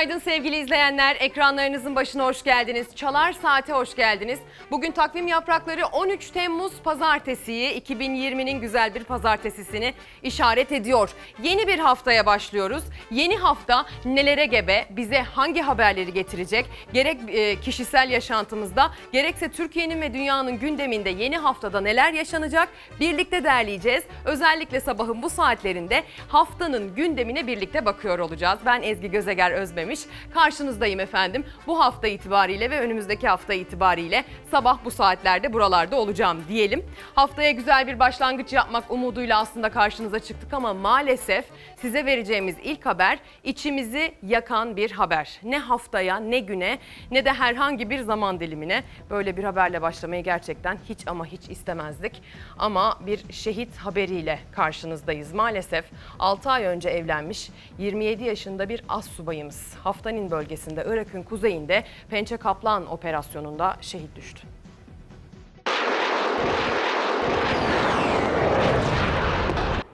Günaydın sevgili izleyenler. Ekranlarınızın başına hoş geldiniz. Çalar Saat'e hoş geldiniz. Bugün takvim yaprakları 13 Temmuz Pazartesi'yi 2020'nin güzel bir pazartesisini işaret ediyor. Yeni bir haftaya başlıyoruz. Yeni hafta nelere gebe, bize hangi haberleri getirecek? Gerek e, kişisel yaşantımızda gerekse Türkiye'nin ve dünyanın gündeminde yeni haftada neler yaşanacak? Birlikte derleyeceğiz. Özellikle sabahın bu saatlerinde haftanın gündemine birlikte bakıyor olacağız. Ben Ezgi Gözeger Özmemiş. Karşınızdayım efendim. Bu hafta itibariyle ve önümüzdeki hafta itibariyle sabah bu saatlerde buralarda olacağım diyelim. Haftaya güzel bir başlangıç yapmak umuduyla aslında karşınıza çıktık ama maalesef size vereceğimiz ilk haber içimizi yakan bir haber. Ne haftaya ne güne ne de herhangi bir zaman dilimine böyle bir haberle başlamayı gerçekten hiç ama hiç istemezdik. Ama bir şehit haberiyle karşınızdayız. Maalesef 6 ay önce evlenmiş 27 yaşında bir as subayımız Haftanin bölgesinde Irak'ın kuzeyinde Pençe Kaplan operasyonunda şehit düştü.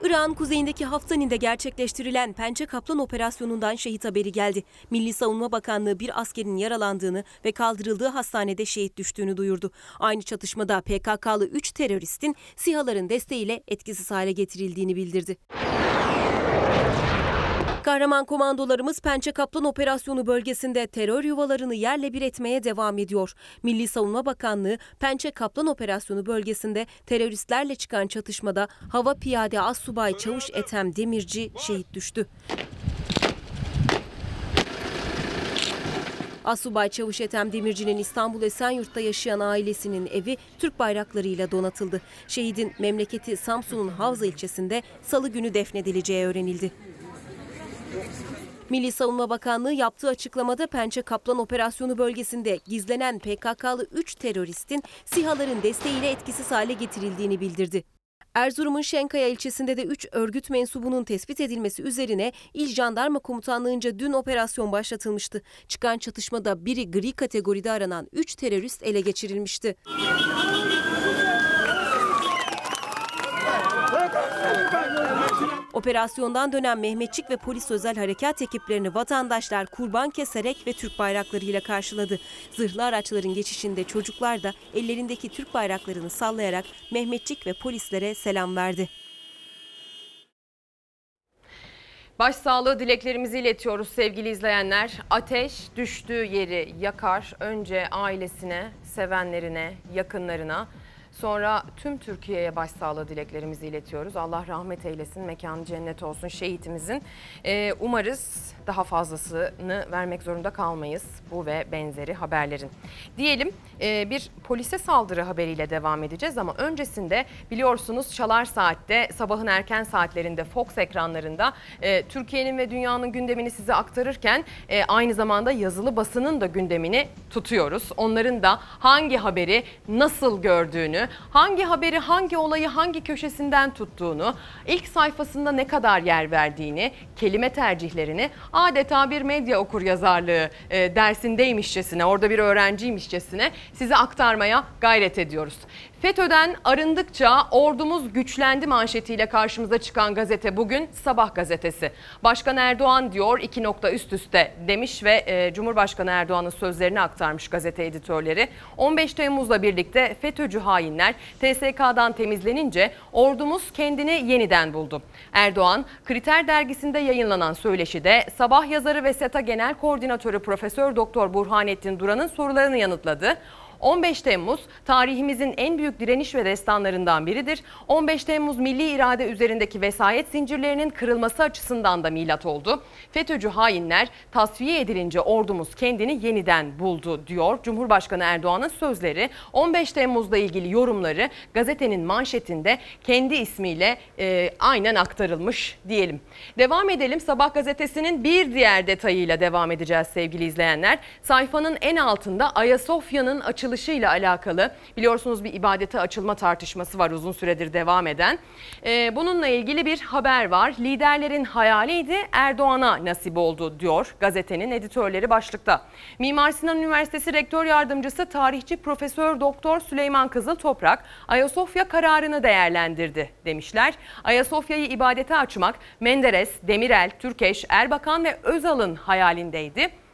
Irak'ın kuzeyindeki Haftanin'de gerçekleştirilen Pençe Kaplan operasyonundan şehit haberi geldi. Milli Savunma Bakanlığı bir askerin yaralandığını ve kaldırıldığı hastanede şehit düştüğünü duyurdu. Aynı çatışmada PKK'lı 3 teröristin SİHA'ların desteğiyle etkisiz hale getirildiğini bildirdi. Kahraman komandolarımız Pençe Kaplan operasyonu bölgesinde terör yuvalarını yerle bir etmeye devam ediyor. Milli Savunma Bakanlığı Pençe Kaplan operasyonu bölgesinde teröristlerle çıkan çatışmada hava piyade assubay çavuş Ethem Demirci şehit düştü. Asubay Çavuş Ethem Demirci'nin İstanbul Esenyurt'ta yaşayan ailesinin evi Türk bayraklarıyla donatıldı. Şehidin memleketi Samsun'un Havza ilçesinde salı günü defnedileceği öğrenildi. Milli Savunma Bakanlığı yaptığı açıklamada Pençe Kaplan operasyonu bölgesinde gizlenen PKK'lı 3 teröristin SİHA'ların desteğiyle etkisiz hale getirildiğini bildirdi. Erzurum'un Şenkaya ilçesinde de 3 örgüt mensubunun tespit edilmesi üzerine İl Jandarma Komutanlığı'nca dün operasyon başlatılmıştı. Çıkan çatışmada biri gri kategoride aranan 3 terörist ele geçirilmişti. Operasyondan dönen Mehmetçik ve polis özel harekat ekiplerini vatandaşlar kurban keserek ve Türk bayraklarıyla karşıladı. Zırhlı araçların geçişinde çocuklar da ellerindeki Türk bayraklarını sallayarak Mehmetçik ve polislere selam verdi. Başsağlığı dileklerimizi iletiyoruz sevgili izleyenler. Ateş düştüğü yeri yakar. Önce ailesine, sevenlerine, yakınlarına Sonra tüm Türkiye'ye başsağlığı dileklerimizi iletiyoruz. Allah rahmet eylesin, mekanı cennet olsun şehitimizin. Ee, umarız daha fazlasını vermek zorunda kalmayız bu ve benzeri haberlerin. Diyelim e, bir polise saldırı haberiyle devam edeceğiz ama öncesinde biliyorsunuz Çalar Saat'te sabahın erken saatlerinde Fox ekranlarında e, Türkiye'nin ve dünyanın gündemini size aktarırken e, aynı zamanda yazılı basının da gündemini tutuyoruz. Onların da hangi haberi nasıl gördüğünü, hangi haberi hangi olayı hangi köşesinden tuttuğunu, ilk sayfasında ne kadar yer verdiğini, kelime tercihlerini adeta bir medya okur yazarlığı e, dersindeymişçesine, orada bir öğrenciymişçesine size aktarmaya gayret ediyoruz. FETÖ'den arındıkça ordumuz güçlendi manşetiyle karşımıza çıkan gazete bugün Sabah gazetesi. Başkan Erdoğan diyor iki nokta üst üste demiş ve e, Cumhurbaşkanı Erdoğan'ın sözlerini aktarmış gazete editörleri. 15 Temmuz'la birlikte FETÖ'cü hainler TSK'dan temizlenince ordumuz kendini yeniden buldu. Erdoğan Kriter dergisinde yayınlanan söyleşide sabah yazarı ve SETA Genel Koordinatörü Profesör Doktor Burhanettin Duran'ın sorularını yanıtladı. 15 Temmuz tarihimizin en büyük direniş ve destanlarından biridir. 15 Temmuz milli irade üzerindeki vesayet zincirlerinin kırılması açısından da milat oldu. FETÖ'cü hainler tasfiye edilince ordumuz kendini yeniden buldu diyor Cumhurbaşkanı Erdoğan'ın sözleri. 15 Temmuz'la ilgili yorumları gazetenin manşetinde kendi ismiyle e, aynen aktarılmış diyelim. Devam edelim Sabah gazetesinin bir diğer detayıyla devam edeceğiz sevgili izleyenler. Sayfanın en altında Ayasofya'nın açılması açılışıyla alakalı biliyorsunuz bir ibadete açılma tartışması var uzun süredir devam eden. Ee, bununla ilgili bir haber var. Liderlerin hayaliydi Erdoğan'a nasip oldu diyor gazetenin editörleri başlıkta. Mimar Sinan Üniversitesi Rektör Yardımcısı tarihçi Profesör Doktor Süleyman Kızıl Toprak Ayasofya kararını değerlendirdi demişler. Ayasofya'yı ibadete açmak Menderes, Demirel, Türkeş, Erbakan ve Özal'ın hayalindeydi.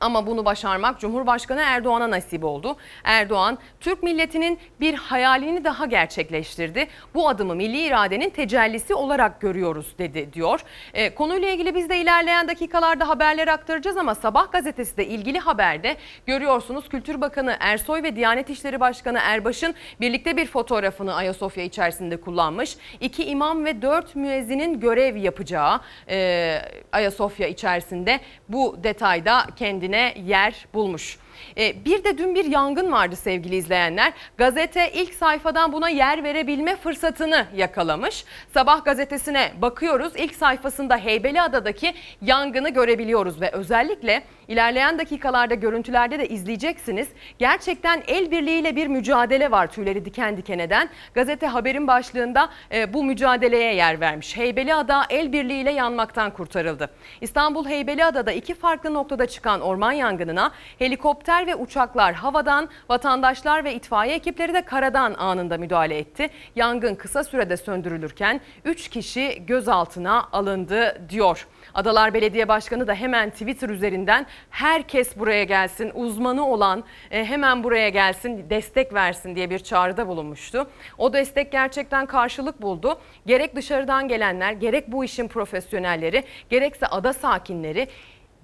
Ama bunu başarmak Cumhurbaşkanı Erdoğan'a nasip oldu. Erdoğan, Türk milletinin bir hayalini daha gerçekleştirdi. Bu adımı milli iradenin tecellisi olarak görüyoruz dedi diyor. E, konuyla ilgili biz de ilerleyen dakikalarda haberler aktaracağız ama Sabah gazetesi de ilgili haberde görüyorsunuz Kültür Bakanı Ersoy ve Diyanet İşleri Başkanı Erbaş'ın birlikte bir fotoğrafını Ayasofya içerisinde kullanmış. İki imam ve dört müezzinin görev yapacağı e, Ayasofya içerisinde bu detayda kendine yer bulmuş. E, Bir de dün bir yangın vardı sevgili izleyenler. Gazete ilk sayfadan buna yer verebilme fırsatını yakalamış. Sabah gazetesine bakıyoruz. İlk sayfasında Heybeliada'daki yangını görebiliyoruz ve özellikle ilerleyen dakikalarda görüntülerde de izleyeceksiniz. Gerçekten el birliğiyle bir mücadele var tüyleri diken diken eden. Gazete haberin başlığında e, bu mücadeleye yer vermiş. Heybeliada el birliğiyle yanmaktan kurtarıldı. İstanbul Heybeliada'da iki farklı noktada çıkan orman yangınına helikopter ve uçaklar havadan, vatandaşlar ve itfaiye ekipleri de karadan anında müdahale etti. Yangın kısa sürede söndürülürken 3 kişi gözaltına alındı diyor. Adalar Belediye Başkanı da hemen Twitter üzerinden herkes buraya gelsin, uzmanı olan e, hemen buraya gelsin, destek versin diye bir çağrıda bulunmuştu. O destek gerçekten karşılık buldu. Gerek dışarıdan gelenler, gerek bu işin profesyonelleri, gerekse ada sakinleri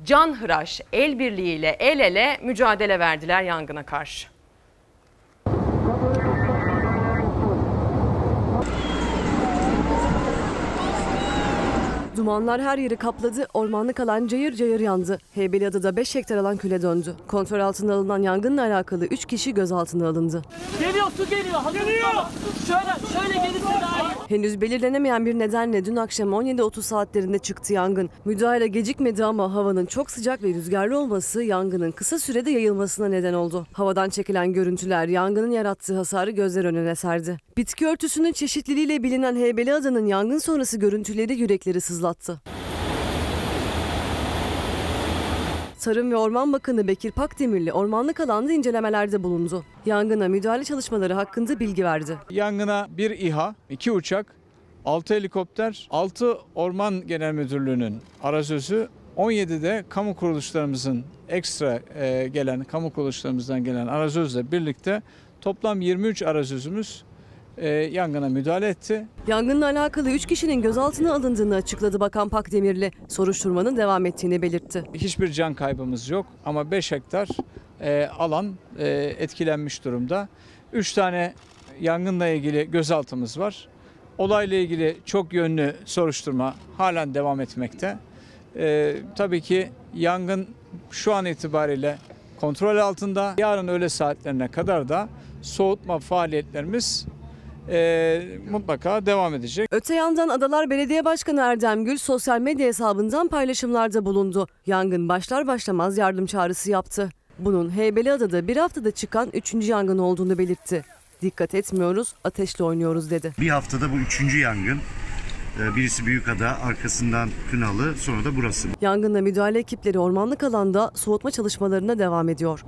canhıraş el birliğiyle el ele mücadele verdiler yangına karşı. Dumanlar her yeri kapladı, ormanlık alan cayır cayır yandı. Heybeliada'da 5 hektar alan küle döndü. Kontrol altına alınan yangınla alakalı 3 kişi gözaltına alındı. Geliyor su geliyor. Geliyor. Şöyle şöyle gelirse daha iyi. Henüz belirlenemeyen bir nedenle dün akşam 17.30 saatlerinde çıktı yangın. Müdahale gecikmedi ama havanın çok sıcak ve rüzgarlı olması yangının kısa sürede yayılmasına neden oldu. Havadan çekilen görüntüler yangının yarattığı hasarı gözler önüne serdi. Bitki örtüsünün çeşitliliğiyle bilinen Heybeliada'nın yangın sonrası görüntüleri yürekleri sızlattı. Tarım ve Orman Bakanı Bekir Pakdemirli ormanlık alanda incelemelerde bulundu. Yangına müdahale çalışmaları hakkında bilgi verdi. Yangına bir İHA, iki uçak, 6 helikopter, 6 Orman Genel Müdürlüğü'nün arazözü, 17'de kamu kuruluşlarımızın ekstra e, gelen, kamu kuruluşlarımızdan gelen arazözle birlikte toplam 23 arazözümüz e, yangına müdahale etti. Yangınla alakalı 3 kişinin gözaltına alındığını açıkladı Bakan Pakdemirli. Soruşturmanın devam ettiğini belirtti. Hiçbir can kaybımız yok ama 5 hektar e, alan e, etkilenmiş durumda. 3 tane yangınla ilgili gözaltımız var. Olayla ilgili çok yönlü soruşturma halen devam etmekte. E, tabii ki yangın şu an itibariyle kontrol altında. Yarın öğle saatlerine kadar da soğutma faaliyetlerimiz e, mutlaka devam edecek. Öte yandan Adalar Belediye Başkanı Erdem Gül sosyal medya hesabından paylaşımlarda bulundu. Yangın başlar başlamaz yardım çağrısı yaptı. Bunun Heybeliada'da bir haftada çıkan 3. yangın olduğunu belirtti. Dikkat etmiyoruz, ateşle oynuyoruz dedi. Bir haftada bu üçüncü yangın. Ee, Birisi Büyükada, arkasından Kınalı, sonra da burası. Yangınla müdahale ekipleri ormanlık alanda soğutma çalışmalarına devam ediyor.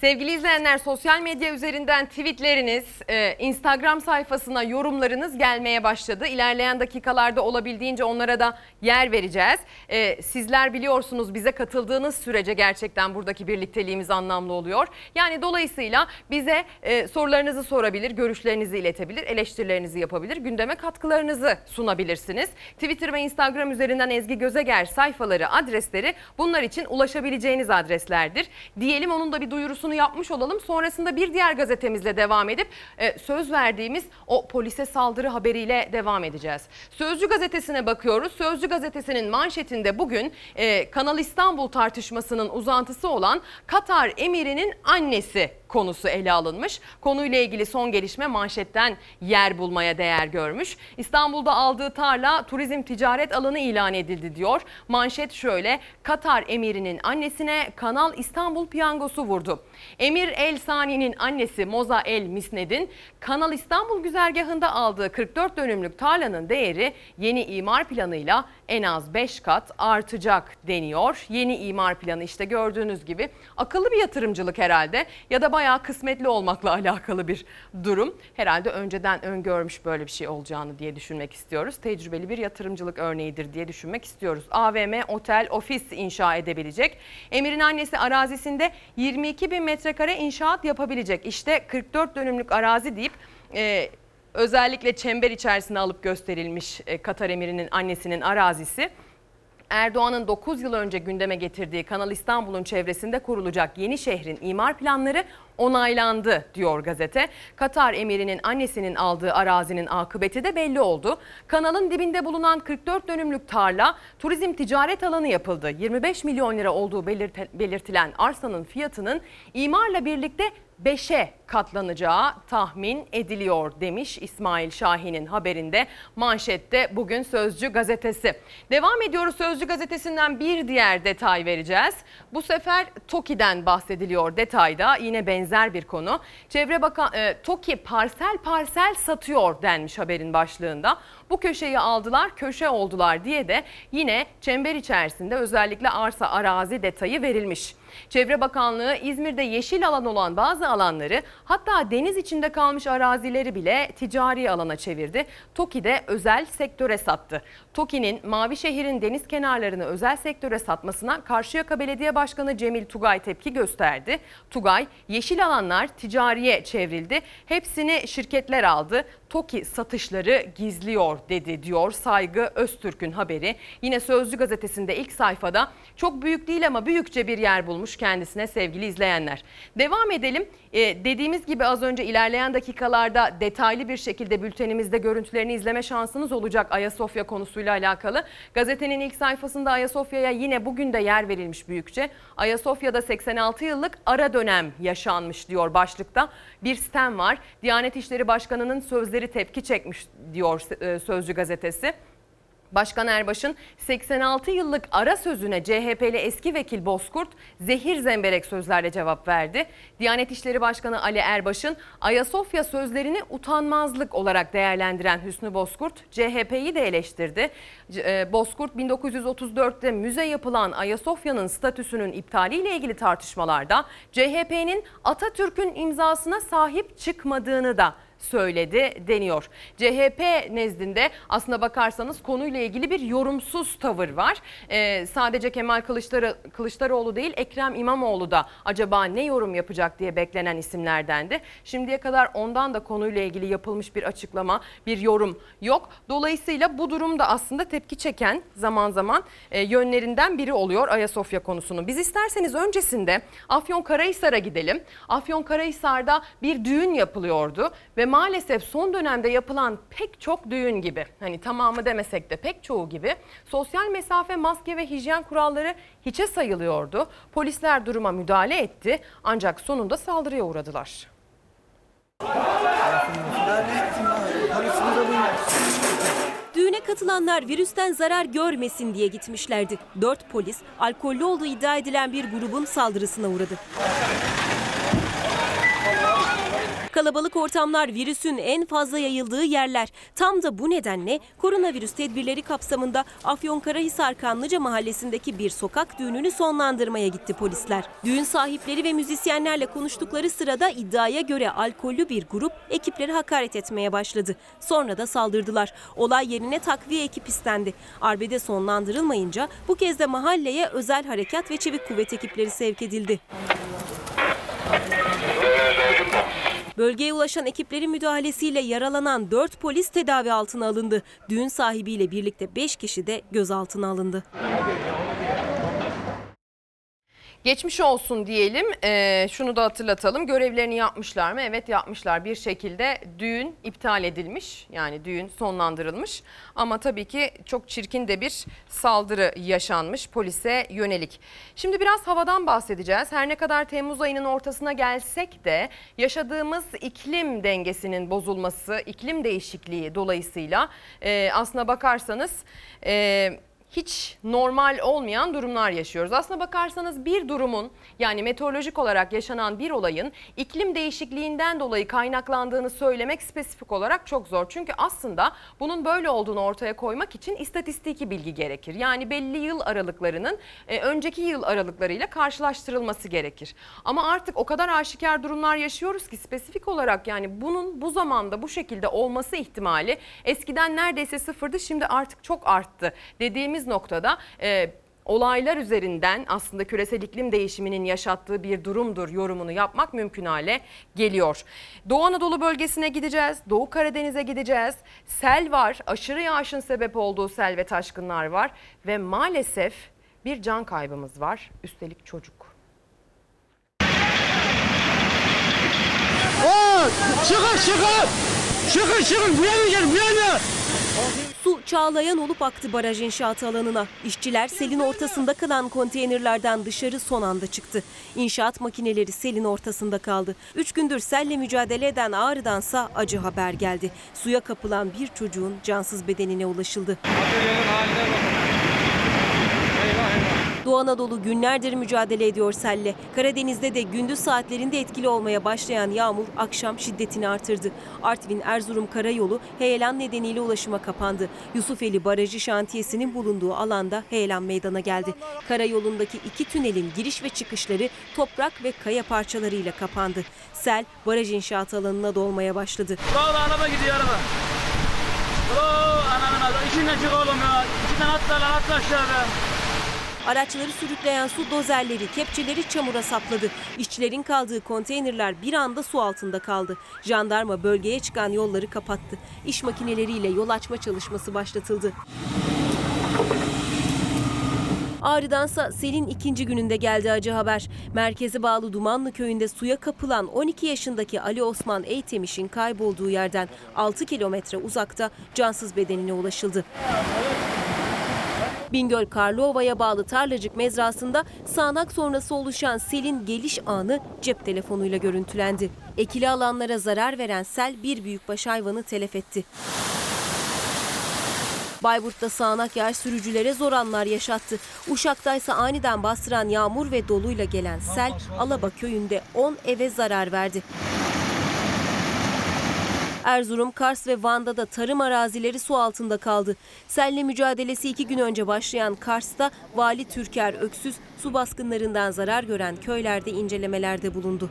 Sevgili izleyenler sosyal medya üzerinden tweetleriniz, e, Instagram sayfasına yorumlarınız gelmeye başladı. İlerleyen dakikalarda olabildiğince onlara da yer vereceğiz. E, Sizler biliyorsunuz bize katıldığınız sürece gerçekten buradaki birlikteliğimiz anlamlı oluyor. Yani dolayısıyla bize e, sorularınızı sorabilir, görüşlerinizi iletebilir, eleştirilerinizi yapabilir, gündeme katkılarınızı sunabilirsiniz. Twitter ve Instagram üzerinden Ezgi Gözeger sayfaları, adresleri bunlar için ulaşabileceğiniz adreslerdir. Diyelim onun da bir duyurusunu yapmış olalım. Sonrasında bir diğer gazetemizle devam edip e, söz verdiğimiz o polise saldırı haberiyle devam edeceğiz. Sözcü gazetesine bakıyoruz. Sözcü gazetesinin manşetinde bugün e, Kanal İstanbul tartışmasının uzantısı olan Katar emirinin annesi konusu ele alınmış. Konuyla ilgili son gelişme manşetten yer bulmaya değer görmüş. İstanbul'da aldığı tarla turizm ticaret alanı ilan edildi diyor. Manşet şöyle Katar emirinin annesine Kanal İstanbul piyangosu vurdu. Emir El Sani'nin annesi Moza El Misned'in Kanal İstanbul güzergahında aldığı 44 dönümlük tarlanın değeri yeni imar planıyla en az 5 kat artacak deniyor. Yeni imar planı işte gördüğünüz gibi akıllı bir yatırımcılık herhalde ya da bayağı kısmetli olmakla alakalı bir durum. Herhalde önceden öngörmüş böyle bir şey olacağını diye düşünmek istiyoruz. Tecrübeli bir yatırımcılık örneğidir diye düşünmek istiyoruz. AVM, otel, ofis inşa edebilecek. Emir'in annesi arazisinde 22 bin metrekare inşaat yapabilecek. İşte 44 dönümlük arazi deyip e, özellikle çember içerisine alıp gösterilmiş e, Katar emirinin annesinin arazisi. Erdoğan'ın 9 yıl önce gündeme getirdiği Kanal İstanbul'un çevresinde kurulacak yeni şehrin imar planları onaylandı diyor gazete. Katar emirinin annesinin aldığı arazinin akıbeti de belli oldu. Kanalın dibinde bulunan 44 dönümlük tarla turizm ticaret alanı yapıldı. 25 milyon lira olduğu belirt- belirtilen arsanın fiyatının imarla birlikte 5'e katlanacağı tahmin ediliyor demiş İsmail Şahin'in haberinde manşette bugün Sözcü gazetesi. Devam ediyoruz Sözcü gazetesinden bir diğer detay vereceğiz. Bu sefer TOKİ'den bahsediliyor detayda yine benzer bir konu. Çevre Bakan e, TOKİ parsel parsel satıyor denmiş haberin başlığında. Bu köşeyi aldılar köşe oldular diye de yine çember içerisinde özellikle arsa arazi detayı verilmiş. Çevre Bakanlığı İzmir'de yeşil alan olan bazı alanları hatta deniz içinde kalmış arazileri bile ticari alana çevirdi. TOKİ de özel sektöre sattı. TOKİ'nin Mavi Şehir'in deniz kenarlarını özel sektöre satmasına Karşıyaka Belediye Başkanı Cemil Tugay tepki gösterdi. Tugay, yeşil alanlar ticariye çevrildi. Hepsini şirketler aldı. TOKİ satışları gizliyor dedi diyor Saygı Öztürk'ün haberi. Yine Sözcü gazetesinde ilk sayfada çok büyük değil ama büyükçe bir yer bulmuş kendisine sevgili izleyenler. Devam edelim. Ee, dediğimiz gibi az önce ilerleyen dakikalarda detaylı bir şekilde bültenimizde görüntülerini izleme şansınız olacak Ayasofya konusuyla alakalı. Gazetenin ilk sayfasında Ayasofya'ya yine bugün de yer verilmiş büyükçe. Ayasofya'da 86 yıllık ara dönem yaşanmış diyor başlıkta. Bir sitem var. Diyanet İşleri Başkanı'nın sözleri tepki çekmiş diyor e, Sözcü gazetesi. Başkan Erbaş'ın 86 yıllık ara sözüne CHP'li eski vekil Bozkurt zehir zemberek sözlerle cevap verdi. Diyanet İşleri Başkanı Ali Erbaş'ın Ayasofya sözlerini utanmazlık olarak değerlendiren Hüsnü Bozkurt CHP'yi de eleştirdi. E, Bozkurt 1934'te müze yapılan Ayasofya'nın statüsünün iptaliyle ilgili tartışmalarda CHP'nin Atatürk'ün imzasına sahip çıkmadığını da söyledi deniyor. CHP nezdinde aslına bakarsanız konuyla ilgili bir yorumsuz tavır var. Ee, sadece Kemal Kılıçdaroğlu, Kılıçdaroğlu değil Ekrem İmamoğlu da acaba ne yorum yapacak diye beklenen isimlerdendi. Şimdiye kadar ondan da konuyla ilgili yapılmış bir açıklama, bir yorum yok. Dolayısıyla bu durum da aslında tepki çeken zaman zaman e, yönlerinden biri oluyor Ayasofya konusunun. Biz isterseniz öncesinde Afyonkarahisar'a gidelim. Afyonkarahisar'da bir düğün yapılıyordu ve maalesef son dönemde yapılan pek çok düğün gibi hani tamamı demesek de pek çoğu gibi sosyal mesafe, maske ve hijyen kuralları hiçe sayılıyordu. Polisler duruma müdahale etti ancak sonunda saldırıya uğradılar. Düğüne katılanlar virüsten zarar görmesin diye gitmişlerdi. Dört polis alkollü olduğu iddia edilen bir grubun saldırısına uğradı. Kalabalık ortamlar virüsün en fazla yayıldığı yerler. Tam da bu nedenle koronavirüs tedbirleri kapsamında Afyonkarahisar Kanlıca mahallesindeki bir sokak düğününü sonlandırmaya gitti polisler. Düğün sahipleri ve müzisyenlerle konuştukları sırada iddiaya göre alkollü bir grup ekipleri hakaret etmeye başladı. Sonra da saldırdılar. Olay yerine takviye ekip istendi. Arbede sonlandırılmayınca bu kez de mahalleye özel harekat ve çevik kuvvet ekipleri sevk edildi. Bölgeye ulaşan ekiplerin müdahalesiyle yaralanan 4 polis tedavi altına alındı. Düğün sahibiyle birlikte 5 kişi de gözaltına alındı. Geçmiş olsun diyelim. Ee, şunu da hatırlatalım. Görevlerini yapmışlar mı? Evet yapmışlar. Bir şekilde düğün iptal edilmiş. Yani düğün sonlandırılmış. Ama tabii ki çok çirkin de bir saldırı yaşanmış polise yönelik. Şimdi biraz havadan bahsedeceğiz. Her ne kadar Temmuz ayının ortasına gelsek de yaşadığımız iklim dengesinin bozulması, iklim değişikliği dolayısıyla e, aslına bakarsanız... E, hiç normal olmayan durumlar yaşıyoruz. Aslına bakarsanız bir durumun yani meteorolojik olarak yaşanan bir olayın iklim değişikliğinden dolayı kaynaklandığını söylemek spesifik olarak çok zor. Çünkü aslında bunun böyle olduğunu ortaya koymak için istatistiki bilgi gerekir. Yani belli yıl aralıklarının e, önceki yıl aralıklarıyla karşılaştırılması gerekir. Ama artık o kadar aşikar durumlar yaşıyoruz ki spesifik olarak yani bunun bu zamanda bu şekilde olması ihtimali eskiden neredeyse sıfırdı şimdi artık çok arttı dediğimiz noktada e, olaylar üzerinden aslında küresel iklim değişiminin yaşattığı bir durumdur yorumunu yapmak mümkün hale geliyor. Doğu Anadolu bölgesine gideceğiz, Doğu Karadeniz'e gideceğiz. Sel var, aşırı yağışın sebep olduğu sel ve taşkınlar var ve maalesef bir can kaybımız var. Üstelik çocuk. Çıkın çıkın. Çıkın çıkın. Bu yana gel bu yana. Su çağlayan olup aktı baraj inşaatı alanına. İşçiler selin ortasında kalan konteynerlardan dışarı son anda çıktı. İnşaat makineleri selin ortasında kaldı. Üç gündür selle mücadele eden Ağrı'dansa acı haber geldi. Suya kapılan bir çocuğun cansız bedenine ulaşıldı. Doğu Anadolu günlerdir mücadele ediyor selle. Karadeniz'de de gündüz saatlerinde etkili olmaya başlayan yağmur akşam şiddetini artırdı. Artvin Erzurum karayolu heyelan nedeniyle ulaşıma kapandı. Yusufeli Barajı şantiyesinin bulunduğu alanda heyelan meydana geldi. Karayolundaki iki tünelin giriş ve çıkışları toprak ve kaya parçalarıyla kapandı. Sel baraj inşaat alanına dolmaya başladı. Bravo araba gidiyor araba. Bravo ananın adı. İçinden çık oğlum ya. İçinden atla atla aşağı. Araçları sürükleyen su dozerleri, kepçeleri çamura sapladı. İşçilerin kaldığı konteynerler bir anda su altında kaldı. Jandarma bölgeye çıkan yolları kapattı. İş makineleriyle yol açma çalışması başlatıldı. Ağrı'dansa selin ikinci gününde geldi acı haber. Merkeze bağlı Dumanlı köyünde suya kapılan 12 yaşındaki Ali Osman Eytemiş'in kaybolduğu yerden 6 kilometre uzakta cansız bedenine ulaşıldı. Bingöl Karlıova'ya bağlı Tarlacık mezrasında sağanak sonrası oluşan selin geliş anı cep telefonuyla görüntülendi. Ekili alanlara zarar veren sel bir büyükbaş hayvanı telef etti. Bayburt'ta sağanak yağış sürücülere zor anlar yaşattı. Uşak'ta ise aniden bastıran yağmur ve doluyla gelen sel Alaba köyünde 10 eve zarar verdi. Erzurum, Kars ve Van'da da tarım arazileri su altında kaldı. Selle mücadelesi iki gün önce başlayan Kars'ta Vali Türker Öksüz su baskınlarından zarar gören köylerde incelemelerde bulundu.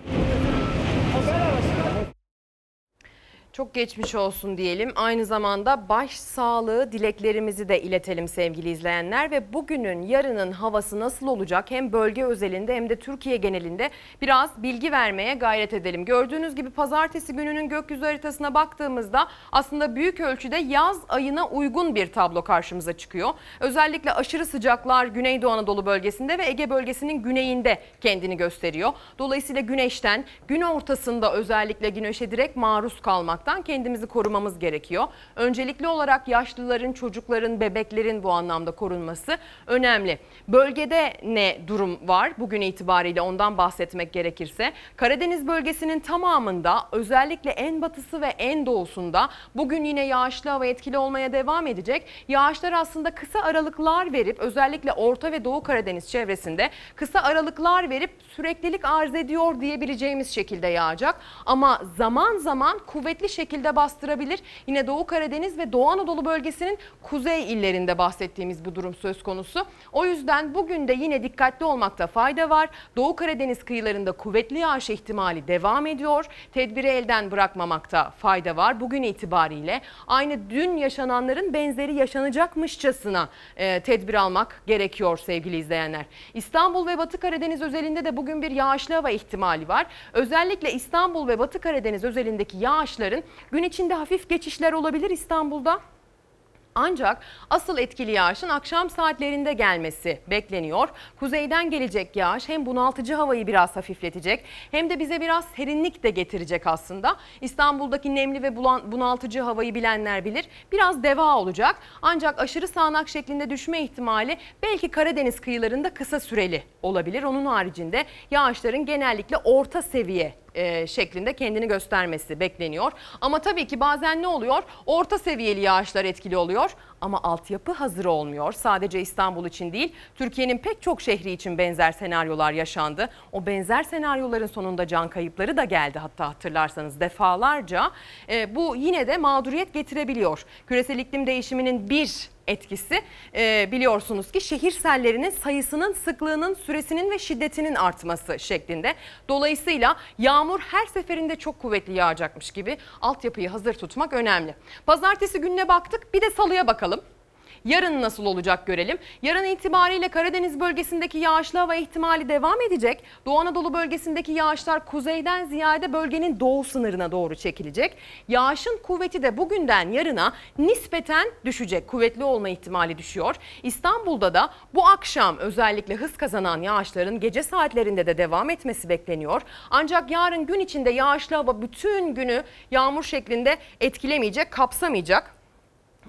Çok geçmiş olsun diyelim. Aynı zamanda baş sağlığı dileklerimizi de iletelim sevgili izleyenler ve bugünün yarının havası nasıl olacak hem bölge özelinde hem de Türkiye genelinde biraz bilgi vermeye gayret edelim. Gördüğünüz gibi pazartesi gününün gökyüzü haritasına baktığımızda aslında büyük ölçüde yaz ayına uygun bir tablo karşımıza çıkıyor. Özellikle aşırı sıcaklar Güneydoğu Anadolu bölgesinde ve Ege bölgesinin güneyinde kendini gösteriyor. Dolayısıyla güneşten gün ortasında özellikle güneşe direkt maruz kalmaktan kendimizi korumamız gerekiyor. Öncelikli olarak yaşlıların, çocukların, bebeklerin bu anlamda korunması önemli. Bölgede ne durum var bugün itibariyle ondan bahsetmek gerekirse Karadeniz bölgesinin tamamında özellikle en batısı ve en doğusunda bugün yine yağışlı hava etkili olmaya devam edecek. Yağışlar aslında kısa aralıklar verip özellikle Orta ve Doğu Karadeniz çevresinde kısa aralıklar verip süreklilik arz ediyor diyebileceğimiz şekilde yağacak. Ama zaman zaman kuvvetli şekilde bastırabilir. Yine Doğu Karadeniz ve Doğu Anadolu bölgesinin kuzey illerinde bahsettiğimiz bu durum söz konusu. O yüzden bugün de yine dikkatli olmakta fayda var. Doğu Karadeniz kıyılarında kuvvetli yağış ihtimali devam ediyor. Tedbiri elden bırakmamakta fayda var. Bugün itibariyle aynı dün yaşananların benzeri yaşanacakmışçasına e, tedbir almak gerekiyor sevgili izleyenler. İstanbul ve Batı Karadeniz özelinde de bugün bir yağışlı hava ihtimali var. Özellikle İstanbul ve Batı Karadeniz özelindeki yağışların gün içinde hafif geçişler olabilir İstanbul'da. Ancak asıl etkili yağışın akşam saatlerinde gelmesi bekleniyor. Kuzeyden gelecek yağış hem bunaltıcı havayı biraz hafifletecek hem de bize biraz serinlik de getirecek aslında. İstanbul'daki nemli ve bunaltıcı havayı bilenler bilir. Biraz deva olacak ancak aşırı sağanak şeklinde düşme ihtimali belki Karadeniz kıyılarında kısa süreli olabilir. Onun haricinde yağışların genellikle orta seviye e, şeklinde kendini göstermesi bekleniyor. Ama tabii ki bazen ne oluyor? Orta seviyeli yağışlar etkili oluyor ama altyapı hazır olmuyor. Sadece İstanbul için değil, Türkiye'nin pek çok şehri için benzer senaryolar yaşandı. O benzer senaryoların sonunda can kayıpları da geldi hatta hatırlarsanız defalarca. E, bu yine de mağduriyet getirebiliyor. Küresel iklim değişiminin bir etkisi e, biliyorsunuz ki şehir sellerinin sayısının, sıklığının, süresinin ve şiddetinin artması şeklinde. Dolayısıyla yağmur her seferinde çok kuvvetli yağacakmış gibi altyapıyı hazır tutmak önemli. Pazartesi gününe baktık bir de salıya bakalım. Yarın nasıl olacak görelim. Yarın itibariyle Karadeniz bölgesindeki yağışlı hava ihtimali devam edecek. Doğu Anadolu bölgesindeki yağışlar kuzeyden ziyade bölgenin doğu sınırına doğru çekilecek. Yağışın kuvveti de bugünden yarına nispeten düşecek. Kuvvetli olma ihtimali düşüyor. İstanbul'da da bu akşam özellikle hız kazanan yağışların gece saatlerinde de devam etmesi bekleniyor. Ancak yarın gün içinde yağışlı hava bütün günü yağmur şeklinde etkilemeyecek, kapsamayacak.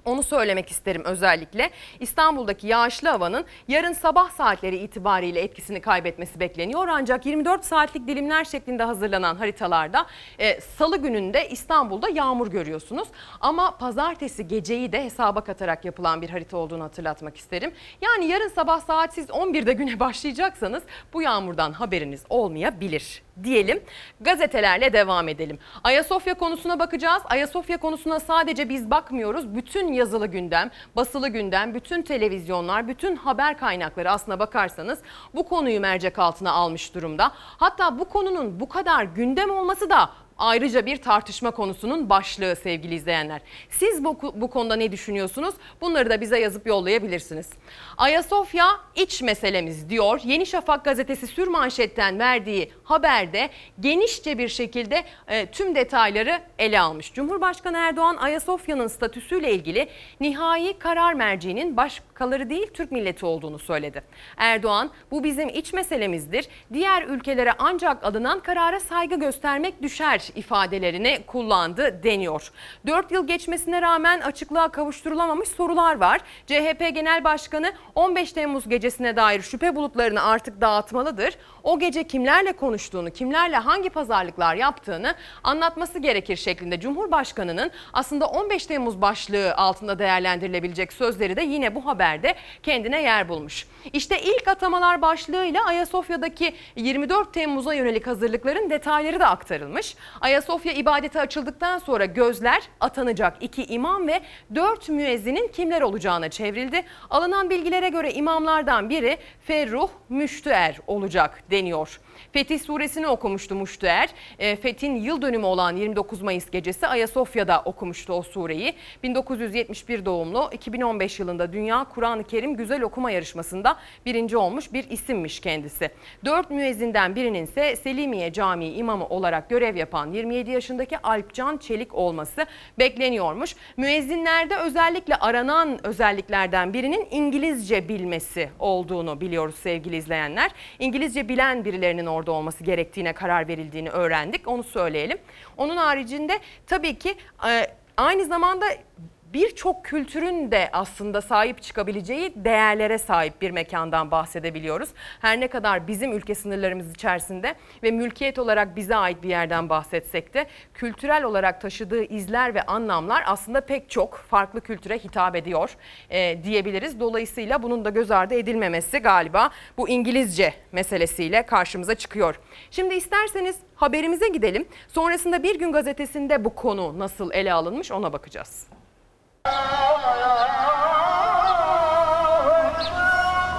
Onu söylemek isterim özellikle. İstanbul'daki yağışlı havanın yarın sabah saatleri itibariyle etkisini kaybetmesi bekleniyor. Ancak 24 saatlik dilimler şeklinde hazırlanan haritalarda e, salı gününde İstanbul'da yağmur görüyorsunuz. Ama pazartesi geceyi de hesaba katarak yapılan bir harita olduğunu hatırlatmak isterim. Yani yarın sabah saat siz 11'de güne başlayacaksanız bu yağmurdan haberiniz olmayabilir diyelim. Gazetelerle devam edelim. Ayasofya konusuna bakacağız. Ayasofya konusuna sadece biz bakmıyoruz. Bütün yazılı gündem, basılı gündem, bütün televizyonlar, bütün haber kaynakları aslına bakarsanız bu konuyu mercek altına almış durumda. Hatta bu konunun bu kadar gündem olması da ayrıca bir tartışma konusunun başlığı sevgili izleyenler. Siz bu, bu konuda ne düşünüyorsunuz? Bunları da bize yazıp yollayabilirsiniz. Ayasofya iç meselemiz diyor. Yeni Şafak gazetesi sür manşetten verdiği haberde genişçe bir şekilde e, tüm detayları ele almış. Cumhurbaşkanı Erdoğan Ayasofya'nın statüsüyle ilgili nihai karar merciğinin başkaları değil Türk milleti olduğunu söyledi. Erdoğan bu bizim iç meselemizdir. Diğer ülkelere ancak alınan karara saygı göstermek düşer ifadelerini kullandı deniyor. 4 yıl geçmesine rağmen açıklığa kavuşturulamamış sorular var. CHP Genel Başkanı 15 Temmuz gecesine dair şüphe bulutlarını artık dağıtmalıdır. O gece kimlerle konuştuğunu, kimlerle hangi pazarlıklar yaptığını anlatması gerekir şeklinde Cumhurbaşkanı'nın aslında 15 Temmuz başlığı altında değerlendirilebilecek sözleri de yine bu haberde kendine yer bulmuş. İşte ilk atamalar başlığıyla Ayasofya'daki 24 Temmuz'a yönelik hazırlıkların detayları da aktarılmış. Ayasofya ibadete açıldıktan sonra gözler atanacak iki imam ve 4 müezzinin kimler olacağına çevrildi. Alınan bilgilere göre imamlardan biri Ferruh Müştüer olacak deniyor. Fetih suresini okumuştu Muştuer. E, Fethin yıl dönümü olan 29 Mayıs gecesi Ayasofya'da okumuştu o sureyi. 1971 doğumlu 2015 yılında Dünya Kur'an-ı Kerim Güzel Okuma Yarışması'nda birinci olmuş bir isimmiş kendisi. Dört müezzinden birinin ise Selimiye Camii imamı olarak görev yapan 27 yaşındaki Alpcan Çelik olması bekleniyormuş. Müezzinlerde özellikle aranan özelliklerden birinin İngilizce bilmesi olduğunu biliyoruz sevgili izleyenler. İngilizce bilen birilerinin orada olması gerektiğine karar verildiğini öğrendik. Onu söyleyelim. Onun haricinde tabii ki e, aynı zamanda birçok kültürün de aslında sahip çıkabileceği değerlere sahip bir mekandan bahsedebiliyoruz. Her ne kadar bizim ülke sınırlarımız içerisinde ve mülkiyet olarak bize ait bir yerden bahsetsek de kültürel olarak taşıdığı izler ve anlamlar aslında pek çok farklı kültüre hitap ediyor e, diyebiliriz. Dolayısıyla bunun da göz ardı edilmemesi galiba bu İngilizce meselesiyle karşımıza çıkıyor. Şimdi isterseniz haberimize gidelim. Sonrasında Bir Gün Gazetesi'nde bu konu nasıl ele alınmış ona bakacağız.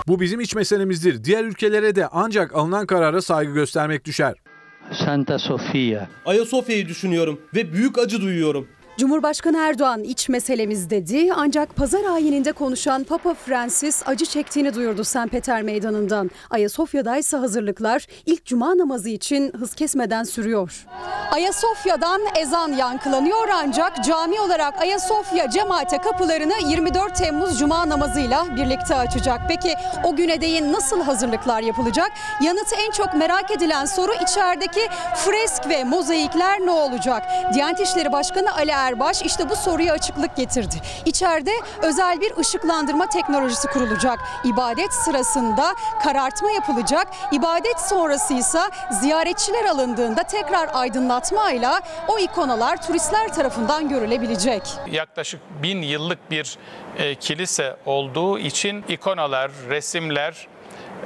Bu bizim iç meselemizdir. Diğer ülkelere de ancak alınan karara saygı göstermek düşer. Santa Sofia. Ayasofya'yı düşünüyorum ve büyük acı duyuyorum. Cumhurbaşkanı Erdoğan iç meselemiz dedi ancak pazar ayininde konuşan Papa Francis acı çektiğini duyurdu St. Peter Meydanı'ndan. Ayasofya'da ise hazırlıklar ilk cuma namazı için hız kesmeden sürüyor. Ayasofya'dan ezan yankılanıyor ancak cami olarak Ayasofya cemaate kapılarını 24 Temmuz cuma namazıyla birlikte açacak. Peki o güne değin nasıl hazırlıklar yapılacak? Yanıtı en çok merak edilen soru içerideki fresk ve mozaikler ne olacak? Diyanet İşleri Başkanı Ali Erbaş işte bu soruya açıklık getirdi. İçeride özel bir ışıklandırma teknolojisi kurulacak. İbadet sırasında karartma yapılacak. İbadet sonrası ise ziyaretçiler alındığında tekrar aydınlatmayla o ikonalar turistler tarafından görülebilecek. yaklaşık bin yıllık bir e, kilise olduğu için ikonalar, resimler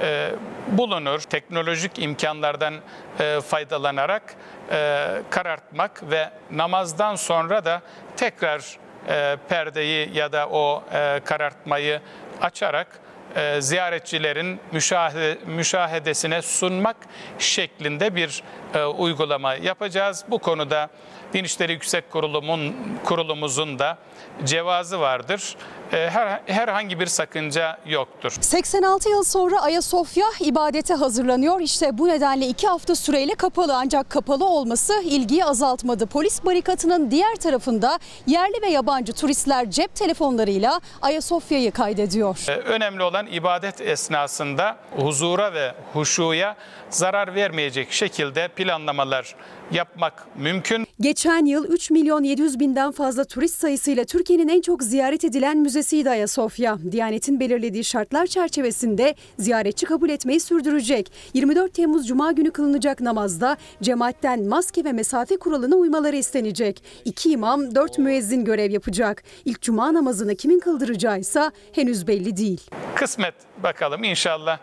e, bulunur. Teknolojik imkanlardan e, faydalanarak e, karartmak ve namazdan sonra da tekrar e, perdeyi ya da o e, karartmayı açarak e, ziyaretçilerin müşahede, müşahedesine sunmak şeklinde bir e, uygulama yapacağız. Bu konuda Din İşleri Yüksek Kurulumun kurulumuzun da cevazı vardır. E, her, herhangi bir sakınca yoktur. 86 yıl sonra Ayasofya ibadete hazırlanıyor. İşte bu nedenle iki hafta süreyle kapalı ancak kapalı olması ilgiyi azaltmadı. Polis barikatının diğer tarafında yerli ve yabancı turistler cep telefonlarıyla Ayasofya'yı kaydediyor. E, önemli olan ibadet esnasında huzura ve huşuya zarar vermeyecek şekilde planlamalar yapmak mümkün. Geçen yıl 3 milyon 700 binden fazla turist sayısıyla Türkiye'nin en çok ziyaret edilen müzesiydi Ayasofya. Diyanet'in belirlediği şartlar çerçevesinde ziyaretçi kabul etmeyi sürdürecek. 24 Temmuz Cuma günü kılınacak namazda cemaatten maske ve mesafe kuralına uymaları istenecek. İki imam, dört müezzin görev yapacak. İlk Cuma namazını kimin kıldıracağı ise henüz belli değil. Kısmet bakalım inşallah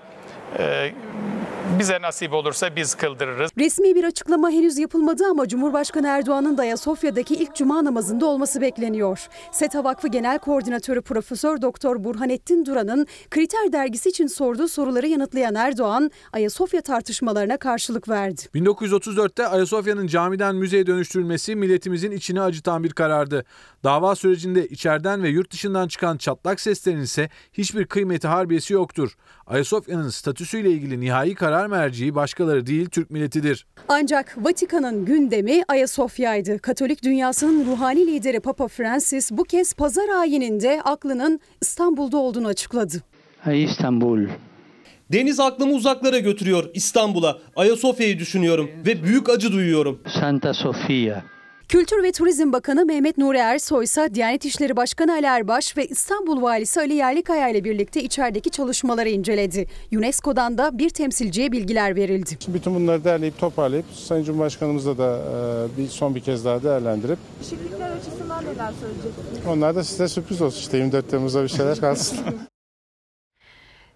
e, bize nasip olursa biz kıldırırız. Resmi bir açıklama henüz yapılmadı ama Cumhurbaşkanı Erdoğan'ın da Ayasofya'daki ilk cuma namazında olması bekleniyor. SETA Vakfı Genel Koordinatörü Profesör Doktor Burhanettin Duran'ın Kriter dergisi için sorduğu soruları yanıtlayan Erdoğan, Ayasofya tartışmalarına karşılık verdi. 1934'te Ayasofya'nın camiden müzeye dönüştürülmesi milletimizin içini acıtan bir karardı. Dava sürecinde içeriden ve yurt dışından çıkan çatlak seslerin ise hiçbir kıymeti harbiyesi yoktur. Ayasofya'nın statüsüyle ilgili nihai karar merciği başkaları değil Türk milletidir. Ancak Vatikan'ın gündemi Ayasofya'ydı. Katolik dünyasının ruhani lideri Papa Francis bu kez pazar ayininde aklının İstanbul'da olduğunu açıkladı. İstanbul. Deniz aklımı uzaklara götürüyor İstanbul'a. Ayasofya'yı düşünüyorum ve büyük acı duyuyorum. Santa Sofia. Kültür ve Turizm Bakanı Mehmet Nuri Ersoy ise Diyanet İşleri Başkanı Ali Erbaş ve İstanbul Valisi Ali Yerlikaya ile birlikte içerideki çalışmaları inceledi. UNESCO'dan da bir temsilciye bilgiler verildi. Bütün bunları derleyip toparlayıp Sayın Cumhurbaşkanımızla da e, bir son bir kez daha değerlendirip Değişiklikler açısından neler söyleyeceksiniz? onlar da size sürpriz olsun işte 24 Temmuz'da bir şeyler kalsın.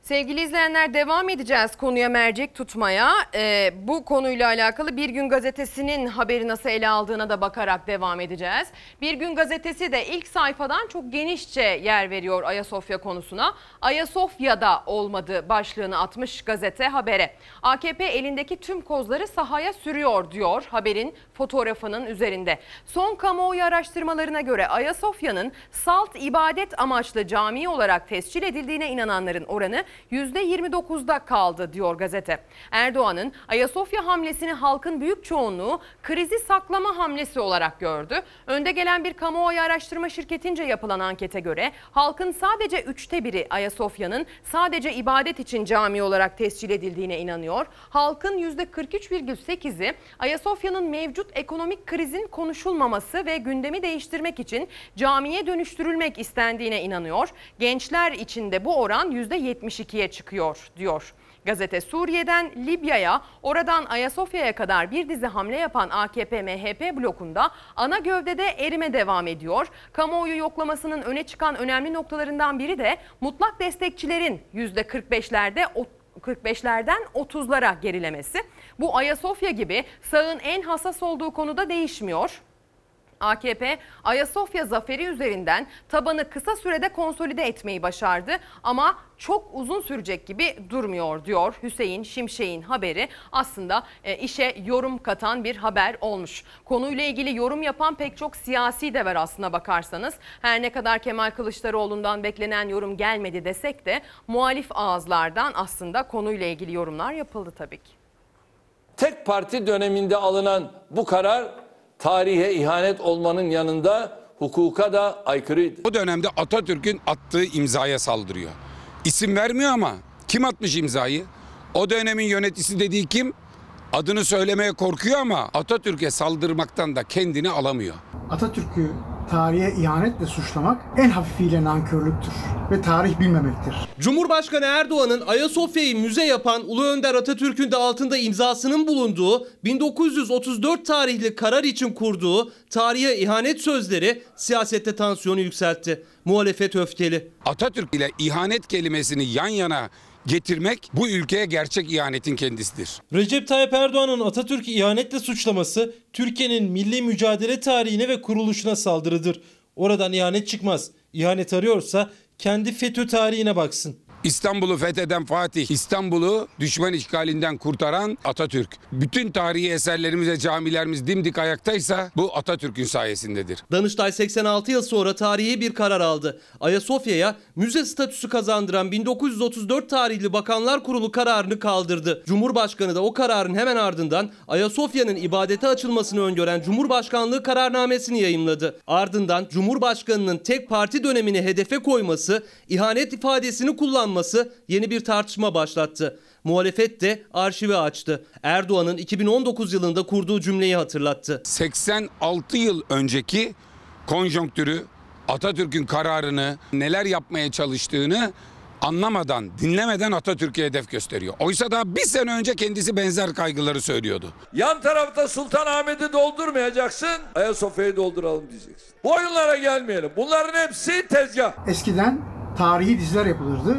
Sevgili izleyenler devam edeceğiz konuya mercek tutmaya. Ee, bu konuyla alakalı Bir Gün Gazetesi'nin haberi nasıl ele aldığına da bakarak devam edeceğiz. Bir Gün Gazetesi de ilk sayfadan çok genişçe yer veriyor Ayasofya konusuna. Ayasofya'da olmadı başlığını atmış gazete habere. AKP elindeki tüm kozları sahaya sürüyor diyor haberin fotoğrafının üzerinde. Son kamuoyu araştırmalarına göre Ayasofya'nın salt ibadet amaçlı cami olarak tescil edildiğine inananların oranı %29'da kaldı diyor gazete. Erdoğan'ın Ayasofya hamlesini halkın büyük çoğunluğu krizi saklama hamlesi olarak gördü. Önde gelen bir kamuoyu araştırma şirketince yapılan ankete göre halkın sadece üçte biri Ayasofya'nın sadece ibadet için cami olarak tescil edildiğine inanıyor. Halkın %43,8'i Ayasofya'nın mevcut ekonomik krizin konuşulmaması ve gündemi değiştirmek için camiye dönüştürülmek istendiğine inanıyor. Gençler için de bu oran %72'ye çıkıyor diyor. Gazete Suriye'den Libya'ya, oradan Ayasofya'ya kadar bir dizi hamle yapan AKP-MHP blokunda ana gövdede erime devam ediyor. Kamuoyu yoklamasının öne çıkan önemli noktalarından biri de mutlak destekçilerin %45'lerde 45'lerden 30'lara gerilemesi. Bu Ayasofya gibi sağın en hassas olduğu konuda değişmiyor. AKP Ayasofya zaferi üzerinden tabanı kısa sürede konsolide etmeyi başardı ama çok uzun sürecek gibi durmuyor diyor Hüseyin Şimşek'in haberi. Aslında e, işe yorum katan bir haber olmuş. Konuyla ilgili yorum yapan pek çok siyasi de var aslına bakarsanız. Her ne kadar Kemal Kılıçdaroğlu'ndan beklenen yorum gelmedi desek de muhalif ağızlardan aslında konuyla ilgili yorumlar yapıldı tabii ki. Tek parti döneminde alınan bu karar tarihe ihanet olmanın yanında hukuka da aykırıydı. O dönemde Atatürk'ün attığı imzaya saldırıyor. İsim vermiyor ama kim atmış imzayı? O dönemin yöneticisi dediği kim? Adını söylemeye korkuyor ama Atatürk'e saldırmaktan da kendini alamıyor. Atatürk'ü tarihe ihanetle suçlamak en hafifiyle nankörlüktür ve tarih bilmemektir. Cumhurbaşkanı Erdoğan'ın Ayasofya'yı müze yapan Ulu Önder Atatürk'ün de altında imzasının bulunduğu 1934 tarihli karar için kurduğu tarihe ihanet sözleri siyasette tansiyonu yükseltti. Muhalefet öfkeli. Atatürk ile ihanet kelimesini yan yana getirmek bu ülkeye gerçek ihanetin kendisidir. Recep Tayyip Erdoğan'ın Atatürk'ü ihanetle suçlaması Türkiye'nin milli mücadele tarihine ve kuruluşuna saldırıdır. Oradan ihanet çıkmaz. İhanet arıyorsa kendi FETÖ tarihine baksın. İstanbul'u fetheden Fatih, İstanbul'u düşman işgalinden kurtaran Atatürk. Bütün tarihi eserlerimiz ve camilerimiz dimdik ayaktaysa bu Atatürk'ün sayesindedir. Danıştay 86 yıl sonra tarihi bir karar aldı. Ayasofya'ya müze statüsü kazandıran 1934 tarihli Bakanlar Kurulu kararını kaldırdı. Cumhurbaşkanı da o kararın hemen ardından Ayasofya'nın ibadete açılmasını öngören Cumhurbaşkanlığı kararnamesini yayımladı. Ardından Cumhurbaşkanının tek parti dönemini hedefe koyması, ihanet ifadesini kullanması yeni bir tartışma başlattı. Muhalefet de arşivi açtı. Erdoğan'ın 2019 yılında kurduğu cümleyi hatırlattı. 86 yıl önceki konjonktürü, Atatürk'ün kararını, neler yapmaya çalıştığını anlamadan, dinlemeden Atatürk'e hedef gösteriyor. Oysa daha bir sene önce kendisi benzer kaygıları söylüyordu. Yan tarafta Sultanahmet'i doldurmayacaksın, Ayasofya'yı dolduralım diyeceksin. Bu oyunlara gelmeyelim. Bunların hepsi tezgah. Eskiden tarihi diziler yapılırdı.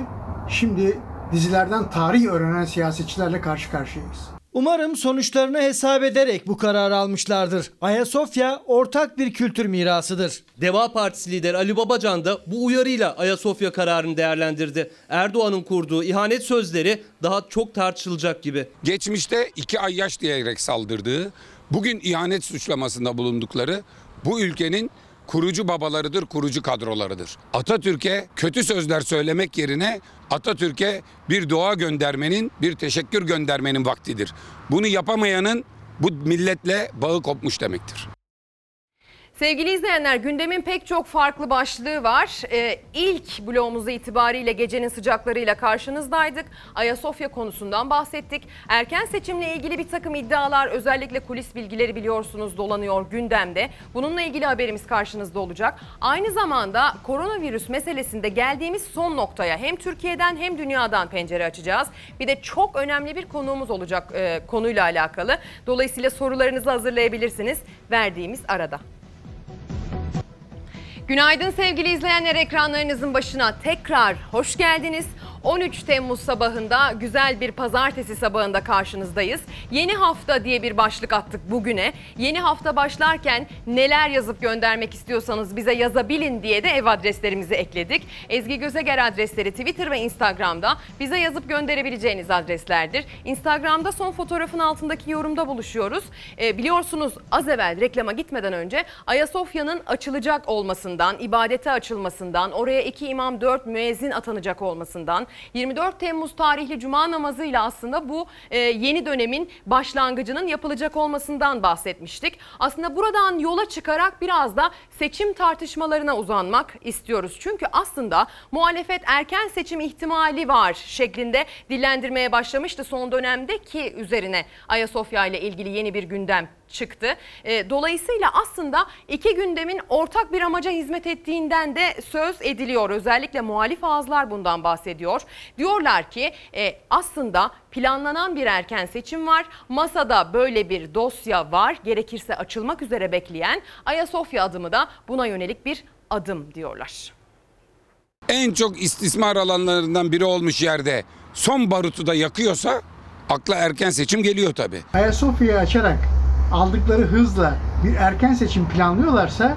Şimdi dizilerden tarih öğrenen siyasetçilerle karşı karşıyayız. Umarım sonuçlarını hesap ederek bu kararı almışlardır. Ayasofya ortak bir kültür mirasıdır. Deva Partisi lideri Ali Babacan da bu uyarıyla Ayasofya kararını değerlendirdi. Erdoğan'ın kurduğu ihanet sözleri daha çok tartışılacak gibi. Geçmişte iki ay yaş diyerek saldırdığı, bugün ihanet suçlamasında bulundukları bu ülkenin kurucu babalarıdır, kurucu kadrolarıdır. Atatürk'e kötü sözler söylemek yerine Atatürk'e bir dua göndermenin, bir teşekkür göndermenin vaktidir. Bunu yapamayanın bu milletle bağı kopmuş demektir. Sevgili izleyenler gündemin pek çok farklı başlığı var. Ee, ilk bloğumuz itibariyle gecenin sıcaklarıyla karşınızdaydık. Ayasofya konusundan bahsettik. Erken seçimle ilgili bir takım iddialar özellikle kulis bilgileri biliyorsunuz dolanıyor gündemde. Bununla ilgili haberimiz karşınızda olacak. Aynı zamanda koronavirüs meselesinde geldiğimiz son noktaya hem Türkiye'den hem dünyadan pencere açacağız. Bir de çok önemli bir konuğumuz olacak e, konuyla alakalı. Dolayısıyla sorularınızı hazırlayabilirsiniz verdiğimiz arada. Günaydın sevgili izleyenler ekranlarınızın başına tekrar hoş geldiniz. 13 Temmuz sabahında güzel bir pazartesi sabahında karşınızdayız. Yeni hafta diye bir başlık attık bugüne. Yeni hafta başlarken neler yazıp göndermek istiyorsanız bize yazabilin diye de ev adreslerimizi ekledik. Ezgi Gözeger adresleri Twitter ve Instagram'da bize yazıp gönderebileceğiniz adreslerdir. Instagram'da son fotoğrafın altındaki yorumda buluşuyoruz. Ee, biliyorsunuz az evvel reklama gitmeden önce Ayasofya'nın açılacak olmasından, ibadete açılmasından, oraya iki imam dört müezzin atanacak olmasından, 24 Temmuz tarihli cuma namazıyla aslında bu e, yeni dönemin başlangıcının yapılacak olmasından bahsetmiştik. Aslında buradan yola çıkarak biraz da seçim tartışmalarına uzanmak istiyoruz. Çünkü aslında muhalefet erken seçim ihtimali var şeklinde dillendirmeye başlamıştı son dönemde ki üzerine Ayasofya ile ilgili yeni bir gündem çıktı. E, Dolayısıyla aslında iki gündemin ortak bir amaca hizmet ettiğinden de söz ediliyor. Özellikle muhalif ağızlar bundan bahsediyor. Diyorlar ki e, aslında planlanan bir erken seçim var. Masada böyle bir dosya var. Gerekirse açılmak üzere bekleyen Ayasofya adımı da buna yönelik bir adım diyorlar. En çok istismar alanlarından biri olmuş yerde son barutu da yakıyorsa akla erken seçim geliyor tabii. Ayasofya'yı açarak aldıkları hızla bir erken seçim planlıyorlarsa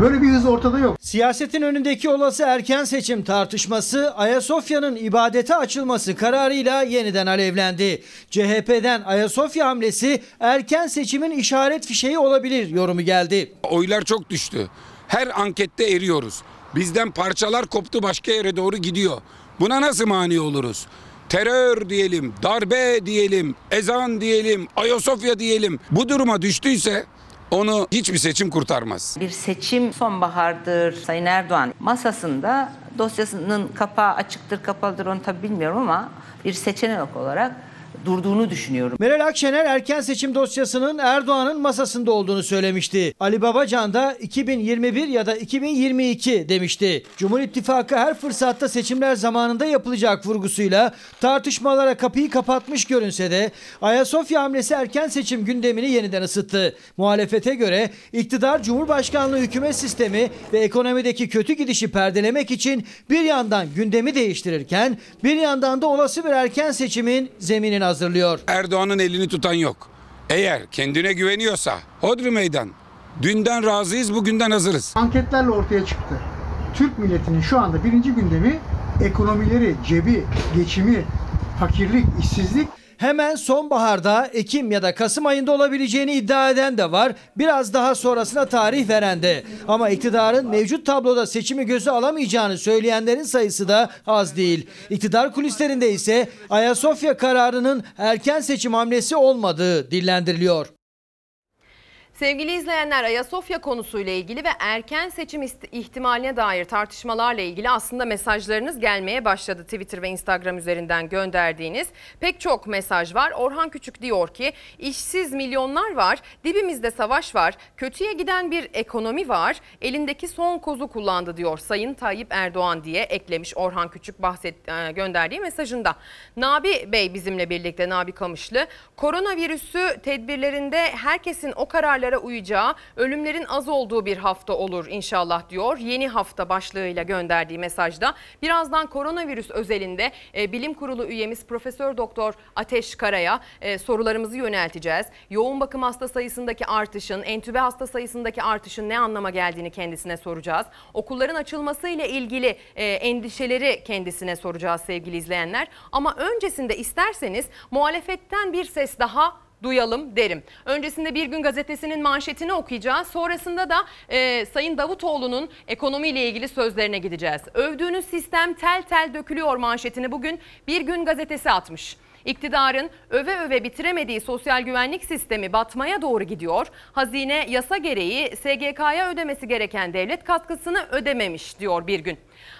böyle bir hız ortada yok. Siyasetin önündeki olası erken seçim tartışması Ayasofya'nın ibadete açılması kararıyla yeniden alevlendi. CHP'den Ayasofya hamlesi erken seçimin işaret fişeği olabilir yorumu geldi. Oylar çok düştü. Her ankette eriyoruz. Bizden parçalar koptu başka yere doğru gidiyor. Buna nasıl mani oluruz? Terör diyelim, darbe diyelim, ezan diyelim, Ayasofya diyelim. Bu duruma düştüyse onu hiçbir seçim kurtarmaz. Bir seçim sonbahardır. Sayın Erdoğan masasında dosyasının kapağı açıktır kapalıdır onu tabii bilmiyorum ama bir seçenek olarak durduğunu düşünüyorum. Meral Akşener erken seçim dosyasının Erdoğan'ın masasında olduğunu söylemişti. Ali Babacan da 2021 ya da 2022 demişti. Cumhur İttifakı her fırsatta seçimler zamanında yapılacak vurgusuyla tartışmalara kapıyı kapatmış görünse de Ayasofya hamlesi erken seçim gündemini yeniden ısıttı. Muhalefete göre iktidar Cumhurbaşkanlığı hükümet sistemi ve ekonomideki kötü gidişi perdelemek için bir yandan gündemi değiştirirken bir yandan da olası bir erken seçimin zeminini hazırlıyor. Erdoğan'ın elini tutan yok. Eğer kendine güveniyorsa hodri meydan. Dünden razıyız, bugünden hazırız. Anketlerle ortaya çıktı. Türk milletinin şu anda birinci gündemi ekonomileri, cebi, geçimi, fakirlik, işsizlik Hemen sonbaharda Ekim ya da Kasım ayında olabileceğini iddia eden de var. Biraz daha sonrasına tarih veren de. Ama iktidarın mevcut tabloda seçimi göze alamayacağını söyleyenlerin sayısı da az değil. İktidar kulislerinde ise Ayasofya kararının erken seçim hamlesi olmadığı dillendiriliyor. Sevgili izleyenler Ayasofya konusuyla ilgili ve erken seçim ihtimaline dair tartışmalarla ilgili aslında mesajlarınız gelmeye başladı. Twitter ve Instagram üzerinden gönderdiğiniz pek çok mesaj var. Orhan Küçük diyor ki işsiz milyonlar var, dibimizde savaş var, kötüye giden bir ekonomi var, elindeki son kozu kullandı diyor Sayın Tayyip Erdoğan diye eklemiş Orhan Küçük bahset e, gönderdiği mesajında. Nabi Bey bizimle birlikte Nabi Kamışlı koronavirüsü tedbirlerinde herkesin o kararlara uyacağı, ölümlerin az olduğu bir hafta olur inşallah diyor. Yeni hafta başlığıyla gönderdiği mesajda. Birazdan koronavirüs özelinde e, bilim kurulu üyemiz Profesör Doktor Ateş Kara'ya e, sorularımızı yönelteceğiz. Yoğun bakım hasta sayısındaki artışın, entübe hasta sayısındaki artışın ne anlama geldiğini kendisine soracağız. Okulların açılması ile ilgili e, endişeleri kendisine soracağız sevgili izleyenler. Ama öncesinde isterseniz muhalefetten bir ses daha duyalım derim. Öncesinde Bir Gün Gazetesi'nin manşetini okuyacağız. Sonrasında da e, Sayın Davutoğlu'nun ekonomiyle ilgili sözlerine gideceğiz. Övdüğünüz sistem tel tel dökülüyor manşetini bugün Bir Gün Gazetesi atmış. İktidarın öve öve bitiremediği sosyal güvenlik sistemi batmaya doğru gidiyor. Hazine yasa gereği SGK'ya ödemesi gereken devlet katkısını ödememiş diyor bir gün.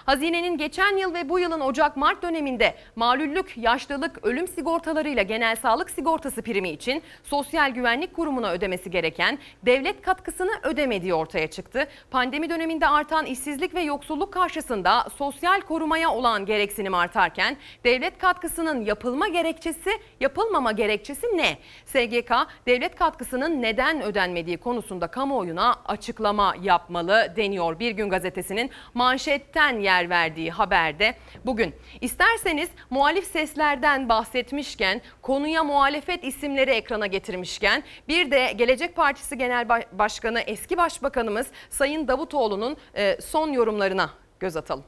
Hazinenin geçen yıl ve bu yılın Ocak-Mart döneminde malüllük, yaşlılık, ölüm sigortalarıyla genel sağlık sigortası primi için Sosyal Güvenlik Kurumu'na ödemesi gereken devlet katkısını ödemediği ortaya çıktı. Pandemi döneminde artan işsizlik ve yoksulluk karşısında sosyal korumaya olan gereksinim artarken devlet katkısının yapılma gerekçesi, yapılmama gerekçesi ne? SGK devlet katkısının neden ödenmediği konusunda kamuoyuna açıklama yapmalı deniyor. Bir gün gazetesinin manşetten yer verdiği haberde bugün. İsterseniz muhalif seslerden bahsetmişken konuya muhalefet isimleri ekrana getirmişken bir de Gelecek Partisi Genel Başkanı eski Başbakanımız Sayın Davutoğlu'nun e, son yorumlarına göz atalım.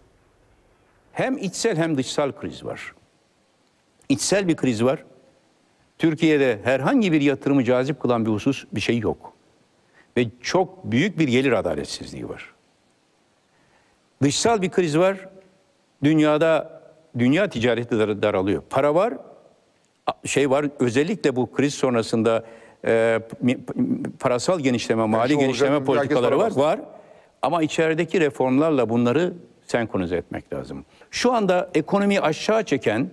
Hem içsel hem dışsal kriz var. İçsel bir kriz var. Türkiye'de herhangi bir yatırımı cazip kılan bir husus bir şey yok. Ve çok büyük bir gelir adaletsizliği var. Dışsal bir kriz var. Dünyada dünya ticareti dar- daralıyor. Para var, şey var. Özellikle bu kriz sonrasında e, parasal genişleme, mali şey olacak, genişleme herkes politikaları var. Var. Ama içerideki reformlarla bunları senkronize etmek lazım. Şu anda ekonomiyi aşağı çeken,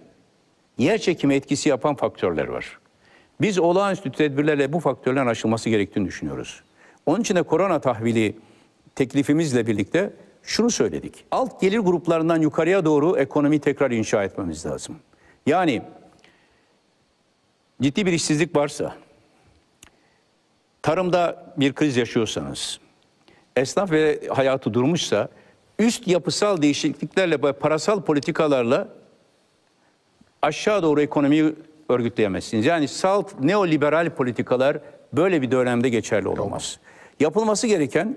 yer çekimi etkisi yapan faktörler var. Biz olağanüstü tedbirlerle bu faktörlerin aşılması gerektiğini düşünüyoruz. Onun için de korona tahvili teklifimizle birlikte şunu söyledik. Alt gelir gruplarından yukarıya doğru ekonomi tekrar inşa etmemiz lazım. Yani ciddi bir işsizlik varsa, tarımda bir kriz yaşıyorsanız, esnaf ve hayatı durmuşsa, üst yapısal değişikliklerle ve parasal politikalarla aşağı doğru ekonomiyi örgütleyemezsiniz. Yani salt neoliberal politikalar böyle bir dönemde geçerli olamaz. Yapılması gereken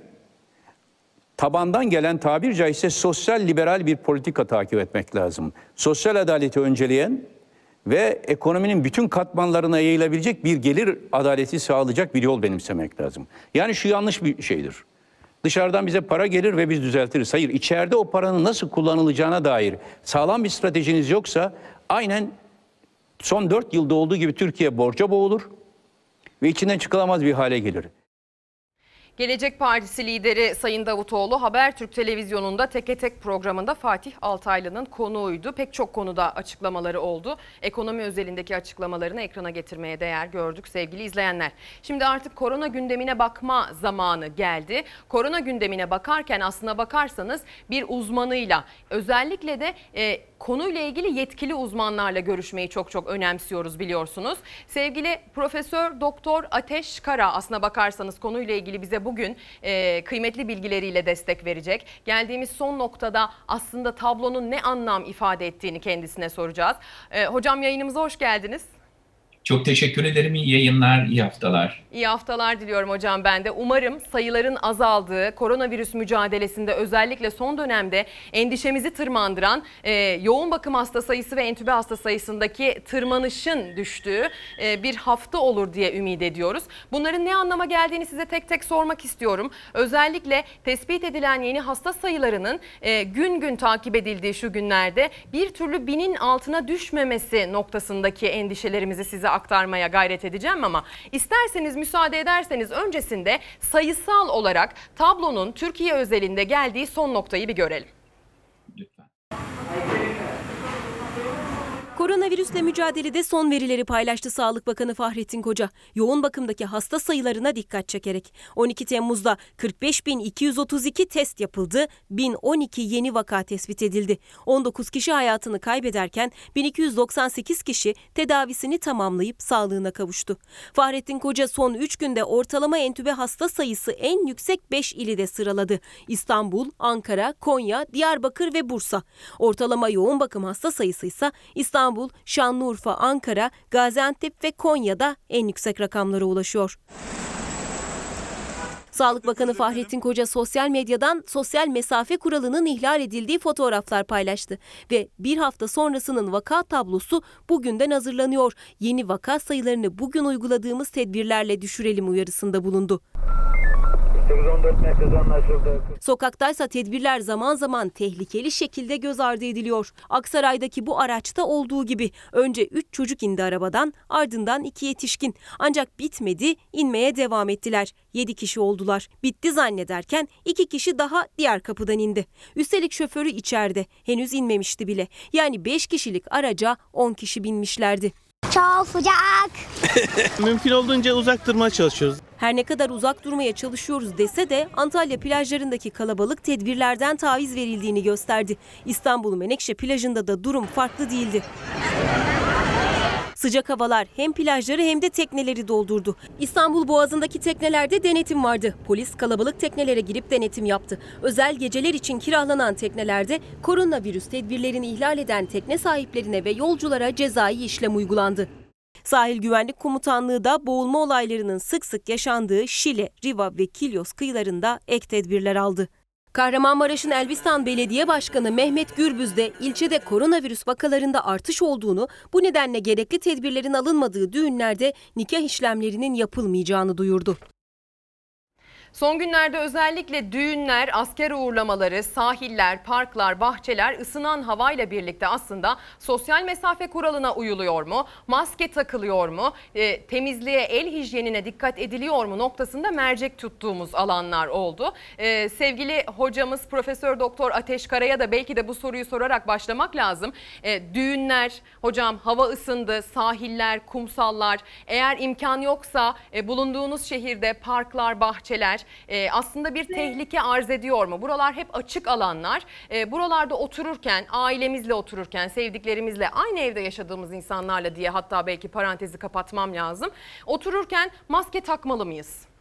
tabandan gelen tabir caizse sosyal liberal bir politika takip etmek lazım. Sosyal adaleti önceleyen ve ekonominin bütün katmanlarına yayılabilecek bir gelir adaleti sağlayacak bir yol benimsemek lazım. Yani şu yanlış bir şeydir. Dışarıdan bize para gelir ve biz düzeltiriz. Hayır, içeride o paranın nasıl kullanılacağına dair sağlam bir stratejiniz yoksa aynen son 4 yılda olduğu gibi Türkiye borca boğulur ve içinden çıkılamaz bir hale gelir. Gelecek Partisi lideri Sayın Davutoğlu Habertürk Televizyonu'nda Teke Tek programında Fatih Altaylı'nın konuğuydu. Pek çok konuda açıklamaları oldu. Ekonomi özelindeki açıklamalarını ekrana getirmeye değer gördük sevgili izleyenler. Şimdi artık korona gündemine bakma zamanı geldi. Korona gündemine bakarken aslına bakarsanız bir uzmanıyla özellikle de e, konuyla ilgili yetkili uzmanlarla görüşmeyi çok çok önemsiyoruz biliyorsunuz. Sevgili Profesör Doktor Ateş Kara aslına bakarsanız konuyla ilgili bize bugün e, kıymetli bilgileriyle destek verecek. Geldiğimiz son noktada aslında tablonun ne anlam ifade ettiğini kendisine soracağız. E, hocam yayınımıza hoş geldiniz. Çok teşekkür ederim. İyi yayınlar, iyi haftalar. İyi haftalar diliyorum hocam ben de. Umarım sayıların azaldığı, koronavirüs mücadelesinde özellikle son dönemde endişemizi tırmandıran e, yoğun bakım hasta sayısı ve entübe hasta sayısındaki tırmanışın düştüğü e, bir hafta olur diye ümit ediyoruz. Bunların ne anlama geldiğini size tek tek sormak istiyorum. Özellikle tespit edilen yeni hasta sayılarının e, gün gün takip edildiği şu günlerde bir türlü binin altına düşmemesi noktasındaki endişelerimizi size aktarmaya gayret edeceğim ama isterseniz müsaade ederseniz öncesinde sayısal olarak tablonun Türkiye özelinde geldiği son noktayı bir görelim. Koronavirüsle mücadelede son verileri paylaştı Sağlık Bakanı Fahrettin Koca. Yoğun bakımdaki hasta sayılarına dikkat çekerek. 12 Temmuz'da 45.232 test yapıldı, 1012 yeni vaka tespit edildi. 19 kişi hayatını kaybederken 1298 kişi tedavisini tamamlayıp sağlığına kavuştu. Fahrettin Koca son 3 günde ortalama entübe hasta sayısı en yüksek 5 ili de sıraladı. İstanbul, Ankara, Konya, Diyarbakır ve Bursa. Ortalama yoğun bakım hasta sayısı ise İstanbul, Şanlıurfa, Ankara, Gaziantep ve Konya'da en yüksek rakamlara ulaşıyor. Sağlık Bakanı Fahrettin Koca sosyal medyadan sosyal mesafe kuralının ihlal edildiği fotoğraflar paylaştı ve bir hafta sonrasının vaka tablosu bugünden hazırlanıyor. Yeni vaka sayılarını bugün uyguladığımız tedbirlerle düşürelim uyarısında bulundu. Sokaktaysa tedbirler zaman zaman tehlikeli şekilde göz ardı ediliyor. Aksaray'daki bu araçta olduğu gibi önce 3 çocuk indi arabadan ardından 2 yetişkin. Ancak bitmedi inmeye devam ettiler. 7 kişi oldular. Bitti zannederken 2 kişi daha diğer kapıdan indi. Üstelik şoförü içeride henüz inmemişti bile. Yani 5 kişilik araca 10 kişi binmişlerdi. Çok sıcak. Mümkün olduğunca uzak durmaya çalışıyoruz. Her ne kadar uzak durmaya çalışıyoruz dese de Antalya plajlarındaki kalabalık tedbirlerden taviz verildiğini gösterdi. İstanbul Menekşe plajında da durum farklı değildi. Sıcak havalar hem plajları hem de tekneleri doldurdu. İstanbul Boğazı'ndaki teknelerde denetim vardı. Polis kalabalık teknelere girip denetim yaptı. Özel geceler için kiralanan teknelerde koronavirüs tedbirlerini ihlal eden tekne sahiplerine ve yolculara cezai işlem uygulandı. Sahil Güvenlik Komutanlığı da boğulma olaylarının sık sık yaşandığı Şile, Riva ve Kilyos kıyılarında ek tedbirler aldı. Kahramanmaraş'ın Elbistan Belediye Başkanı Mehmet Gürbüz de ilçede koronavirüs vakalarında artış olduğunu, bu nedenle gerekli tedbirlerin alınmadığı düğünlerde nikah işlemlerinin yapılmayacağını duyurdu. Son günlerde özellikle düğünler, asker uğurlamaları, sahiller, parklar, bahçeler ısınan havayla birlikte aslında sosyal mesafe kuralına uyuluyor mu? Maske takılıyor mu? E, temizliğe, el hijyenine dikkat ediliyor mu noktasında mercek tuttuğumuz alanlar oldu. E, sevgili hocamız Profesör Doktor Ateş Kara'ya da belki de bu soruyu sorarak başlamak lazım. E, düğünler, hocam hava ısındı, sahiller, kumsallar, eğer imkan yoksa e, bulunduğunuz şehirde parklar, bahçeler e, aslında bir tehlike arz ediyor mu? Buralar hep açık alanlar. E, buralarda otururken, ailemizle otururken, sevdiklerimizle, aynı evde yaşadığımız insanlarla diye hatta belki parantezi kapatmam lazım. Otururken maske takmalı mıyız?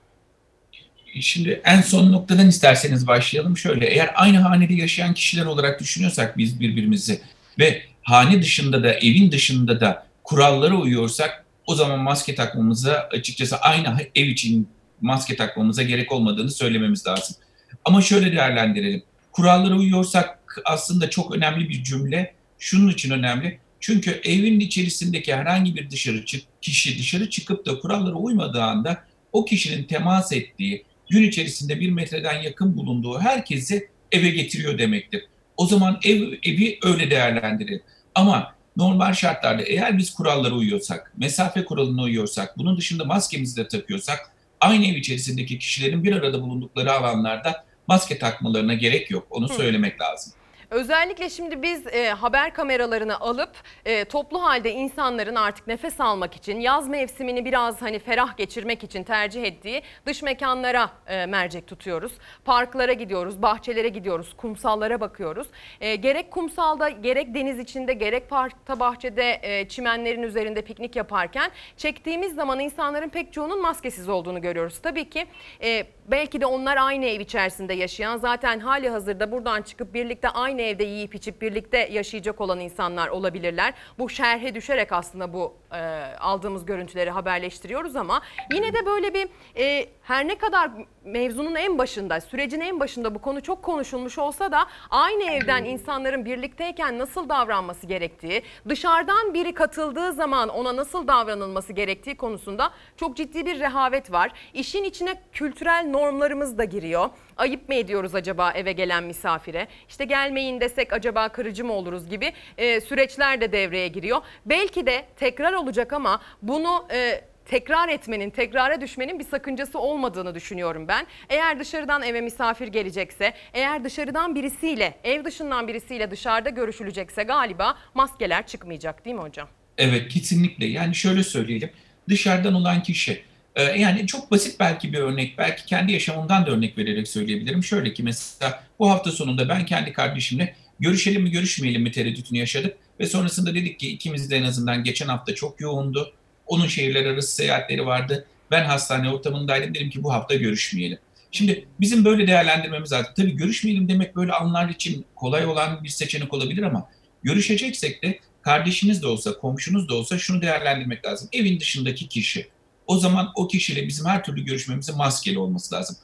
Şimdi en son noktadan isterseniz başlayalım. Şöyle eğer aynı hanede yaşayan kişiler olarak düşünüyorsak biz birbirimizi ve hane dışında da evin dışında da kurallara uyuyorsak o zaman maske takmamıza açıkçası aynı ev için maske takmamıza gerek olmadığını söylememiz lazım. Ama şöyle değerlendirelim. Kurallara uyuyorsak aslında çok önemli bir cümle. Şunun için önemli. Çünkü evin içerisindeki herhangi bir dışarı çık, kişi dışarı çıkıp da kurallara uymadığı anda o kişinin temas ettiği, gün içerisinde bir metreden yakın bulunduğu herkesi eve getiriyor demektir. O zaman ev, evi öyle değerlendirelim. Ama normal şartlarda eğer biz kurallara uyuyorsak, mesafe kuralına uyuyorsak, bunun dışında maskemizi de takıyorsak, aynı ev içerisindeki kişilerin bir arada bulundukları alanlarda maske takmalarına gerek yok. Onu söylemek lazım. Özellikle şimdi biz e, haber kameralarını alıp e, toplu halde insanların artık nefes almak için yaz mevsimini biraz hani ferah geçirmek için tercih ettiği dış mekanlara e, mercek tutuyoruz. Parklara gidiyoruz, bahçelere gidiyoruz, kumsallara bakıyoruz. E, gerek kumsalda gerek deniz içinde gerek parkta bahçede e, çimenlerin üzerinde piknik yaparken çektiğimiz zaman insanların pek çoğunun maskesiz olduğunu görüyoruz. Tabii ki e, belki de onlar aynı ev içerisinde yaşayan zaten hali hazırda buradan çıkıp birlikte aynı evde yiyip içip birlikte yaşayacak olan insanlar olabilirler. Bu şerhe düşerek aslında bu e, aldığımız görüntüleri haberleştiriyoruz ama yine de böyle bir e, her ne kadar mevzunun en başında sürecin en başında bu konu çok konuşulmuş olsa da aynı evden insanların birlikteyken nasıl davranması gerektiği dışarıdan biri katıldığı zaman ona nasıl davranılması gerektiği konusunda çok ciddi bir rehavet var. İşin içine kültürel normlarımız da giriyor. Ayıp mı ediyoruz acaba eve gelen misafire? İşte gelmeyin desek acaba kırıcı mı oluruz gibi e, süreçler de devreye giriyor. Belki de tekrar olacak ama bunu e, tekrar etmenin, tekrara düşmenin bir sakıncası olmadığını düşünüyorum ben. Eğer dışarıdan eve misafir gelecekse, eğer dışarıdan birisiyle, ev dışından birisiyle dışarıda görüşülecekse galiba maskeler çıkmayacak değil mi hocam? Evet kesinlikle. Yani şöyle söyleyelim. Dışarıdan olan kişi e, yani çok basit belki bir örnek, belki kendi yaşamımdan da örnek vererek söyleyebilirim. Şöyle ki mesela bu hafta sonunda ben kendi kardeşimle görüşelim mi görüşmeyelim mi tereddütünü yaşadık. Ve sonrasında dedik ki ikimiz de en azından geçen hafta çok yoğundu. Onun şehirler arası seyahatleri vardı. Ben hastane ortamındaydım. Dedim ki bu hafta görüşmeyelim. Şimdi bizim böyle değerlendirmemiz lazım. Tabii görüşmeyelim demek böyle anlar için kolay olan bir seçenek olabilir ama görüşeceksek de kardeşiniz de olsa, komşunuz da olsa şunu değerlendirmek lazım. Evin dışındaki kişi. O zaman o kişiyle bizim her türlü görüşmemizin maskeli olması lazım.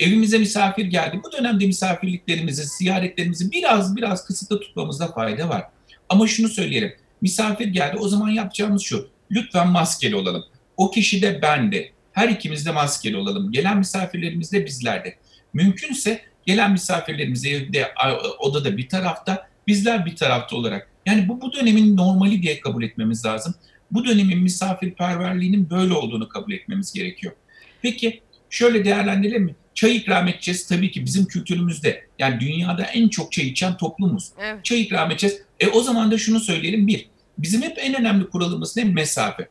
Evimize misafir geldi. Bu dönemde misafirliklerimizi, ziyaretlerimizi biraz biraz kısıtlı tutmamızda fayda var. Ama şunu söyleyelim. Misafir geldi. O zaman yapacağımız şu. Lütfen maskeli olalım. O kişi de ben de. Her ikimiz de maskeli olalım. Gelen misafirlerimiz de bizler de. Mümkünse gelen misafirlerimiz evde, odada bir tarafta, bizler bir tarafta olarak. Yani bu bu dönemin normali diye kabul etmemiz lazım. Bu dönemin misafirperverliğinin böyle olduğunu kabul etmemiz gerekiyor. Peki şöyle değerlendirelim mi? Çay ikram edeceğiz tabii ki bizim kültürümüzde. Yani dünyada en çok çay içen toplumuz. Evet. Çay ikram edeceğiz. E o zaman da şunu söyleyelim. Bir, bizim hep en önemli kuralımız ne? Mesafe.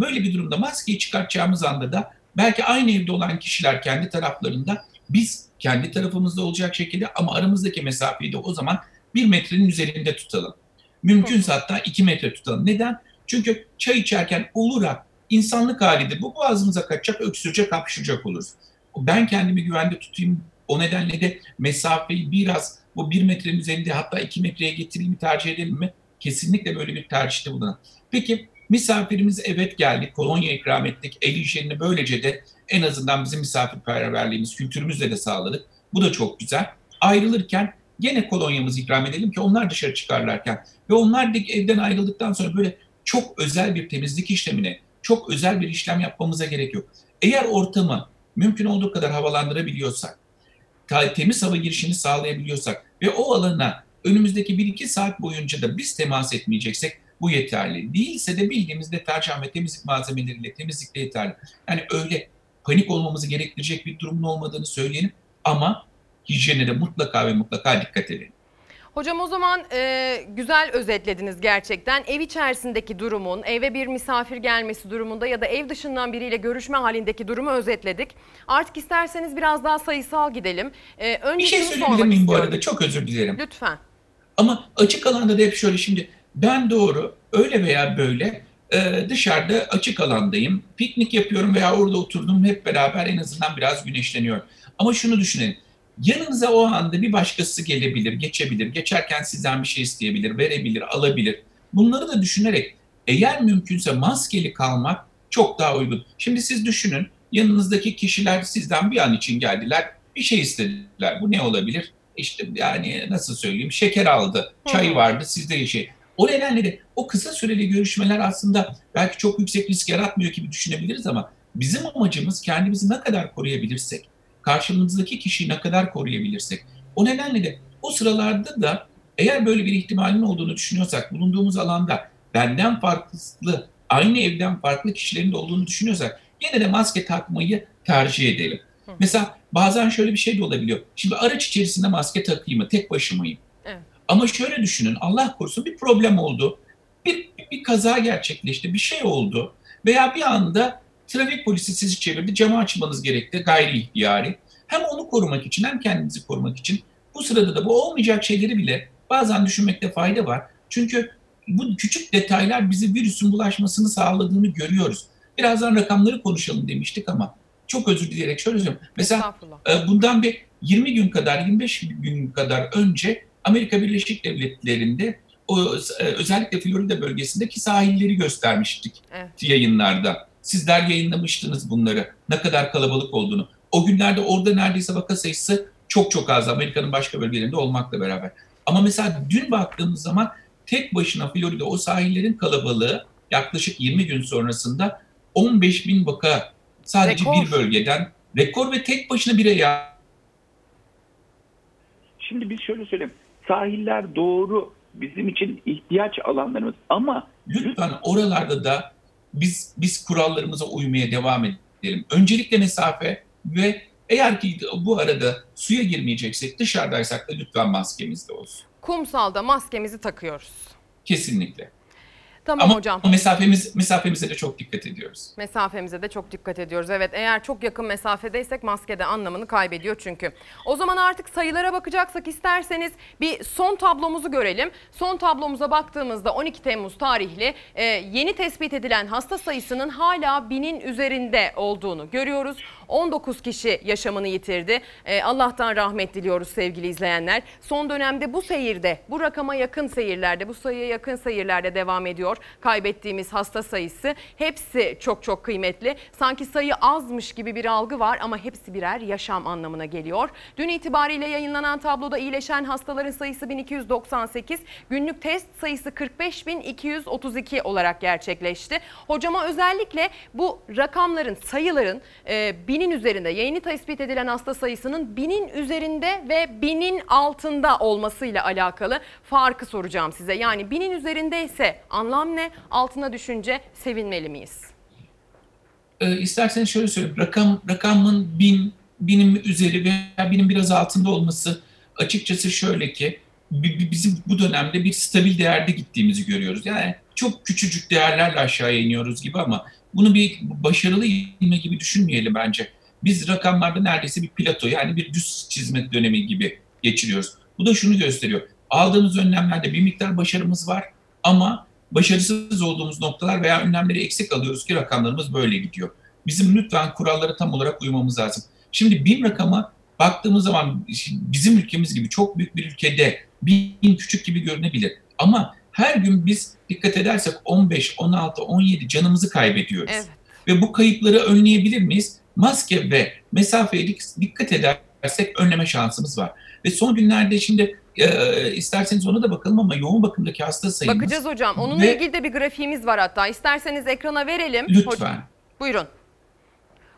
Böyle bir durumda maskeyi çıkartacağımız anda da belki aynı evde olan kişiler kendi taraflarında biz kendi tarafımızda olacak şekilde ama aramızdaki mesafeyi de o zaman bir metrenin üzerinde tutalım. Mümkünse hatta iki metre tutalım. Neden? Çünkü çay içerken olur ha insanlık halidir. Bu boğazımıza kaçacak, öksürecek, hapşıracak oluruz. Ben kendimi güvende tutayım. O nedenle de mesafeyi biraz bu bir metrenin üzerinde hatta iki metreye getireyim tercih edelim mi? Kesinlikle böyle bir tercihte bulunan. Peki misafirimiz evet geldik, kolonya ikram ettik, el hijyenini böylece de en azından bizim misafirperverliğimiz, kültürümüzle de sağladık. Bu da çok güzel. Ayrılırken gene kolonyamızı ikram edelim ki onlar dışarı çıkarlarken ve onlar da evden ayrıldıktan sonra böyle çok özel bir temizlik işlemine, çok özel bir işlem yapmamıza gerek yok. Eğer ortamı mümkün olduğu kadar havalandırabiliyorsak, temiz hava girişini sağlayabiliyorsak ve o alana önümüzdeki 1-2 saat boyunca da biz temas etmeyeceksek bu yeterli. Değilse de bildiğimiz deterjan ve temizlik malzemeleriyle temizlikle yeterli. Yani öyle panik olmamızı gerektirecek bir durumun olmadığını söyleyelim ama hijyene de mutlaka ve mutlaka dikkat edelim. Hocam o zaman e, güzel özetlediniz gerçekten. Ev içerisindeki durumun, eve bir misafir gelmesi durumunda ya da ev dışından biriyle görüşme halindeki durumu özetledik. Artık isterseniz biraz daha sayısal gidelim. E, önce bir şey söyleyebilir miyim bu arada? Çok özür dilerim. Lütfen. Ama açık alanda da hep şöyle şimdi ben doğru öyle veya böyle e, dışarıda açık alandayım. Piknik yapıyorum veya orada oturdum hep beraber en azından biraz güneşleniyorum. Ama şunu düşünelim. Yanınıza o anda bir başkası gelebilir, geçebilir. Geçerken sizden bir şey isteyebilir, verebilir, alabilir. Bunları da düşünerek eğer mümkünse maskeli kalmak çok daha uygun. Şimdi siz düşünün yanınızdaki kişiler sizden bir an için geldiler bir şey istediler. Bu ne olabilir? İşte yani nasıl söyleyeyim şeker aldı, çay vardı sizde şey. O nedenle de o kısa süreli görüşmeler aslında belki çok yüksek risk yaratmıyor gibi düşünebiliriz ama bizim amacımız kendimizi ne kadar koruyabilirsek, karşımızdaki kişiyi ne kadar koruyabilirsek. O nedenle de o sıralarda da eğer böyle bir ihtimalin olduğunu düşünüyorsak, bulunduğumuz alanda benden farklı, aynı evden farklı kişilerin de olduğunu düşünüyorsak yine de maske takmayı tercih edelim. Mesela bazen şöyle bir şey de olabiliyor. Şimdi araç içerisinde maske takayım mı? Tek başımayım. Evet. Ama şöyle düşünün. Allah korusun bir problem oldu. Bir, bir, kaza gerçekleşti. Bir şey oldu. Veya bir anda trafik polisi sizi çevirdi. Camı açmanız gerekti. Gayri ihtiyari. Hem onu korumak için hem kendinizi korumak için bu sırada da bu olmayacak şeyleri bile bazen düşünmekte fayda var. Çünkü bu küçük detaylar bize virüsün bulaşmasını sağladığını görüyoruz. Birazdan rakamları konuşalım demiştik ama çok özür dileyerek şöyle söyleyeyim. Mesela e, bundan bir 20 gün kadar, 25 gün kadar önce Amerika Birleşik Devletleri'nde o e, özellikle Florida bölgesindeki sahilleri göstermiştik Evet. yayınlarda. Sizler yayınlamıştınız bunları. Ne kadar kalabalık olduğunu. O günlerde orada neredeyse vaka sayısı çok çok az Amerika'nın başka bölgelerinde olmakla beraber. Ama mesela dün baktığımız zaman tek başına Florida o sahillerin kalabalığı yaklaşık 20 gün sonrasında 15 bin vaka sadece Rekor. bir bölgeden rekor ve tek başına bir ya Şimdi biz şöyle söyleyeyim. Sahiller doğru bizim için ihtiyaç alanlarımız ama lütfen oralarda da biz biz kurallarımıza uymaya devam edelim. Öncelikle mesafe ve eğer ki bu arada suya girmeyeceksek dışarıdaysak da lütfen maskemiz de olsun. Kumsalda maskemizi takıyoruz. Kesinlikle. Tamam Ama hocam. mesafemiz mesafemize de çok dikkat ediyoruz. Mesafemize de çok dikkat ediyoruz. Evet eğer çok yakın mesafedeysek maskede anlamını kaybediyor çünkü. O zaman artık sayılara bakacaksak isterseniz bir son tablomuzu görelim. Son tablomuza baktığımızda 12 Temmuz tarihli e, yeni tespit edilen hasta sayısının hala binin üzerinde olduğunu görüyoruz. 19 kişi yaşamını yitirdi. E, Allah'tan rahmet diliyoruz sevgili izleyenler. Son dönemde bu seyirde, bu rakama yakın seyirlerde, bu sayıya yakın seyirlerde devam ediyor. Kaybettiğimiz hasta sayısı hepsi çok çok kıymetli. Sanki sayı azmış gibi bir algı var ama hepsi birer yaşam anlamına geliyor. Dün itibariyle yayınlanan tabloda iyileşen hastaların sayısı 1298, günlük test sayısı 45.232 olarak gerçekleşti. Hocama özellikle bu rakamların, sayıların e, binin üzerinde, yeni tespit edilen hasta sayısının binin üzerinde ve binin altında olmasıyla alakalı farkı soracağım size. Yani binin üzerindeyse anlam ne? Altına düşünce sevinmeli miyiz? Ee, isterseniz şöyle söyleyeyim. Rakam, rakamın bin, binin üzeri veya binin biraz altında olması açıkçası şöyle ki bi- bi- bizim bu dönemde bir stabil değerde gittiğimizi görüyoruz. Yani çok küçücük değerlerle aşağıya iniyoruz gibi ama bunu bir başarılı inme gibi düşünmeyelim bence. Biz rakamlarda neredeyse bir plato yani bir düz çizme dönemi gibi geçiriyoruz. Bu da şunu gösteriyor. Aldığımız önlemlerde bir miktar başarımız var ama başarısız olduğumuz noktalar veya önlemleri eksik alıyoruz ki rakamlarımız böyle gidiyor. Bizim lütfen kurallara tam olarak uymamız lazım. Şimdi bin rakama baktığımız zaman bizim ülkemiz gibi çok büyük bir ülkede bin küçük gibi görünebilir. Ama her gün biz dikkat edersek 15, 16, 17 canımızı kaybediyoruz. Evet. Ve bu kayıpları önleyebilir miyiz? Maske ve mesafeye dik- dikkat edersek önleme şansımız var. Ve son günlerde şimdi e, isterseniz ona da bakalım ama yoğun bakımdaki hasta sayımız... Bakacağız hocam. Onunla ve- ilgili de bir grafiğimiz var hatta. İsterseniz ekrana verelim. Lütfen. Hocam, buyurun.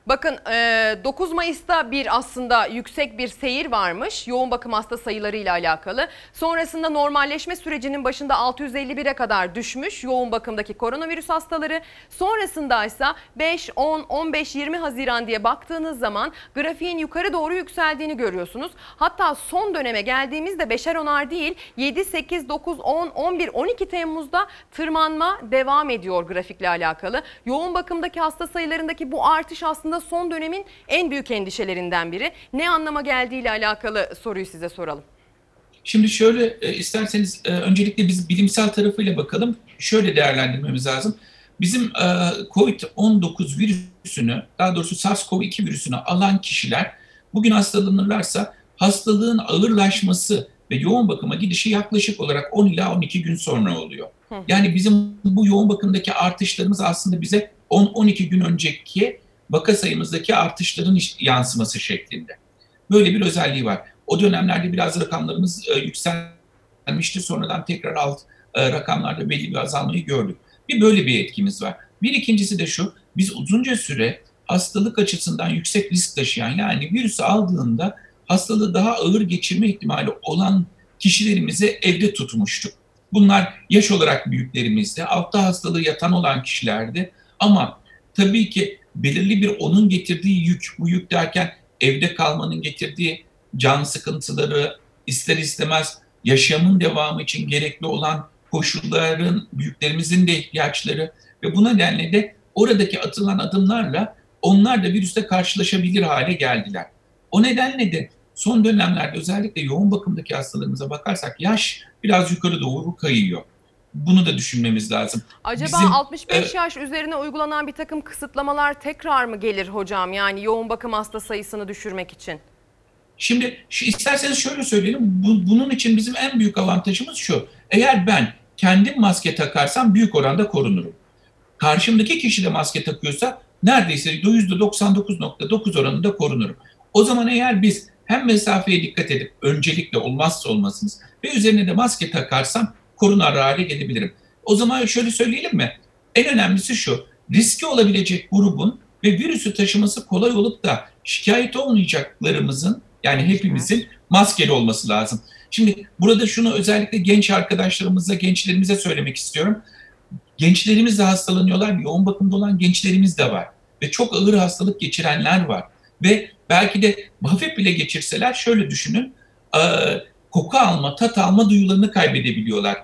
Bakın e, 9 Mayıs'ta bir aslında yüksek bir seyir varmış yoğun bakım hasta sayılarıyla alakalı. Sonrasında normalleşme sürecinin başında 651'e kadar düşmüş yoğun bakımdaki koronavirüs hastaları. Sonrasında ise 5, 10, 15, 20 Haziran diye baktığınız zaman grafiğin yukarı doğru yükseldiğini görüyorsunuz. Hatta son döneme geldiğimizde beşer onar değil 7, 8, 9, 10, 11, 12 Temmuz'da tırmanma devam ediyor grafikle alakalı. Yoğun bakımdaki hasta sayılarındaki bu artış aslında son dönemin en büyük endişelerinden biri. Ne anlama geldiğiyle alakalı soruyu size soralım. Şimdi şöyle e, isterseniz e, öncelikle biz bilimsel tarafıyla bakalım. Şöyle değerlendirmemiz lazım. Bizim e, COVID-19 virüsünü, daha doğrusu SARS-CoV-2 virüsünü alan kişiler bugün hastalanırlarsa hastalığın ağırlaşması ve yoğun bakıma gidişi yaklaşık olarak 10 ila 12 gün sonra oluyor. Hı. Yani bizim bu yoğun bakımdaki artışlarımız aslında bize 10-12 gün önceki vaka sayımızdaki artışların yansıması şeklinde. Böyle bir özelliği var. O dönemlerde biraz rakamlarımız e, yükselmişti. Sonradan tekrar alt e, rakamlarda belli bir azalmayı gördük. Bir böyle bir etkimiz var. Bir ikincisi de şu, biz uzunca süre hastalık açısından yüksek risk taşıyan yani virüsü aldığında hastalığı daha ağır geçirme ihtimali olan kişilerimizi evde tutmuştuk. Bunlar yaş olarak büyüklerimizde, altta hastalığı yatan olan kişilerdi. Ama tabii ki belirli bir onun getirdiği yük, bu yük derken evde kalmanın getirdiği can sıkıntıları, ister istemez yaşamın devamı için gerekli olan koşulların, büyüklerimizin de ihtiyaçları ve bu nedenle de oradaki atılan adımlarla onlar da virüste karşılaşabilir hale geldiler. O nedenle de son dönemlerde özellikle yoğun bakımdaki hastalarımıza bakarsak yaş biraz yukarı doğru kayıyor. Bunu da düşünmemiz lazım. Acaba Bizim, 65 e, yaş üzerine uygulanan bir takım kısıtlamalar tekrar mı gelir hocam? Yani yoğun bakım hasta sayısını düşürmek için. Şimdi şu, isterseniz şöyle söyleyelim. Bu- bunun için bizim en büyük avantajımız şu. Eğer ben kendim maske takarsam büyük oranda korunurum. Karşımdaki kişi de maske takıyorsa neredeyse %99.9 oranında korunurum. O zaman eğer biz hem mesafeye dikkat edip öncelikle olmazsa olmazımız ve üzerine de maske takarsam korunar hale gelebilirim. O zaman şöyle söyleyelim mi? En önemlisi şu. Riski olabilecek grubun ve virüsü taşıması kolay olup da şikayet olmayacaklarımızın yani hepimizin maskeli olması lazım. Şimdi burada şunu özellikle genç arkadaşlarımıza, gençlerimize söylemek istiyorum. Gençlerimiz de hastalanıyorlar. Yoğun bakımda olan gençlerimiz de var. Ve çok ağır hastalık geçirenler var. Ve belki de hafif bile geçirseler şöyle düşünün. Koku alma, tat alma duyularını kaybedebiliyorlar.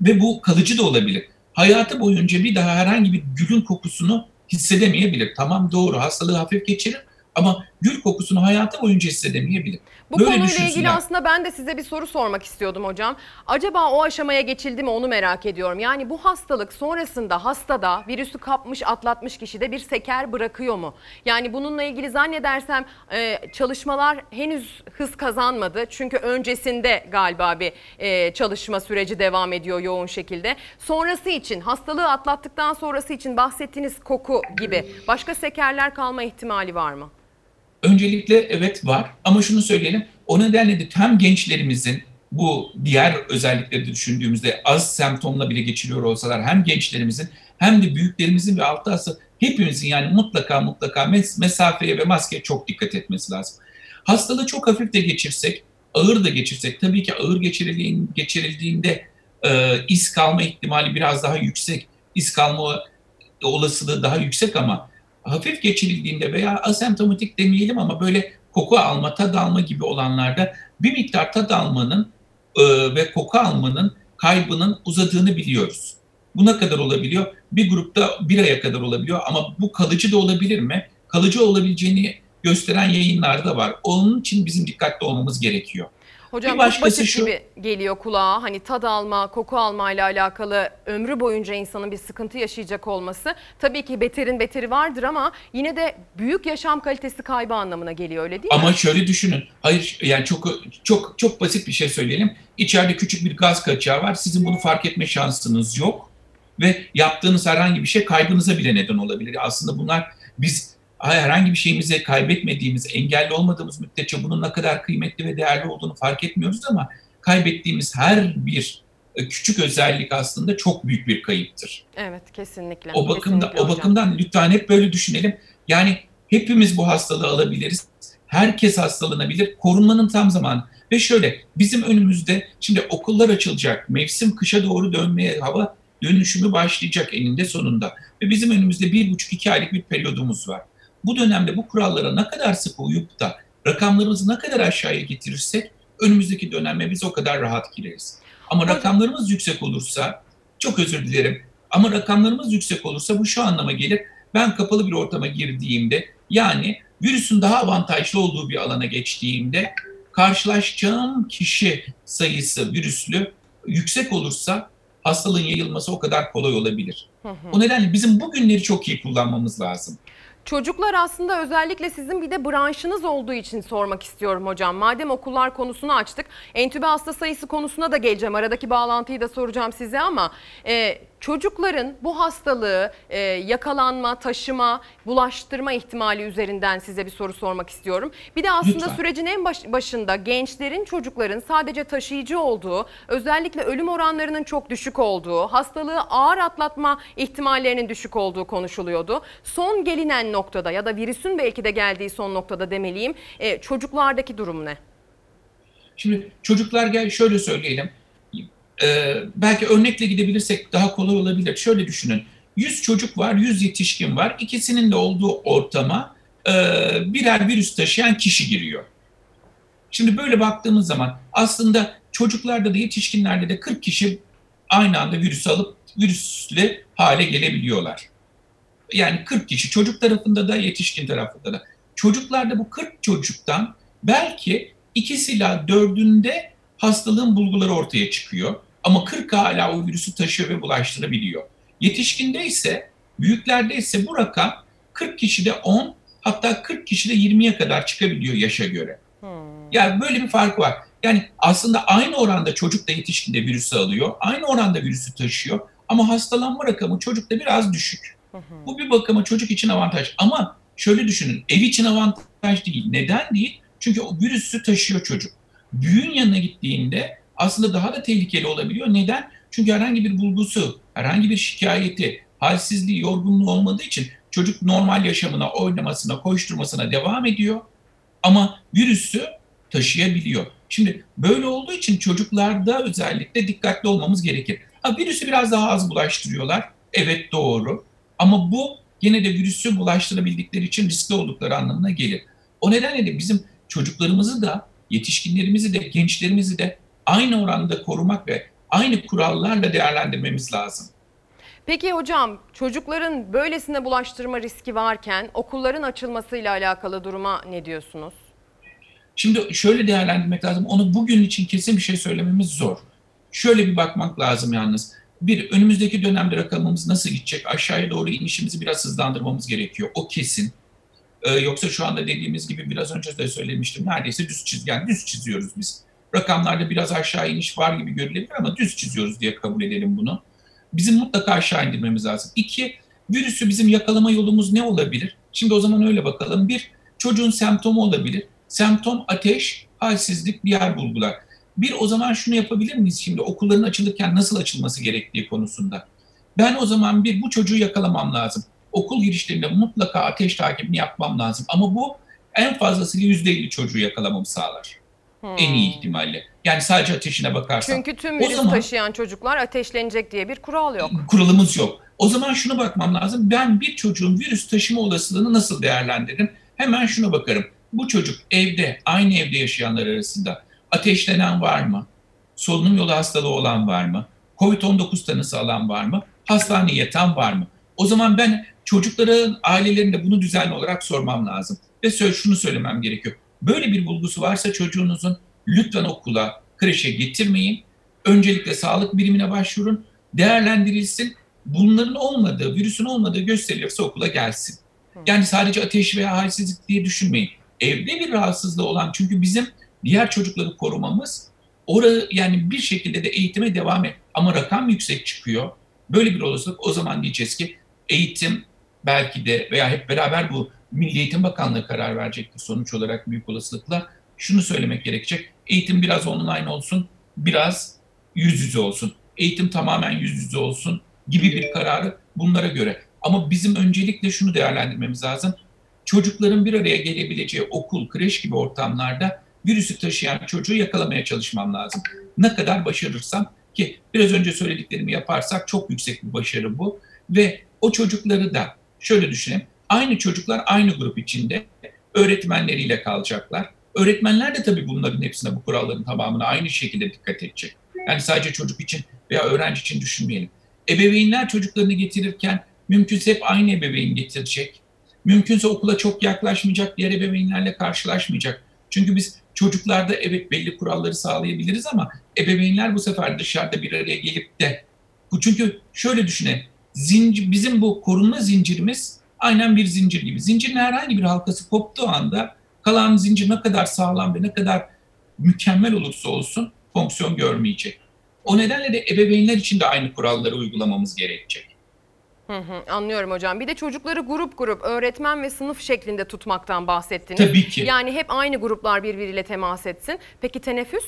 Ve bu kalıcı da olabilir. Hayatı boyunca bir daha herhangi bir gülün kokusunu hissedemeyebilir. Tamam doğru hastalığı hafif geçirir ama gül kokusunu hayatı boyunca hissedemeyebilir. Bu Böyle konuyla ilgili aslında ben de size bir soru sormak istiyordum hocam. Acaba o aşamaya geçildi mi onu merak ediyorum. Yani bu hastalık sonrasında hastada virüsü kapmış atlatmış kişide bir seker bırakıyor mu? Yani bununla ilgili zannedersem e, çalışmalar henüz hız kazanmadı. Çünkü öncesinde galiba bir e, çalışma süreci devam ediyor yoğun şekilde. Sonrası için hastalığı atlattıktan sonrası için bahsettiğiniz koku gibi başka sekerler kalma ihtimali var mı? Öncelikle evet var ama şunu söyleyelim. O nedenle de hem gençlerimizin bu diğer özellikleri de düşündüğümüzde az semptomla bile geçiriyor olsalar hem gençlerimizin hem de büyüklerimizin ve hasta hepimizin yani mutlaka mutlaka mes- mesafeye ve maskeye çok dikkat etmesi lazım. Hastalığı çok hafif de geçirsek, ağır da geçirsek tabii ki ağır geçirildiğin- geçirildiğinde e, iz kalma ihtimali biraz daha yüksek. İz kalma olasılığı daha yüksek ama hafif geçirildiğinde veya asemptomatik demeyelim ama böyle koku alma, tad alma gibi olanlarda bir miktar tad almanın e, ve koku almanın kaybının uzadığını biliyoruz. Bu ne kadar olabiliyor? Bir grupta bir aya kadar olabiliyor ama bu kalıcı da olabilir mi? Kalıcı olabileceğini gösteren yayınlar da var. Onun için bizim dikkatli olmamız gerekiyor. Hocam Bir basit şu- gibi geliyor kulağa. Hani tad alma, koku alma ile alakalı ömrü boyunca insanın bir sıkıntı yaşayacak olması. Tabii ki beterin beteri vardır ama yine de büyük yaşam kalitesi kaybı anlamına geliyor öyle değil mi? Ama şöyle düşünün. Hayır yani çok çok çok basit bir şey söyleyelim. İçeride küçük bir gaz kaçağı var. Sizin bunu fark etme şansınız yok. Ve yaptığınız herhangi bir şey kaybınıza bile neden olabilir. Aslında bunlar biz herhangi bir şeyimizi kaybetmediğimiz, engelli olmadığımız müddetçe bunun ne kadar kıymetli ve değerli olduğunu fark etmiyoruz ama kaybettiğimiz her bir e, küçük özellik aslında çok büyük bir kayıptır. Evet kesinlikle. O bakımda Kesinlikle o hocam. bakımdan lütfen hep böyle düşünelim. Yani hepimiz bu hastalığı alabiliriz. Herkes hastalanabilir. Korunmanın tam zamanı. Ve şöyle bizim önümüzde şimdi okullar açılacak. Mevsim kışa doğru dönmeye hava dönüşümü başlayacak eninde sonunda. Ve bizim önümüzde bir buçuk iki aylık bir periyodumuz var. Bu dönemde bu kurallara ne kadar sık uyup da rakamlarımızı ne kadar aşağıya getirirsek önümüzdeki döneme biz o kadar rahat gireriz. Ama rakamlarımız yüksek olursa çok özür dilerim ama rakamlarımız yüksek olursa bu şu anlama gelir. Ben kapalı bir ortama girdiğimde yani virüsün daha avantajlı olduğu bir alana geçtiğimde karşılaşacağım kişi sayısı virüslü yüksek olursa hastalığın yayılması o kadar kolay olabilir. Hı hı. O nedenle bizim bu günleri çok iyi kullanmamız lazım. Çocuklar aslında özellikle sizin bir de branşınız olduğu için sormak istiyorum hocam. Madem okullar konusunu açtık, entübe hasta sayısı konusuna da geleceğim. Aradaki bağlantıyı da soracağım size ama e, çocukların bu hastalığı e, yakalanma, taşıma, bulaştırma ihtimali üzerinden size bir soru sormak istiyorum. Bir de aslında Lütfen. sürecin en baş- başında gençlerin, çocukların sadece taşıyıcı olduğu, özellikle ölüm oranlarının çok düşük olduğu, hastalığı ağır atlatma ihtimallerinin düşük olduğu konuşuluyordu. Son gelinen noktada ya da virüsün belki de geldiği son noktada demeliyim. e, çocuklardaki durum ne? Şimdi çocuklar gel şöyle söyleyelim. Ee, belki örnekle gidebilirsek daha kolay olabilir. Şöyle düşünün. 100 çocuk var, 100 yetişkin var. İkisinin de olduğu ortama e, birer virüs taşıyan kişi giriyor. Şimdi böyle baktığımız zaman aslında çocuklarda da yetişkinlerde de 40 kişi aynı anda virüs alıp virüsle hale gelebiliyorlar. Yani 40 kişi çocuk tarafında da yetişkin tarafında da. Çocuklarda bu 40 çocuktan belki ikisiyle dördünde hastalığın bulguları ortaya çıkıyor. Ama 40 hala o virüsü taşıyor ve bulaştırabiliyor. Yetişkinde ise, büyüklerde ise bu rakam 40 kişide 10 hatta 40 kişide 20'ye kadar çıkabiliyor yaşa göre. Yani böyle bir fark var. Yani aslında aynı oranda çocuk da yetişkin de virüsü alıyor. Aynı oranda virüsü taşıyor. Ama hastalanma rakamı çocukta biraz düşük. Bu bir bakıma çocuk için avantaj. Ama şöyle düşünün, ev için avantaj değil. Neden değil? Çünkü o virüsü taşıyor çocuk. Büyüğün yanına gittiğinde aslında daha da tehlikeli olabiliyor. Neden? Çünkü herhangi bir bulgusu, herhangi bir şikayeti, halsizliği, yorgunluğu olmadığı için çocuk normal yaşamına, oynamasına, koşturmasına devam ediyor. Ama virüsü taşıyabiliyor. Şimdi böyle olduğu için çocuklarda özellikle dikkatli olmamız gerekir. Ha, virüsü biraz daha az bulaştırıyorlar. Evet doğru. Ama bu yine de virüsü bulaştırabildikleri için riskli oldukları anlamına gelir. O nedenle de bizim çocuklarımızı da, yetişkinlerimizi de, gençlerimizi de aynı oranda korumak ve aynı kurallarla değerlendirmemiz lazım. Peki hocam çocukların böylesine bulaştırma riski varken okulların açılmasıyla alakalı duruma ne diyorsunuz? Şimdi şöyle değerlendirmek lazım. Onu bugün için kesin bir şey söylememiz zor. Şöyle bir bakmak lazım yalnız. Bir, önümüzdeki dönemde rakamımız nasıl gidecek? Aşağıya doğru inişimizi biraz hızlandırmamız gerekiyor. O kesin. Ee, yoksa şu anda dediğimiz gibi biraz önce de söylemiştim. Neredeyse düz çizgen, düz çiziyoruz biz. Rakamlarda biraz aşağı iniş var gibi görülebilir ama düz çiziyoruz diye kabul edelim bunu. Bizim mutlaka aşağı indirmemiz lazım. İki, virüsü bizim yakalama yolumuz ne olabilir? Şimdi o zaman öyle bakalım. Bir, çocuğun semptomu olabilir. Semptom ateş, halsizlik, diğer bulgular. Bir o zaman şunu yapabilir miyiz şimdi okulların açılırken nasıl açılması gerektiği konusunda? Ben o zaman bir bu çocuğu yakalamam lazım. Okul girişlerinde mutlaka ateş takibini yapmam lazım. Ama bu en fazlasıyla %50 çocuğu yakalamamı sağlar. En iyi ihtimalle. Yani sadece ateşine bakarsam. Çünkü tüm virüs zaman- taşıyan çocuklar ateşlenecek diye bir kural yok. kuralımız yok. O zaman şuna bakmam lazım. Ben bir çocuğun virüs taşıma olasılığını nasıl değerlendiririm? Hemen şuna bakarım. Bu çocuk evde, aynı evde yaşayanlar arasında ateşlenen var mı? Solunum yolu hastalığı olan var mı? Covid-19 tanısı alan var mı? Hastaneye yatan var mı? O zaman ben çocukların ailelerinde bunu düzenli olarak sormam lazım. Ve şunu söylemem gerekiyor. Böyle bir bulgusu varsa çocuğunuzun lütfen okula, kreşe getirmeyin. Öncelikle sağlık birimine başvurun. Değerlendirilsin. Bunların olmadığı, virüsün olmadığı gösteriliyorsa okula gelsin. Yani sadece ateş veya halsizlik diye düşünmeyin. Evde bir rahatsızlığı olan çünkü bizim diğer çocukları korumamız orada yani bir şekilde de eğitime devam et. Ama rakam yüksek çıkıyor. Böyle bir olasılık o zaman diyeceğiz ki eğitim belki de veya hep beraber bu Milli Eğitim Bakanlığı karar verecektir sonuç olarak büyük olasılıkla. Şunu söylemek gerekecek. Eğitim biraz online olsun, biraz yüz yüze olsun. Eğitim tamamen yüz yüze olsun gibi bir kararı bunlara göre. Ama bizim öncelikle şunu değerlendirmemiz lazım. Çocukların bir araya gelebileceği okul, kreş gibi ortamlarda virüsü taşıyan çocuğu yakalamaya çalışmam lazım. Ne kadar başarırsam ki biraz önce söylediklerimi yaparsak çok yüksek bir başarı bu. Ve o çocukları da şöyle düşünelim. Aynı çocuklar aynı grup içinde öğretmenleriyle kalacaklar. Öğretmenler de tabii bunların hepsine bu kuralların tamamına aynı şekilde dikkat edecek. Yani sadece çocuk için veya öğrenci için düşünmeyelim. Ebeveynler çocuklarını getirirken mümkünse hep aynı ebeveyn getirecek. Mümkünse okula çok yaklaşmayacak, diğer ebeveynlerle karşılaşmayacak. Çünkü biz çocuklarda evet belli kuralları sağlayabiliriz ama ebeveynler bu sefer dışarıda bir araya gelip de bu çünkü şöyle düşünün. Zincir, bizim bu korunma zincirimiz Aynen bir zincir gibi. Zincirin herhangi bir halkası koptuğu anda kalan zincir ne kadar sağlam ve ne kadar mükemmel olursa olsun fonksiyon görmeyecek. O nedenle de ebeveynler için de aynı kuralları uygulamamız gerekecek. Hı hı, anlıyorum hocam. Bir de çocukları grup grup öğretmen ve sınıf şeklinde tutmaktan bahsettiniz. Tabii ki. Yani hep aynı gruplar birbiriyle temas etsin. Peki teneffüs?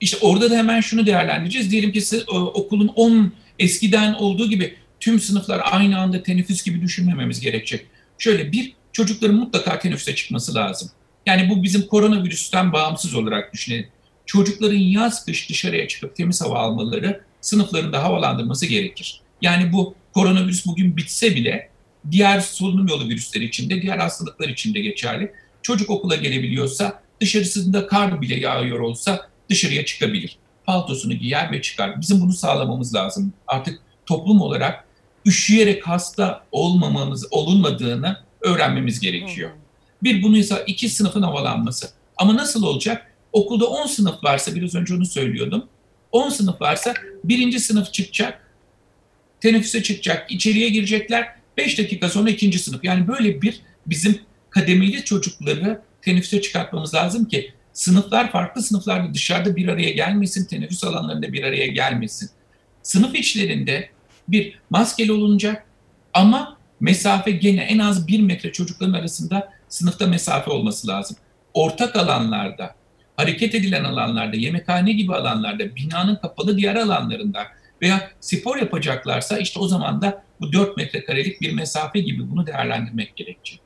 İşte orada da hemen şunu değerlendireceğiz. Diyelim ki sı- o- okulun 10 eskiden olduğu gibi tüm sınıflar aynı anda teneffüs gibi düşünmememiz gerekecek. Şöyle bir, çocukların mutlaka teneffüse çıkması lazım. Yani bu bizim koronavirüsten bağımsız olarak düşünelim. Çocukların yaz kış dışarıya çıkıp temiz hava almaları, sınıflarında havalandırması gerekir. Yani bu koronavirüs bugün bitse bile diğer solunum yolu virüsleri için de diğer hastalıklar için de geçerli. Çocuk okula gelebiliyorsa dışarısında kar bile yağıyor olsa dışarıya çıkabilir. Paltosunu giyer ve çıkar. Bizim bunu sağlamamız lazım. Artık toplum olarak üşüyerek hasta olmamamız, olunmadığını öğrenmemiz gerekiyor. Bir bunuysa iki sınıfın havalanması. Ama nasıl olacak? Okulda 10 sınıf varsa biraz önce onu söylüyordum. 10 sınıf varsa birinci sınıf çıkacak, teneffüse çıkacak, içeriye girecekler. 5 dakika sonra ikinci sınıf. Yani böyle bir bizim kademeli çocukları teneffüse çıkartmamız lazım ki sınıflar farklı sınıflarda dışarıda bir araya gelmesin, teneffüs alanlarında bir araya gelmesin. Sınıf içlerinde bir maskeli olunacak ama mesafe gene en az bir metre çocukların arasında sınıfta mesafe olması lazım. Ortak alanlarda, hareket edilen alanlarda, yemekhane gibi alanlarda, binanın kapalı diğer alanlarında veya spor yapacaklarsa işte o zaman da bu 4 metrekarelik bir mesafe gibi bunu değerlendirmek gerekecek.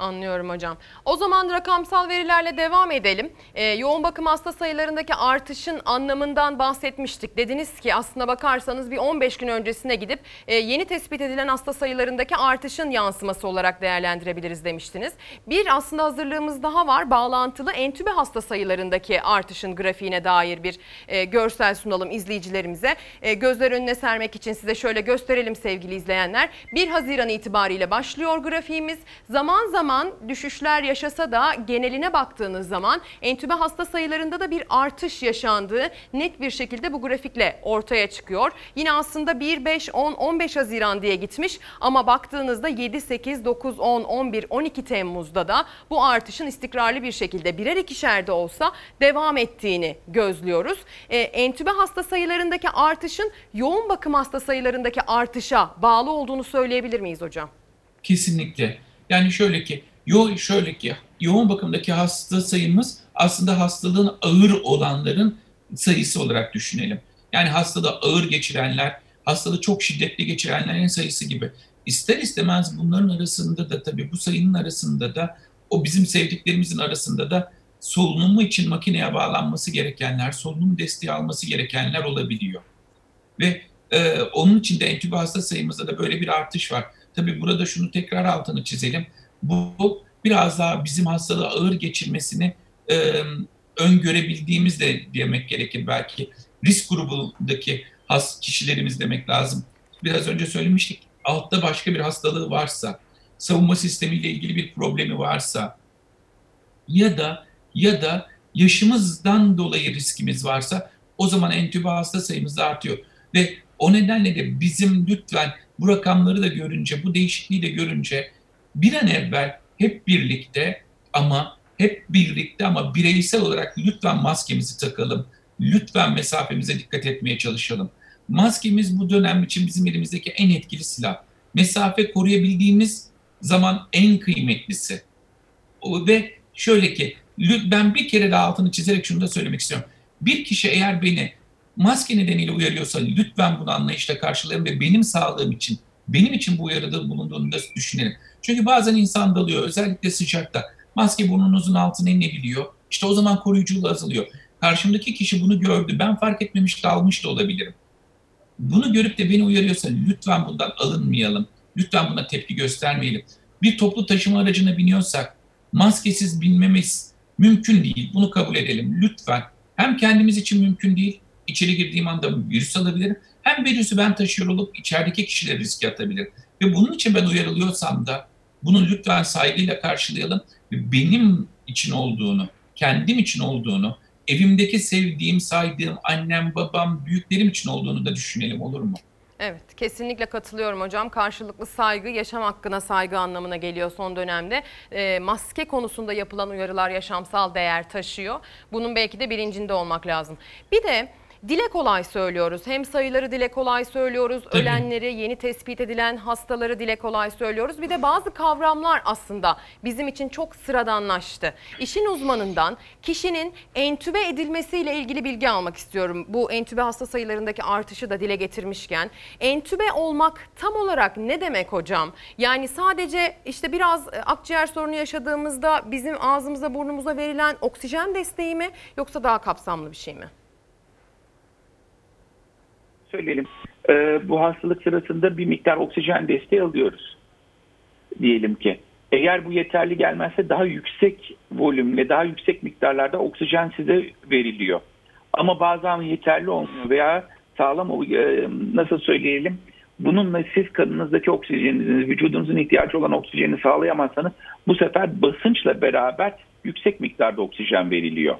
Anlıyorum hocam. O zaman rakamsal verilerle devam edelim. Ee, yoğun bakım hasta sayılarındaki artışın anlamından bahsetmiştik. Dediniz ki aslına bakarsanız bir 15 gün öncesine gidip e, yeni tespit edilen hasta sayılarındaki artışın yansıması olarak değerlendirebiliriz demiştiniz. Bir aslında hazırlığımız daha var. Bağlantılı entübe hasta sayılarındaki artışın grafiğine dair bir e, görsel sunalım izleyicilerimize. E, gözler önüne sermek için size şöyle gösterelim sevgili izleyenler. 1 Haziran itibariyle başlıyor grafiğimiz. Zaman zaman düşüşler yaşasa da geneline baktığınız zaman entübe hasta sayılarında da bir artış yaşandığı net bir şekilde bu grafikle ortaya çıkıyor. Yine aslında 1, 5, 10, 15 Haziran diye gitmiş ama baktığınızda 7, 8, 9, 10, 11, 12 Temmuz'da da bu artışın istikrarlı bir şekilde birer ikişer de olsa devam ettiğini gözlüyoruz. Ee, entübe hasta sayılarındaki artışın yoğun bakım hasta sayılarındaki artışa bağlı olduğunu söyleyebilir miyiz hocam? Kesinlikle. Yani şöyle ki, yo şöyle ki yoğun bakımdaki hasta sayımız aslında hastalığın ağır olanların sayısı olarak düşünelim. Yani hastalığı ağır geçirenler, hastalığı çok şiddetli geçirenlerin sayısı gibi. İster istemez bunların arasında da tabii bu sayının arasında da o bizim sevdiklerimizin arasında da solunumu için makineye bağlanması gerekenler, solunum desteği alması gerekenler olabiliyor. Ve e, onun için de entübe hasta sayımızda da böyle bir artış var. Tabii burada şunu tekrar altını çizelim. Bu, biraz daha bizim hastalığı ağır geçirmesini e, öngörebildiğimiz de demek gerekir belki. Risk grubundaki has kişilerimiz demek lazım. Biraz önce söylemiştik. Altta başka bir hastalığı varsa, savunma sistemiyle ilgili bir problemi varsa ya da ya da yaşımızdan dolayı riskimiz varsa o zaman entübe hasta sayımız da artıyor. Ve o nedenle de bizim lütfen bu rakamları da görünce, bu değişikliği de görünce bir an evvel hep birlikte ama hep birlikte ama bireysel olarak lütfen maskemizi takalım. Lütfen mesafemize dikkat etmeye çalışalım. Maskemiz bu dönem için bizim elimizdeki en etkili silah. Mesafe koruyabildiğimiz zaman en kıymetlisi. Ve şöyle ki ben bir kere daha altını çizerek şunu da söylemek istiyorum. Bir kişi eğer beni maske nedeniyle uyarıyorsa lütfen bunu anlayışla karşılayın ve benim sağlığım için, benim için bu uyarıda bulunduğunu da düşünelim. Çünkü bazen insan dalıyor, özellikle sıcakta. Maske burnunuzun altına inebiliyor. İşte o zaman koruyuculuğu azalıyor. Karşımdaki kişi bunu gördü, ben fark etmemiş dalmış da olabilirim. Bunu görüp de beni uyarıyorsa lütfen bundan alınmayalım. Lütfen buna tepki göstermeyelim. Bir toplu taşıma aracına biniyorsak maskesiz binmemiz mümkün değil. Bunu kabul edelim lütfen. Hem kendimiz için mümkün değil. İçeri girdiğim anda virüs alabilirim. Hem virüsü ben taşıyor olup içerideki kişileri riske atabilirim. Ve bunun için ben uyarılıyorsam da bunu lütfen saygıyla karşılayalım. Benim için olduğunu, kendim için olduğunu, evimdeki sevdiğim, saydığım annem, babam, büyüklerim için olduğunu da düşünelim olur mu? Evet kesinlikle katılıyorum hocam. Karşılıklı saygı yaşam hakkına saygı anlamına geliyor son dönemde. E, maske konusunda yapılan uyarılar yaşamsal değer taşıyor. Bunun belki de bilincinde olmak lazım. Bir de dile kolay söylüyoruz. Hem sayıları dile kolay söylüyoruz. Ölenleri, yeni tespit edilen hastaları dile kolay söylüyoruz. Bir de bazı kavramlar aslında bizim için çok sıradanlaştı. İşin uzmanından kişinin entübe edilmesiyle ilgili bilgi almak istiyorum. Bu entübe hasta sayılarındaki artışı da dile getirmişken. Entübe olmak tam olarak ne demek hocam? Yani sadece işte biraz e, akciğer sorunu yaşadığımızda bizim ağzımıza burnumuza verilen oksijen desteği mi yoksa daha kapsamlı bir şey mi? Söyleyelim. Ee, bu hastalık sırasında bir miktar oksijen desteği alıyoruz. Diyelim ki. Eğer bu yeterli gelmezse daha yüksek volümle, daha yüksek miktarlarda oksijen size veriliyor. Ama bazen yeterli olmuyor veya sağlam e, nasıl söyleyelim bununla siz kanınızdaki oksijeninizi, vücudunuzun ihtiyacı olan oksijeni sağlayamazsanız bu sefer basınçla beraber yüksek miktarda oksijen veriliyor.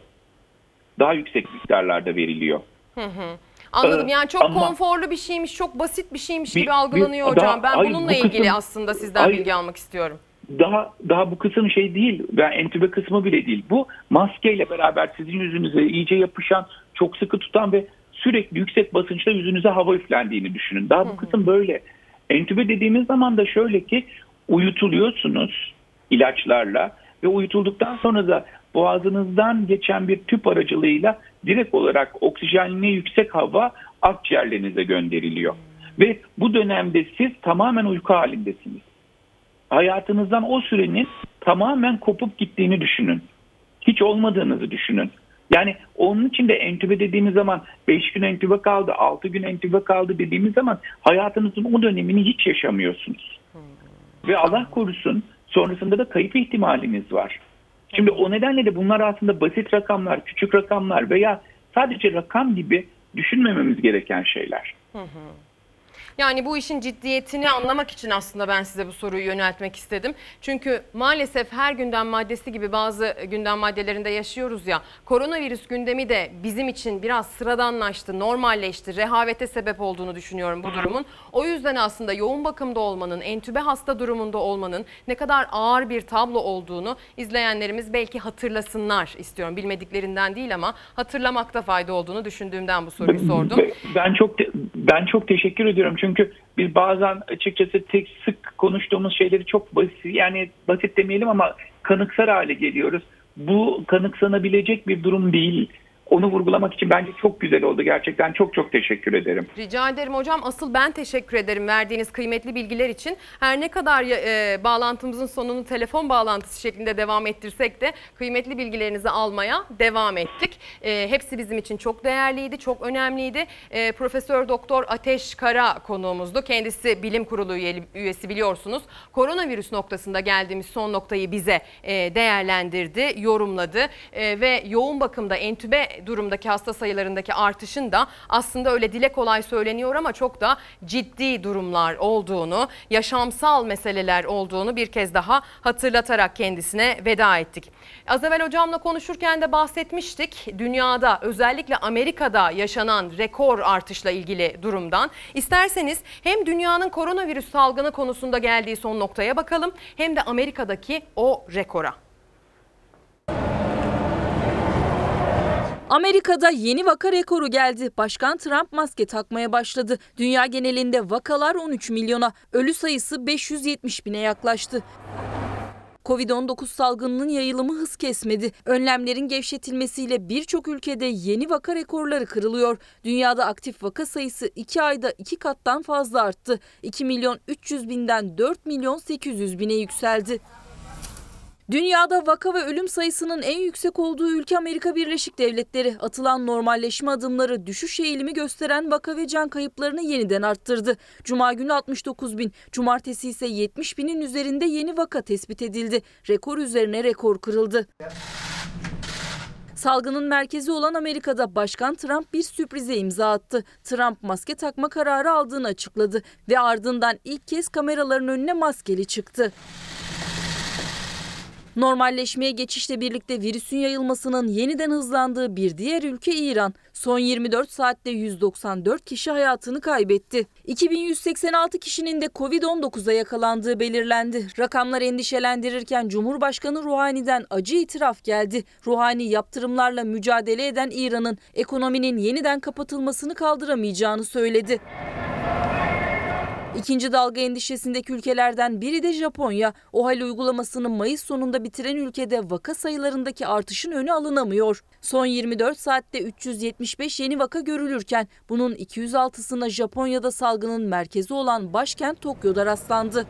Daha yüksek miktarlarda veriliyor. Hı hı. Anladım. Ee, Yani çok ama- konforlu bir şeymiş, çok basit bir şeymiş Bir- gibi algılanıyor bir- hocam. daha- Ben hayır, bununla bu ilgili kısım- aslında sizden hayır. bilgi almak istiyorum. daha daha bu kısım şey değil. Ben entübe kısmı bile değil. Bu maskeyle beraber sizin yüzünüze iyice yapışan, çok sıkı tutan ve sürekli yüksek basınçla yüzünüze hava üflendiğini düşünün. Daha bu kısım böyle. Entübe dediğimiz zaman da şöyle ki uyutuluyorsunuz ilaçlarla ve uyutulduktan sonra da boğazınızdan geçen bir tüp aracılığıyla direkt olarak oksijenli yüksek hava akciğerlerinize gönderiliyor. Ve bu dönemde siz tamamen uyku halindesiniz hayatınızdan o sürenin tamamen kopup gittiğini düşünün. Hiç olmadığınızı düşünün. Yani onun için de entübe dediğimiz zaman 5 gün entübe kaldı, 6 gün entübe kaldı dediğimiz zaman hayatınızın o dönemini hiç yaşamıyorsunuz. Ve Allah korusun sonrasında da kayıp ihtimaliniz var. Şimdi o nedenle de bunlar aslında basit rakamlar, küçük rakamlar veya sadece rakam gibi düşünmememiz gereken şeyler. Hı hı. Yani bu işin ciddiyetini anlamak için aslında ben size bu soruyu yöneltmek istedim. Çünkü maalesef her gündem maddesi gibi bazı gündem maddelerinde yaşıyoruz ya. Koronavirüs gündemi de bizim için biraz sıradanlaştı, normalleşti, rehavete sebep olduğunu düşünüyorum bu durumun. O yüzden aslında yoğun bakımda olmanın, entübe hasta durumunda olmanın ne kadar ağır bir tablo olduğunu izleyenlerimiz belki hatırlasınlar istiyorum. Bilmediklerinden değil ama hatırlamakta fayda olduğunu düşündüğümden bu soruyu sordum. Ben çok ben çok teşekkür ediyorum çünkü biz bazen açıkçası tek sık konuştuğumuz şeyleri çok basit yani basit demeyelim ama kanıksar hale geliyoruz. Bu kanıksanabilecek bir durum değil. Onu vurgulamak için bence çok güzel oldu gerçekten çok çok teşekkür ederim. Rica ederim hocam. Asıl ben teşekkür ederim verdiğiniz kıymetli bilgiler için. Her ne kadar e, bağlantımızın sonunu telefon bağlantısı şeklinde devam ettirsek de kıymetli bilgilerinizi almaya devam ettik. E, hepsi bizim için çok değerliydi, çok önemliydi. E, Profesör Doktor Ateş Kara konuğumuzdu. Kendisi bilim kurulu üyesi biliyorsunuz. Koronavirüs noktasında geldiğimiz son noktayı bize e, değerlendirdi, yorumladı E, ve yoğun bakımda entübe durumdaki hasta sayılarındaki artışın da aslında öyle dile kolay söyleniyor ama çok da ciddi durumlar olduğunu, yaşamsal meseleler olduğunu bir kez daha hatırlatarak kendisine veda ettik. Az evvel hocamla konuşurken de bahsetmiştik. Dünyada özellikle Amerika'da yaşanan rekor artışla ilgili durumdan. İsterseniz hem dünyanın koronavirüs salgını konusunda geldiği son noktaya bakalım hem de Amerika'daki o rekora. Amerika'da yeni vaka rekoru geldi. Başkan Trump maske takmaya başladı. Dünya genelinde vakalar 13 milyona, ölü sayısı 570 bine yaklaştı. Covid-19 salgınının yayılımı hız kesmedi. Önlemlerin gevşetilmesiyle birçok ülkede yeni vaka rekorları kırılıyor. Dünyada aktif vaka sayısı 2 ayda 2 kattan fazla arttı. 2 milyon 300 binden 4 milyon 800 bine yükseldi. Dünyada vaka ve ölüm sayısının en yüksek olduğu ülke Amerika Birleşik Devletleri. Atılan normalleşme adımları düşüş eğilimi gösteren vaka ve can kayıplarını yeniden arttırdı. Cuma günü 69 bin, cumartesi ise 70 binin üzerinde yeni vaka tespit edildi. Rekor üzerine rekor kırıldı. Salgının merkezi olan Amerika'da Başkan Trump bir sürprize imza attı. Trump maske takma kararı aldığını açıkladı ve ardından ilk kez kameraların önüne maskeli çıktı. Normalleşmeye geçişle birlikte virüsün yayılmasının yeniden hızlandığı bir diğer ülke İran. Son 24 saatte 194 kişi hayatını kaybetti. 2186 kişinin de Covid-19'a yakalandığı belirlendi. Rakamlar endişelendirirken Cumhurbaşkanı Ruhani'den acı itiraf geldi. Ruhani yaptırımlarla mücadele eden İran'ın ekonominin yeniden kapatılmasını kaldıramayacağını söyledi. İkinci dalga endişesindeki ülkelerden biri de Japonya. OHAL uygulamasını Mayıs sonunda bitiren ülkede vaka sayılarındaki artışın önü alınamıyor. Son 24 saatte 375 yeni vaka görülürken bunun 206'sına Japonya'da salgının merkezi olan başkent Tokyo'da rastlandı.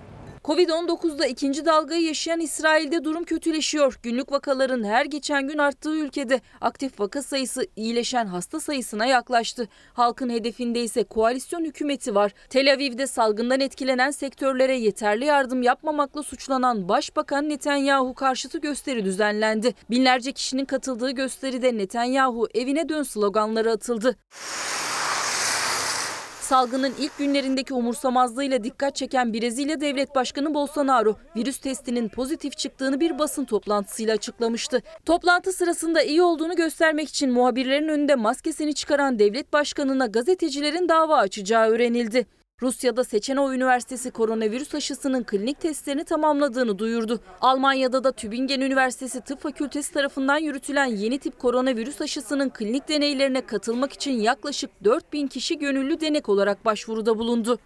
Covid-19'da ikinci dalgayı yaşayan İsrail'de durum kötüleşiyor. Günlük vakaların her geçen gün arttığı ülkede aktif vaka sayısı iyileşen hasta sayısına yaklaştı. Halkın hedefinde ise koalisyon hükümeti var. Tel Aviv'de salgından etkilenen sektörlere yeterli yardım yapmamakla suçlanan Başbakan Netanyahu karşıtı gösteri düzenlendi. Binlerce kişinin katıldığı gösteride Netanyahu evine dön sloganları atıldı. Salgının ilk günlerindeki umursamazlığıyla dikkat çeken Brezilya Devlet Başkanı Bolsonaro, virüs testinin pozitif çıktığını bir basın toplantısıyla açıklamıştı. Toplantı sırasında iyi olduğunu göstermek için muhabirlerin önünde maskesini çıkaran devlet başkanına gazetecilerin dava açacağı öğrenildi. Rusya'da Seçenov Üniversitesi koronavirüs aşısının klinik testlerini tamamladığını duyurdu. Almanya'da da Tübingen Üniversitesi Tıp Fakültesi tarafından yürütülen yeni tip koronavirüs aşısının klinik deneylerine katılmak için yaklaşık 4000 kişi gönüllü denek olarak başvuruda bulundu.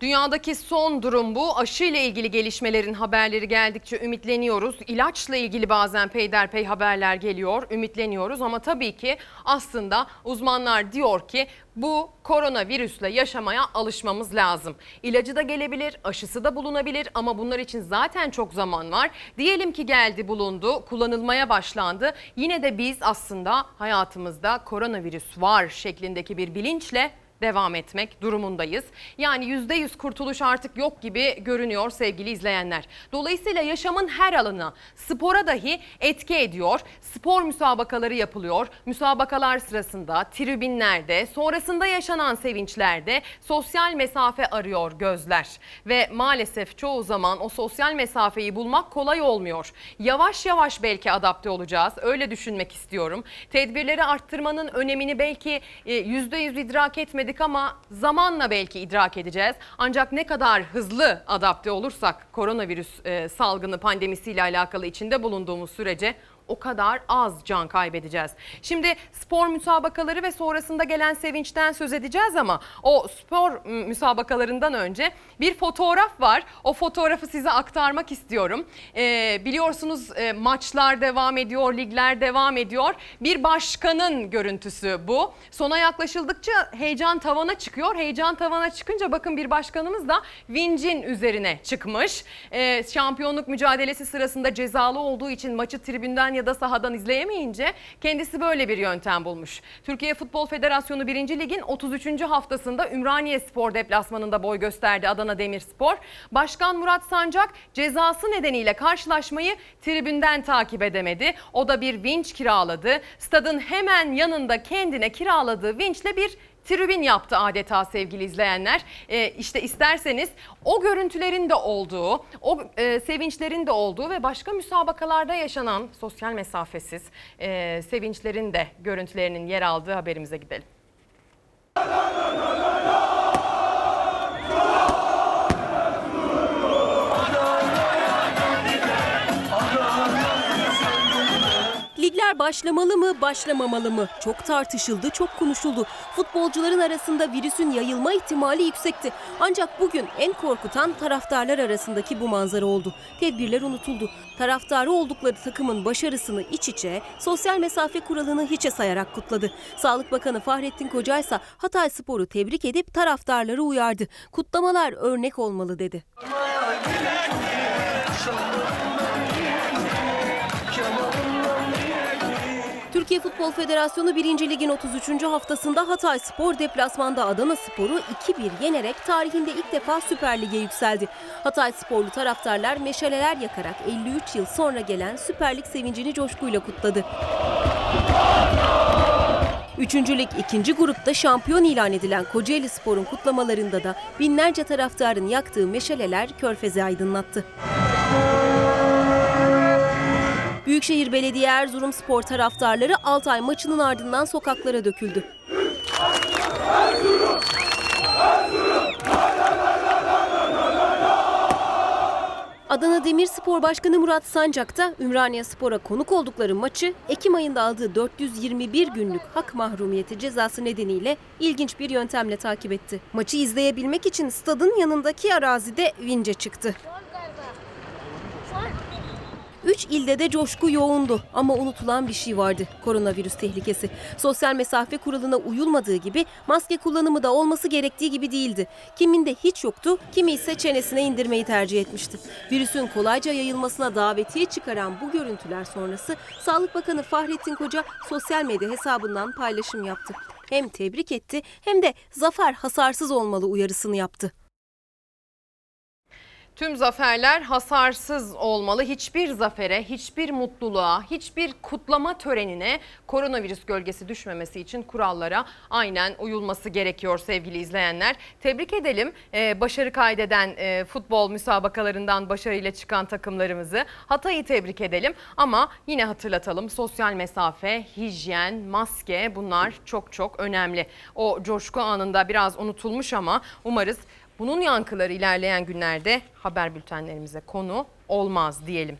Dünyadaki son durum bu. Aşı ile ilgili gelişmelerin haberleri geldikçe ümitleniyoruz. İlaçla ilgili bazen peyderpey haberler geliyor. Ümitleniyoruz ama tabii ki aslında uzmanlar diyor ki bu koronavirüsle yaşamaya alışmamız lazım. İlacı da gelebilir, aşısı da bulunabilir ama bunlar için zaten çok zaman var. Diyelim ki geldi, bulundu, kullanılmaya başlandı. Yine de biz aslında hayatımızda koronavirüs var şeklindeki bir bilinçle devam etmek durumundayız. Yani %100 kurtuluş artık yok gibi görünüyor sevgili izleyenler. Dolayısıyla yaşamın her alanına, spora dahi etki ediyor. Spor müsabakaları yapılıyor. Müsabakalar sırasında, tribünlerde, sonrasında yaşanan sevinçlerde sosyal mesafe arıyor gözler. Ve maalesef çoğu zaman o sosyal mesafeyi bulmak kolay olmuyor. Yavaş yavaş belki adapte olacağız. Öyle düşünmek istiyorum. Tedbirleri arttırmanın önemini belki %100 idrak etmedik ama zamanla belki idrak edeceğiz. Ancak ne kadar hızlı adapte olursak koronavirüs e, salgını pandemisiyle alakalı içinde bulunduğumuz sürece o kadar az can kaybedeceğiz. Şimdi spor müsabakaları ve sonrasında gelen sevinçten söz edeceğiz ama o spor müsabakalarından önce bir fotoğraf var. O fotoğrafı size aktarmak istiyorum. Ee, biliyorsunuz e, maçlar devam ediyor, ligler devam ediyor. Bir başkanın görüntüsü bu. Sona yaklaşıldıkça heyecan tavana çıkıyor. Heyecan tavana çıkınca bakın bir başkanımız da vincin üzerine çıkmış. Ee, şampiyonluk mücadelesi sırasında cezalı olduğu için maçı tribünden ya da sahadan izleyemeyince kendisi böyle bir yöntem bulmuş. Türkiye Futbol Federasyonu 1. Lig'in 33. haftasında Ümraniye Spor deplasmanında boy gösterdi Adana Demirspor. Başkan Murat Sancak cezası nedeniyle karşılaşmayı tribünden takip edemedi. O da bir vinç kiraladı. Stadın hemen yanında kendine kiraladığı vinçle bir tribün yaptı adeta sevgili izleyenler. E, işte isterseniz o görüntülerin de olduğu, o e, sevinçlerin de olduğu ve başka müsabakalarda yaşanan sosyal mesafesiz e, sevinçlerin de görüntülerinin yer aldığı haberimize gidelim. Ligler başlamalı mı, başlamamalı mı? Çok tartışıldı, çok konuşuldu. Futbolcuların arasında virüsün yayılma ihtimali yüksekti. Ancak bugün en korkutan taraftarlar arasındaki bu manzara oldu. Tedbirler unutuldu. Taraftarı oldukları takımın başarısını iç içe, sosyal mesafe kuralını hiçe sayarak kutladı. Sağlık Bakanı Fahrettin Koca ise Hatay Spor'u tebrik edip taraftarları uyardı. Kutlamalar örnek olmalı dedi. Türkiye Futbol Federasyonu 1. Lig'in 33. haftasında Hatay Spor deplasmanda Adana Spor'u 2-1 yenerek tarihinde ilk defa Süper Lig'e yükseldi. Hatay Sporlu taraftarlar meşaleler yakarak 53 yıl sonra gelen Süper Lig sevincini coşkuyla kutladı. Üçüncü lig ikinci grupta şampiyon ilan edilen Kocaeli Spor'un kutlamalarında da binlerce taraftarın yaktığı meşaleler körfezi aydınlattı. Büyükşehir Belediye Erzurum Spor taraftarları Altay maçının ardından sokaklara döküldü. Adana Demirspor Başkanı Murat Sancak da Ümraniye Spor'a konuk oldukları maçı Ekim ayında aldığı 421 günlük hak mahrumiyeti cezası nedeniyle ilginç bir yöntemle takip etti. Maçı izleyebilmek için stadın yanındaki arazide vince çıktı. Üç ilde de coşku yoğundu ama unutulan bir şey vardı. Koronavirüs tehlikesi. Sosyal mesafe kuralına uyulmadığı gibi maske kullanımı da olması gerektiği gibi değildi. Kiminde hiç yoktu, kimi ise çenesine indirmeyi tercih etmişti. Virüsün kolayca yayılmasına davetiye çıkaran bu görüntüler sonrası Sağlık Bakanı Fahrettin Koca sosyal medya hesabından paylaşım yaptı. Hem tebrik etti hem de zafer hasarsız olmalı uyarısını yaptı. Tüm zaferler hasarsız olmalı. Hiçbir zafere, hiçbir mutluluğa, hiçbir kutlama törenine koronavirüs gölgesi düşmemesi için kurallara aynen uyulması gerekiyor sevgili izleyenler. Tebrik edelim ee, başarı kaydeden e, futbol müsabakalarından başarıyla çıkan takımlarımızı. Hatay'ı tebrik edelim ama yine hatırlatalım sosyal mesafe, hijyen, maske bunlar çok çok önemli. O coşku anında biraz unutulmuş ama umarız bunun yankıları ilerleyen günlerde haber bültenlerimize konu olmaz diyelim.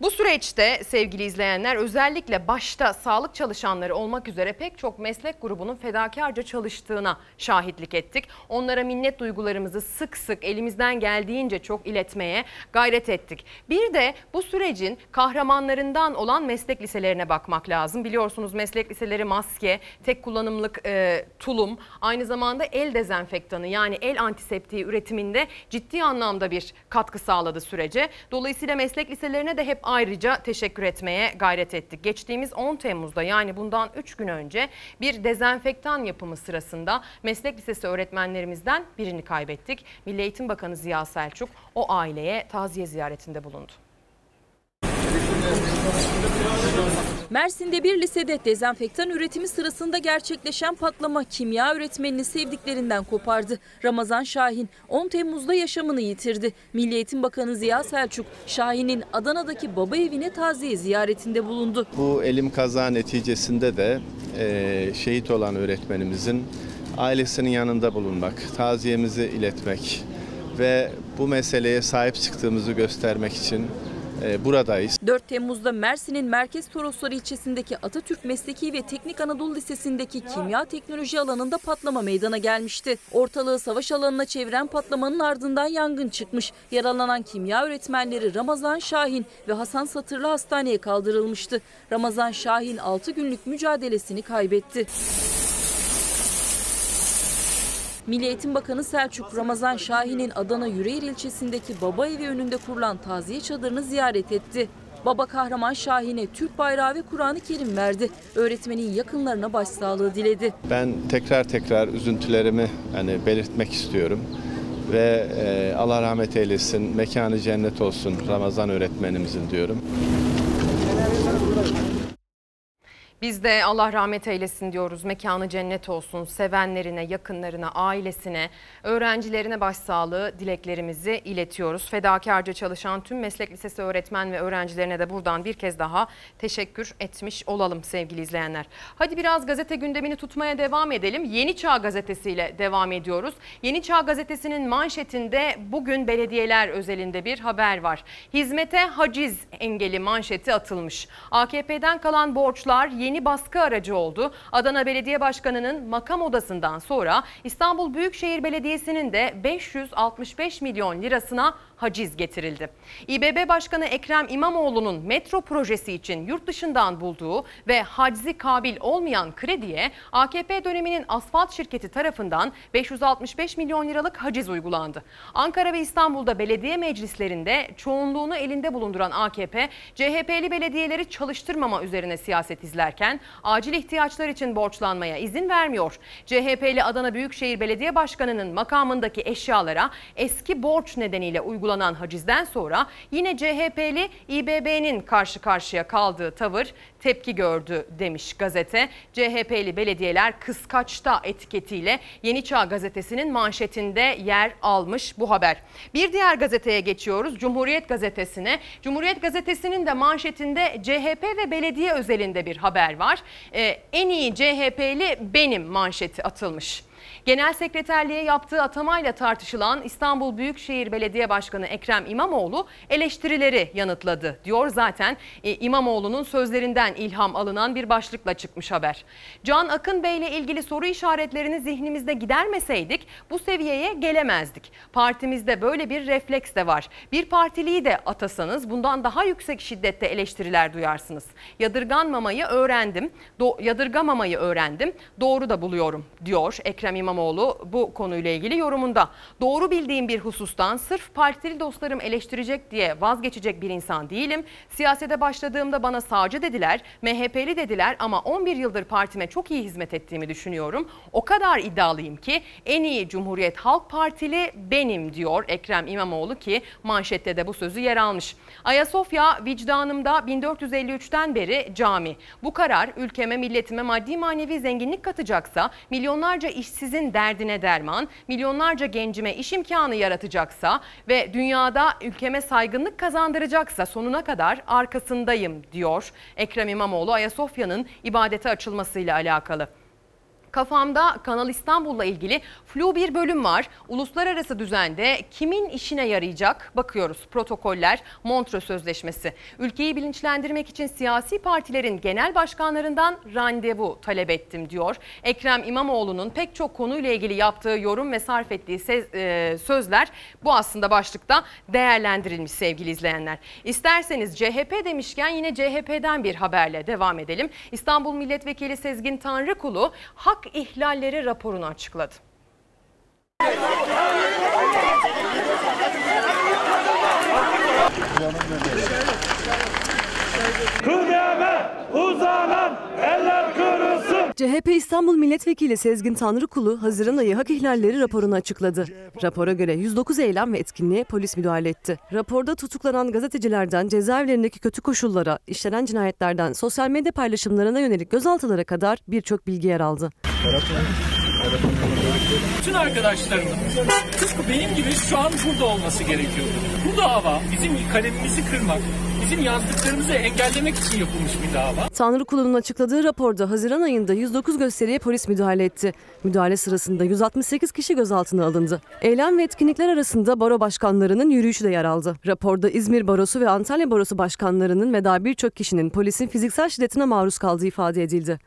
Bu süreçte sevgili izleyenler özellikle başta sağlık çalışanları olmak üzere pek çok meslek grubunun fedakarca çalıştığına şahitlik ettik. Onlara minnet duygularımızı sık sık elimizden geldiğince çok iletmeye gayret ettik. Bir de bu sürecin kahramanlarından olan meslek liselerine bakmak lazım. Biliyorsunuz meslek liseleri maske, tek kullanımlık e, tulum, aynı zamanda el dezenfektanı yani el antiseptiği üretiminde ciddi anlamda bir katkı sağladı sürece. Dolayısıyla meslek liselerine de hep ayrıca teşekkür etmeye gayret ettik. Geçtiğimiz 10 Temmuz'da yani bundan 3 gün önce bir dezenfektan yapımı sırasında meslek lisesi öğretmenlerimizden birini kaybettik. Milli Eğitim Bakanı Ziya Selçuk o aileye taziye ziyaretinde bulundu. Mersin'de bir lisede dezenfektan üretimi sırasında gerçekleşen patlama kimya öğretmenini sevdiklerinden kopardı. Ramazan Şahin 10 Temmuz'da yaşamını yitirdi. Milli Eğitim Bakanı Ziya Selçuk, Şahin'in Adana'daki baba evine taziye ziyaretinde bulundu. Bu elim kaza neticesinde de e, şehit olan öğretmenimizin ailesinin yanında bulunmak, taziyemizi iletmek ve bu meseleye sahip çıktığımızı göstermek için buradayız. 4 Temmuz'da Mersin'in Merkez Toroslar ilçesindeki Atatürk Mesleki ve Teknik Anadolu Lisesi'ndeki kimya teknoloji alanında patlama meydana gelmişti. Ortalığı savaş alanına çeviren patlamanın ardından yangın çıkmış. Yaralanan kimya öğretmenleri Ramazan Şahin ve Hasan Satırlı hastaneye kaldırılmıştı. Ramazan Şahin 6 günlük mücadelesini kaybetti. Milli Eğitim Bakanı Selçuk Ramazan Şahin'in Adana Yüreğir ilçesindeki baba evi önünde kurulan taziye çadırını ziyaret etti. Baba kahraman Şahin'e Türk bayrağı ve Kur'an-ı Kerim verdi. Öğretmenin yakınlarına başsağlığı diledi. Ben tekrar tekrar üzüntülerimi hani belirtmek istiyorum ve e, Allah rahmet eylesin, mekanı cennet olsun Ramazan öğretmenimizin diyorum. Biz de Allah rahmet eylesin diyoruz. Mekanı cennet olsun. Sevenlerine, yakınlarına, ailesine, öğrencilerine başsağlığı dileklerimizi iletiyoruz. Fedakarca çalışan tüm meslek lisesi öğretmen ve öğrencilerine de buradan bir kez daha teşekkür etmiş olalım sevgili izleyenler. Hadi biraz gazete gündemini tutmaya devam edelim. Yeni Çağ gazetesiyle devam ediyoruz. Yeni Çağ gazetesinin manşetinde bugün belediyeler özelinde bir haber var. Hizmete haciz engeli manşeti atılmış. AKP'den kalan borçlar yeni yeni baskı aracı oldu. Adana Belediye Başkanı'nın makam odasından sonra İstanbul Büyükşehir Belediyesi'nin de 565 milyon lirasına haciz getirildi. İBB Başkanı Ekrem İmamoğlu'nun metro projesi için yurt dışından bulduğu ve haczi kabil olmayan krediye AKP döneminin asfalt şirketi tarafından 565 milyon liralık haciz uygulandı. Ankara ve İstanbul'da belediye meclislerinde çoğunluğunu elinde bulunduran AKP, CHP'li belediyeleri çalıştırmama üzerine siyaset izlerken acil ihtiyaçlar için borçlanmaya izin vermiyor. CHP'li Adana Büyükşehir Belediye Başkanı'nın makamındaki eşyalara eski borç nedeniyle uygulanan hacizden sonra yine CHP'li İBB'nin karşı karşıya kaldığı tavır tepki gördü demiş gazete. CHP'li belediyeler kıskaçta etiketiyle Yeni Çağ gazetesinin manşetinde yer almış bu haber. Bir diğer gazeteye geçiyoruz. Cumhuriyet gazetesine. Cumhuriyet gazetesinin de manşetinde CHP ve belediye özelinde bir haber var. Ee, en iyi CHP'li benim manşeti atılmış. Genel sekreterliğe yaptığı atamayla tartışılan İstanbul Büyükşehir Belediye Başkanı Ekrem İmamoğlu eleştirileri yanıtladı. Diyor zaten e, İmamoğlu'nun sözlerinden ilham alınan bir başlıkla çıkmış haber. Can Akın Bey ile ilgili soru işaretlerini zihnimizde gidermeseydik bu seviyeye gelemezdik. Partimizde böyle bir refleks de var. Bir partiliyi de atasanız bundan daha yüksek şiddette eleştiriler duyarsınız. Yadırganmamayı öğrendim. Do- yadırgamamayı öğrendim. Doğru da buluyorum diyor Ekrem İmamoğlu bu konuyla ilgili yorumunda. Doğru bildiğim bir husustan sırf partili dostlarım eleştirecek diye vazgeçecek bir insan değilim. Siyasete başladığımda bana sağcı dediler, MHP'li dediler ama 11 yıldır partime çok iyi hizmet ettiğimi düşünüyorum. O kadar iddialıyım ki en iyi Cumhuriyet Halk Partili benim diyor Ekrem İmamoğlu ki manşette de bu sözü yer almış. Ayasofya vicdanımda 1453'ten beri cami. Bu karar ülkeme milletime maddi manevi zenginlik katacaksa, milyonlarca işsizin derdine derman, milyonlarca gencime iş imkanı yaratacaksa ve dünyada ülkeme saygınlık kazandıracaksa sonuna kadar arkasındayım diyor Ekrem İmamoğlu Ayasofya'nın ibadete açılmasıyla alakalı. Kafamda Kanal İstanbul'la ilgili flu bir bölüm var. Uluslararası düzende kimin işine yarayacak bakıyoruz. Protokoller, Montreux Sözleşmesi. Ülkeyi bilinçlendirmek için siyasi partilerin genel başkanlarından randevu talep ettim diyor. Ekrem İmamoğlu'nun pek çok konuyla ilgili yaptığı yorum ve sarf ettiği e, sözler bu aslında başlıkta değerlendirilmiş sevgili izleyenler. İsterseniz CHP demişken yine CHP'den bir haberle devam edelim. İstanbul Milletvekili Sezgin Tanrıkulu hak ihlalleri raporunu açıkladı. Kıdeme uzanan eller kırılsın. CHP İstanbul Milletvekili Sezgin Tanrıkulu Haziran ayı hak ihlalleri raporunu açıkladı. Rapora göre 109 eylem ve etkinliğe polis müdahale etti. Raporda tutuklanan gazetecilerden cezaevlerindeki kötü koşullara, işlenen cinayetlerden sosyal medya paylaşımlarına yönelik gözaltılara kadar birçok bilgi yer aldı. Bütün arkadaşlarımın tıpkı benim gibi şu an burada olması gerekiyordu. Bu dava bizim kalemimizi kırmak, bizim yazdıklarımızı engellemek için yapılmış bir dava. Tanrıkulu'nun açıkladığı raporda Haziran ayında 109 gösteriye polis müdahale etti. Müdahale sırasında 168 kişi gözaltına alındı. Eylem ve etkinlikler arasında baro başkanlarının yürüyüşü de yer aldı. Raporda İzmir Barosu ve Antalya Barosu başkanlarının ve daha birçok kişinin polisin fiziksel şiddetine maruz kaldığı ifade edildi.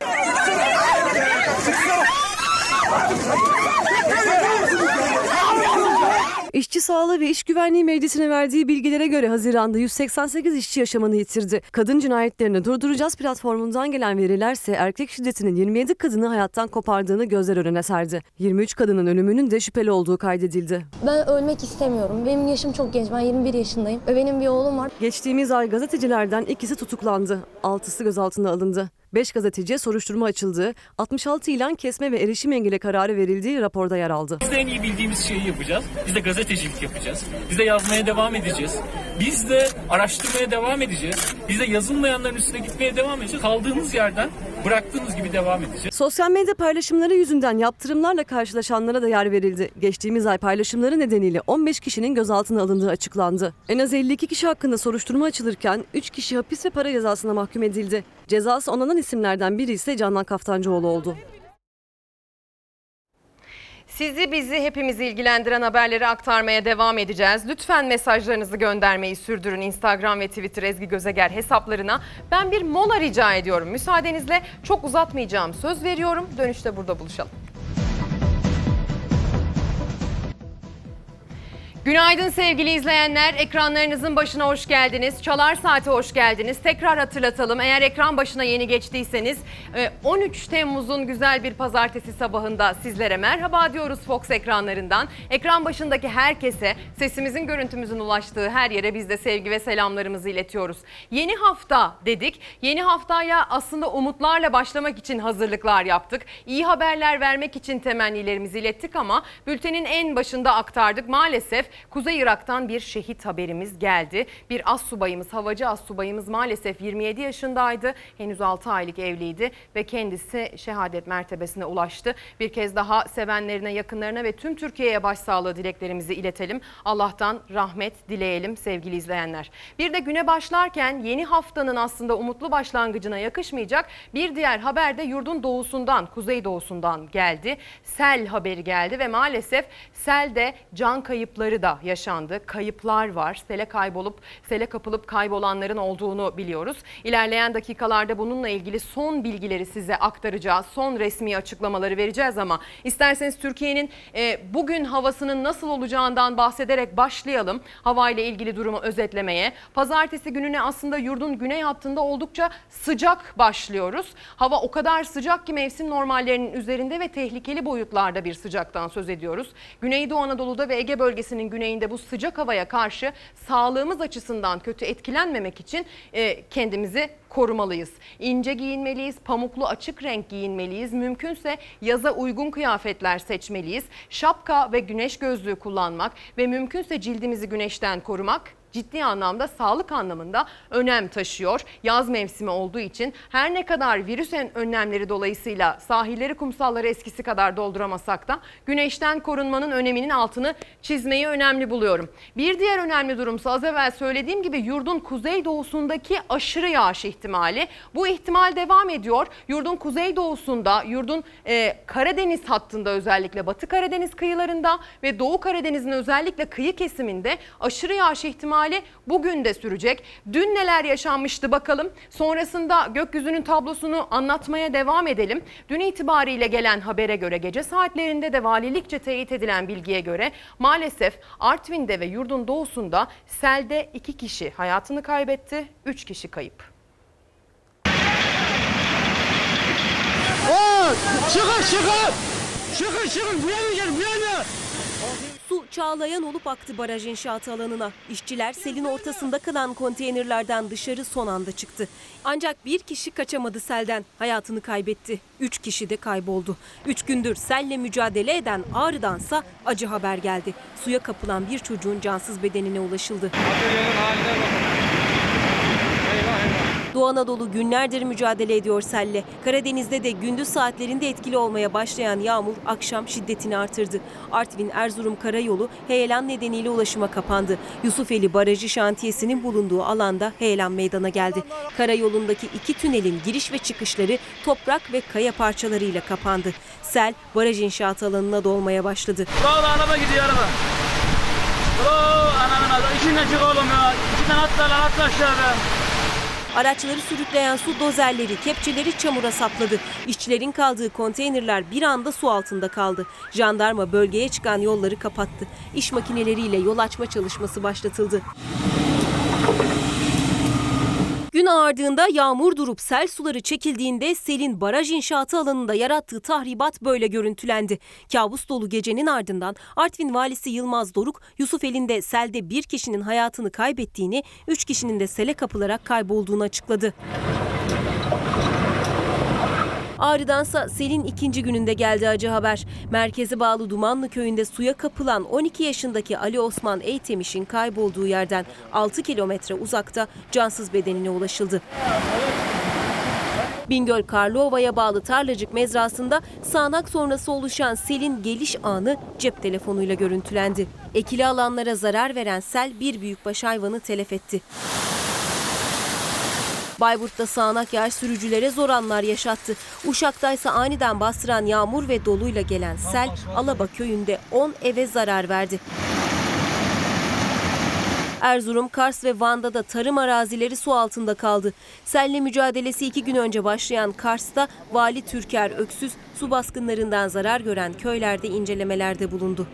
İşçi Sağlığı ve İş Güvenliği Meclisi'ne verdiği bilgilere göre Haziran'da 188 işçi yaşamını yitirdi. Kadın cinayetlerini durduracağız platformundan gelen verilerse erkek şiddetinin 27 kadını hayattan kopardığını gözler önüne serdi. 23 kadının ölümünün de şüpheli olduğu kaydedildi. Ben ölmek istemiyorum. Benim yaşım çok genç. Ben 21 yaşındayım. Benim bir oğlum var. Geçtiğimiz ay gazetecilerden ikisi tutuklandı. Altısı gözaltına alındı. 5 gazeteciye soruşturma açıldı. 66 ilan kesme ve erişim engeli kararı verildiği raporda yer aldı. Biz de en iyi bildiğimiz şeyi yapacağız. Biz de gazetecilik yapacağız. Biz de yazmaya devam edeceğiz. Biz de araştırmaya devam edeceğiz. Biz de yazılmayanların üstüne gitmeye devam edeceğiz. Kaldığımız yerden bıraktığımız gibi devam edeceğiz. Sosyal medya paylaşımları yüzünden yaptırımlarla karşılaşanlara da yer verildi. Geçtiğimiz ay paylaşımları nedeniyle 15 kişinin gözaltına alındığı açıklandı. En az 52 kişi hakkında soruşturma açılırken 3 kişi hapis ve para cezasına mahkum edildi. Cezası onanan isimlerden biri ise Canan Kaftancıoğlu oldu. Sizi bizi hepimizi ilgilendiren haberleri aktarmaya devam edeceğiz. Lütfen mesajlarınızı göndermeyi sürdürün Instagram ve Twitter Ezgi Gözeger hesaplarına. Ben bir mola rica ediyorum. Müsaadenizle çok uzatmayacağım söz veriyorum. Dönüşte burada buluşalım. Günaydın sevgili izleyenler. Ekranlarınızın başına hoş geldiniz. Çalar Saat'e hoş geldiniz. Tekrar hatırlatalım. Eğer ekran başına yeni geçtiyseniz e, 13 Temmuz'un güzel bir pazartesi sabahında sizlere merhaba diyoruz Fox ekranlarından. Ekran başındaki herkese sesimizin görüntümüzün ulaştığı her yere biz de sevgi ve selamlarımızı iletiyoruz. Yeni hafta dedik. Yeni haftaya aslında umutlarla başlamak için hazırlıklar yaptık. İyi haberler vermek için temennilerimizi ilettik ama bültenin en başında aktardık. Maalesef Kuzey Irak'tan bir şehit haberimiz geldi. Bir as subayımız, havacı as subayımız maalesef 27 yaşındaydı. Henüz 6 aylık evliydi ve kendisi şehadet mertebesine ulaştı. Bir kez daha sevenlerine, yakınlarına ve tüm Türkiye'ye başsağlığı dileklerimizi iletelim. Allah'tan rahmet dileyelim sevgili izleyenler. Bir de güne başlarken yeni haftanın aslında umutlu başlangıcına yakışmayacak bir diğer haber de yurdun doğusundan, kuzey doğusundan geldi. Sel haberi geldi ve maalesef selde can kayıpları da yaşandı. Kayıplar var. Sele kaybolup, sele kapılıp kaybolanların olduğunu biliyoruz. İlerleyen dakikalarda bununla ilgili son bilgileri size aktaracağız. Son resmi açıklamaları vereceğiz ama isterseniz Türkiye'nin e, bugün havasının nasıl olacağından bahsederek başlayalım. Havayla ilgili durumu özetlemeye. Pazartesi gününe aslında yurdun güney hattında oldukça sıcak başlıyoruz. Hava o kadar sıcak ki mevsim normallerinin üzerinde ve tehlikeli boyutlarda bir sıcaktan söz ediyoruz. Güneydoğu Anadolu'da ve Ege bölgesinin güneyinde bu sıcak havaya karşı sağlığımız açısından kötü etkilenmemek için e, kendimizi korumalıyız. İnce giyinmeliyiz, pamuklu açık renk giyinmeliyiz. Mümkünse yaza uygun kıyafetler seçmeliyiz. Şapka ve güneş gözlüğü kullanmak ve mümkünse cildimizi güneşten korumak ciddi anlamda sağlık anlamında önem taşıyor. Yaz mevsimi olduğu için her ne kadar virüs önlemleri dolayısıyla sahilleri kumsalları eskisi kadar dolduramasak da güneşten korunmanın öneminin altını çizmeyi önemli buluyorum. Bir diğer önemli durumsa az evvel söylediğim gibi yurdun kuzeydoğusundaki aşırı yağış ihtimali. Bu ihtimal devam ediyor. Yurdun kuzeydoğusunda, yurdun e, Karadeniz hattında özellikle Batı Karadeniz kıyılarında ve Doğu Karadeniz'in özellikle kıyı kesiminde aşırı yağış ihtimali bugün de sürecek. Dün neler yaşanmıştı bakalım. Sonrasında gökyüzünün tablosunu anlatmaya devam edelim. Dün itibariyle gelen habere göre gece saatlerinde de valilikçe teyit edilen bilgiye göre maalesef Artvin'de ve yurdun doğusunda selde iki kişi hayatını kaybetti, üç kişi kayıp. Çıkın çıkın! Çıkın çıkın! Buraya mı gelin? Buraya mı? Su çağlayan olup aktı baraj inşaatı alanına. İşçiler selin ortasında kalan konteynerlerden dışarı son anda çıktı. Ancak bir kişi kaçamadı selden. Hayatını kaybetti. Üç kişi de kayboldu. Üç gündür selle mücadele eden Ağrı'dansa acı haber geldi. Suya kapılan bir çocuğun cansız bedenine ulaşıldı. Doğu Anadolu günlerdir mücadele ediyor selle. Karadeniz'de de gündüz saatlerinde etkili olmaya başlayan yağmur akşam şiddetini artırdı. Artvin Erzurum karayolu heyelan nedeniyle ulaşıma kapandı. Yusufeli Barajı şantiyesinin bulunduğu alanda heyelan meydana geldi. Karayolundaki iki tünelin giriş ve çıkışları toprak ve kaya parçalarıyla kapandı. Sel baraj inşaat alanına dolmaya başladı. Bravo araba gidiyor araba. Bravo ananın adı. İçinden çık oğlum ya. İçinden atla lan atla aşağı be. Araçları sürükleyen su dozerleri, kepçeleri çamura sapladı. İşçilerin kaldığı konteynerler bir anda su altında kaldı. Jandarma bölgeye çıkan yolları kapattı. İş makineleriyle yol açma çalışması başlatıldı. Gün ağardığında yağmur durup sel suları çekildiğinde selin baraj inşaatı alanında yarattığı tahribat böyle görüntülendi. Kabus dolu gecenin ardından Artvin valisi Yılmaz Doruk, Yusufeli'nde selde bir kişinin hayatını kaybettiğini, üç kişinin de sele kapılarak kaybolduğunu açıkladı. Ağrı'dansa selin ikinci gününde geldi acı haber. Merkeze bağlı Dumanlı köyünde suya kapılan 12 yaşındaki Ali Osman Eytemiş'in kaybolduğu yerden 6 kilometre uzakta cansız bedenine ulaşıldı. Bingöl Karlova'ya bağlı Tarlacık mezrasında sağanak sonrası oluşan selin geliş anı cep telefonuyla görüntülendi. Ekili alanlara zarar veren sel bir büyükbaş hayvanı telef etti. Bayburt'ta sağanak yağış sürücülere zor anlar yaşattı. Uşak'taysa aniden bastıran yağmur ve doluyla gelen sel Alaba köyünde 10 eve zarar verdi. Erzurum, Kars ve Van'da da tarım arazileri su altında kaldı. Selle mücadelesi iki gün önce başlayan Kars'ta Vali Türker Öksüz su baskınlarından zarar gören köylerde incelemelerde bulundu.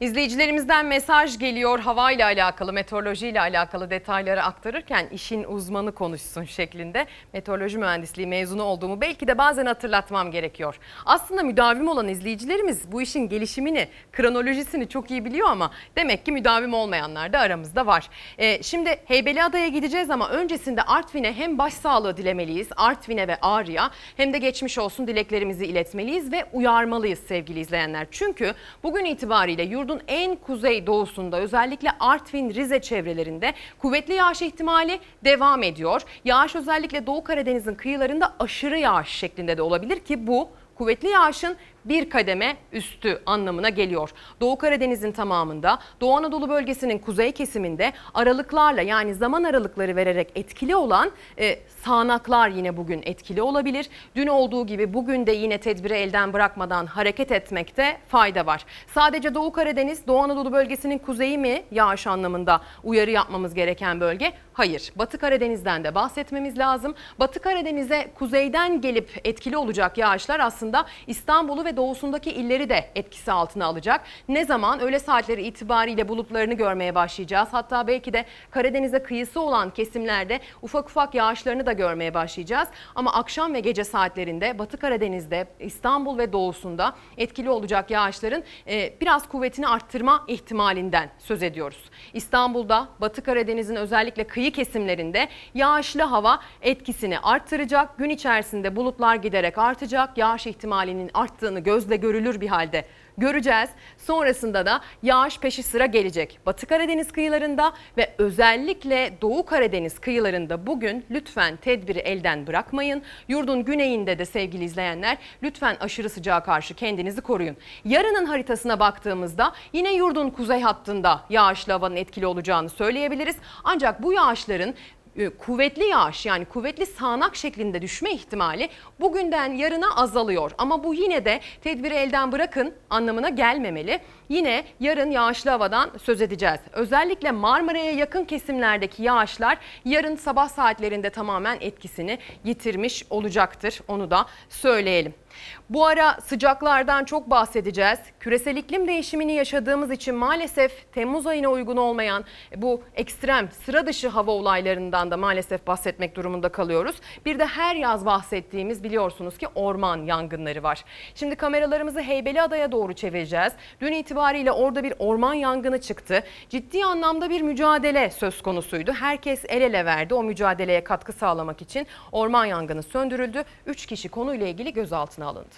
İzleyicilerimizden mesaj geliyor havayla alakalı, meteorolojiyle alakalı detayları aktarırken işin uzmanı konuşsun şeklinde. Meteoroloji mühendisliği mezunu olduğumu belki de bazen hatırlatmam gerekiyor. Aslında müdavim olan izleyicilerimiz bu işin gelişimini, kronolojisini çok iyi biliyor ama demek ki müdavim olmayanlar da aramızda var. Ee, şimdi Heybeliada'ya gideceğiz ama öncesinde Artvin'e hem başsağlığı dilemeliyiz, Artvin'e ve Ağrı'ya hem de geçmiş olsun dileklerimizi iletmeliyiz ve uyarmalıyız sevgili izleyenler. Çünkü bugün itibariyle yurdun en kuzey doğusunda özellikle Artvin, Rize çevrelerinde kuvvetli yağış ihtimali devam ediyor. Yağış özellikle Doğu Karadeniz'in kıyılarında aşırı yağış şeklinde de olabilir ki bu kuvvetli yağışın bir kademe üstü anlamına geliyor. Doğu Karadeniz'in tamamında, Doğu Anadolu bölgesinin kuzey kesiminde aralıklarla yani zaman aralıkları vererek etkili olan e, sağanaklar yine bugün etkili olabilir. Dün olduğu gibi bugün de yine tedbiri elden bırakmadan hareket etmekte fayda var. Sadece Doğu Karadeniz, Doğu Anadolu bölgesinin kuzeyi mi yağış anlamında uyarı yapmamız gereken bölge? Hayır. Batı Karadeniz'den de bahsetmemiz lazım. Batı Karadeniz'e kuzeyden gelip etkili olacak yağışlar aslında İstanbul'u ve doğusundaki illeri de etkisi altına alacak. Ne zaman? Öğle saatleri itibariyle bulutlarını görmeye başlayacağız. Hatta belki de Karadeniz'e kıyısı olan kesimlerde ufak ufak yağışlarını da görmeye başlayacağız. Ama akşam ve gece saatlerinde Batı Karadeniz'de, İstanbul ve doğusunda etkili olacak yağışların e, biraz kuvvetini arttırma ihtimalinden söz ediyoruz. İstanbul'da, Batı Karadeniz'in özellikle kıyı kesimlerinde yağışlı hava etkisini arttıracak. Gün içerisinde bulutlar giderek artacak. Yağış ihtimalinin arttığını gözle görülür bir halde göreceğiz. Sonrasında da yağış peşi sıra gelecek. Batı Karadeniz kıyılarında ve özellikle Doğu Karadeniz kıyılarında bugün lütfen tedbiri elden bırakmayın. Yurdun güneyinde de sevgili izleyenler lütfen aşırı sıcağa karşı kendinizi koruyun. Yarının haritasına baktığımızda yine yurdun kuzey hattında yağışlı havanın etkili olacağını söyleyebiliriz. Ancak bu yağışların kuvvetli yağış yani kuvvetli sağanak şeklinde düşme ihtimali bugünden yarına azalıyor. Ama bu yine de tedbiri elden bırakın anlamına gelmemeli. Yine yarın yağışlı havadan söz edeceğiz. Özellikle Marmara'ya yakın kesimlerdeki yağışlar yarın sabah saatlerinde tamamen etkisini yitirmiş olacaktır. Onu da söyleyelim. Bu ara sıcaklardan çok bahsedeceğiz. Küresel iklim değişimini yaşadığımız için maalesef Temmuz ayına uygun olmayan bu ekstrem sıra dışı hava olaylarından da maalesef bahsetmek durumunda kalıyoruz. Bir de her yaz bahsettiğimiz biliyorsunuz ki orman yangınları var. Şimdi kameralarımızı Heybeliada'ya doğru çevireceğiz. Dün itibariyle orada bir orman yangını çıktı. Ciddi anlamda bir mücadele söz konusuydu. Herkes el ele verdi o mücadeleye katkı sağlamak için. Orman yangını söndürüldü. 3 kişi konuyla ilgili gözaltına alındı.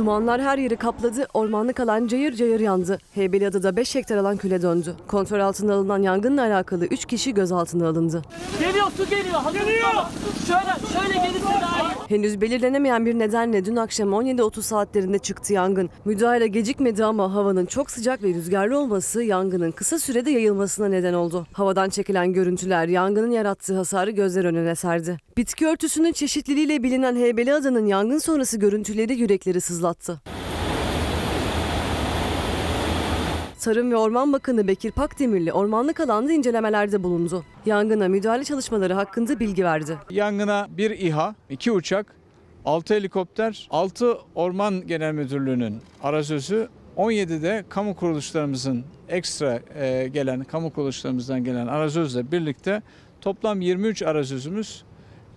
Dumanlar her yeri kapladı, ormanlık alan cayır cayır yandı. Heybeliada'da 5 hektar alan küle döndü. Kontrol altına alınan yangınla alakalı 3 kişi gözaltına alındı. Geliyor su geliyor. Geliyor. Şöyle şöyle gelirse daha iyi. Henüz belirlenemeyen bir nedenle dün akşam 17.30 saatlerinde çıktı yangın. Müdahale gecikmedi ama havanın çok sıcak ve rüzgarlı olması yangının kısa sürede yayılmasına neden oldu. Havadan çekilen görüntüler yangının yarattığı hasarı gözler önüne serdi. Bitki örtüsünün çeşitliliğiyle bilinen Heybeliada'nın yangın sonrası görüntüleri yürekleri sızlattı. Tarım ve Orman Bakanı Bekir Pakdemirli ormanlık alanda incelemelerde bulundu. Yangına müdahale çalışmaları hakkında bilgi verdi. Yangına bir İHA, iki uçak, 6 helikopter, 6 Orman Genel Müdürlüğü'nün arazözü, 17'de kamu kuruluşlarımızın ekstra e, gelen, kamu kuruluşlarımızdan gelen arazözle birlikte toplam 23 arazözümüz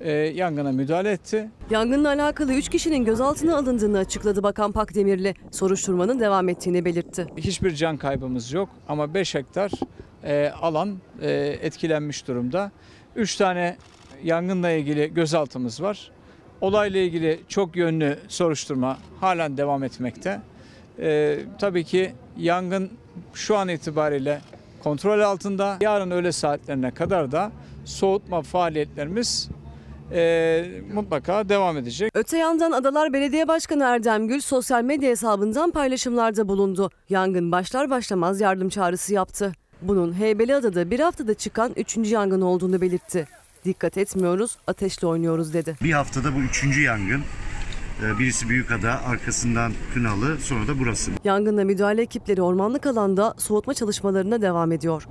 e, yangına müdahale etti. Yangınla alakalı 3 kişinin gözaltına alındığını açıkladı Bakan Pakdemirli. Soruşturmanın devam ettiğini belirtti. Hiçbir can kaybımız yok ama 5 hektar e, alan e, etkilenmiş durumda. 3 tane yangınla ilgili gözaltımız var. Olayla ilgili çok yönlü soruşturma halen devam etmekte. E, tabii ki yangın şu an itibariyle kontrol altında. Yarın öğle saatlerine kadar da soğutma faaliyetlerimiz e, mutlaka devam edecek. Öte yandan Adalar Belediye Başkanı Erdem Gül sosyal medya hesabından paylaşımlarda bulundu. Yangın başlar başlamaz yardım çağrısı yaptı. Bunun Heybeliada'da bir haftada çıkan 3. yangın olduğunu belirtti. Dikkat etmiyoruz, ateşle oynuyoruz dedi. Bir haftada bu üçüncü yangın. Ee, Birisi Büyükada, arkasından Kınalı, sonra da burası. Yangınla müdahale ekipleri ormanlık alanda soğutma çalışmalarına devam ediyor.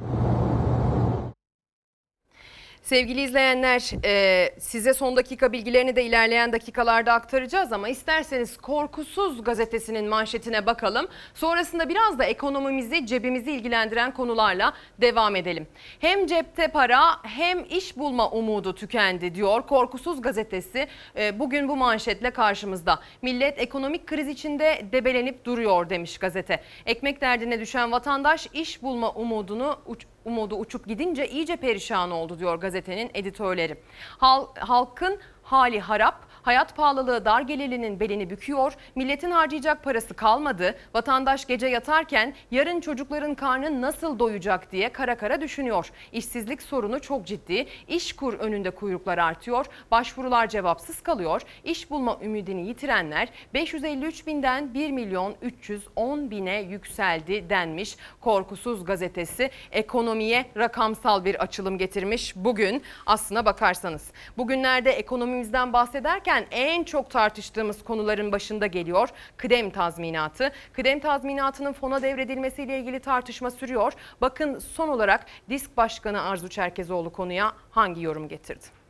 Sevgili izleyenler e, size son dakika bilgilerini de ilerleyen dakikalarda aktaracağız ama isterseniz Korkusuz gazetesinin manşetine bakalım. Sonrasında biraz da ekonomimizi cebimizi ilgilendiren konularla devam edelim. Hem cepte para hem iş bulma umudu tükendi diyor Korkusuz gazetesi. E, bugün bu manşetle karşımızda. Millet ekonomik kriz içinde debelenip duruyor demiş gazete. Ekmek derdine düşen vatandaş iş bulma umudunu uç- umudu uçup gidince iyice perişan oldu diyor gazetenin editörleri. Hal- halkın hali harap, hayat pahalılığı dar gelirlinin belini büküyor, milletin harcayacak parası kalmadı, vatandaş gece yatarken yarın çocukların karnı nasıl doyacak diye kara kara düşünüyor. İşsizlik sorunu çok ciddi, iş kur önünde kuyruklar artıyor, başvurular cevapsız kalıyor, iş bulma ümidini yitirenler 553 binden 1 milyon 310 bine yükseldi denmiş. Korkusuz gazetesi ekonomiye rakamsal bir açılım getirmiş bugün aslına bakarsanız. Bugünlerde ekonomimizden bahsederken en çok tartıştığımız konuların başında geliyor kıdem tazminatı. Kıdem tazminatının fona devredilmesiyle ilgili tartışma sürüyor. Bakın son olarak Disk Başkanı Arzu Çerkezoğlu konuya hangi yorum getirdi?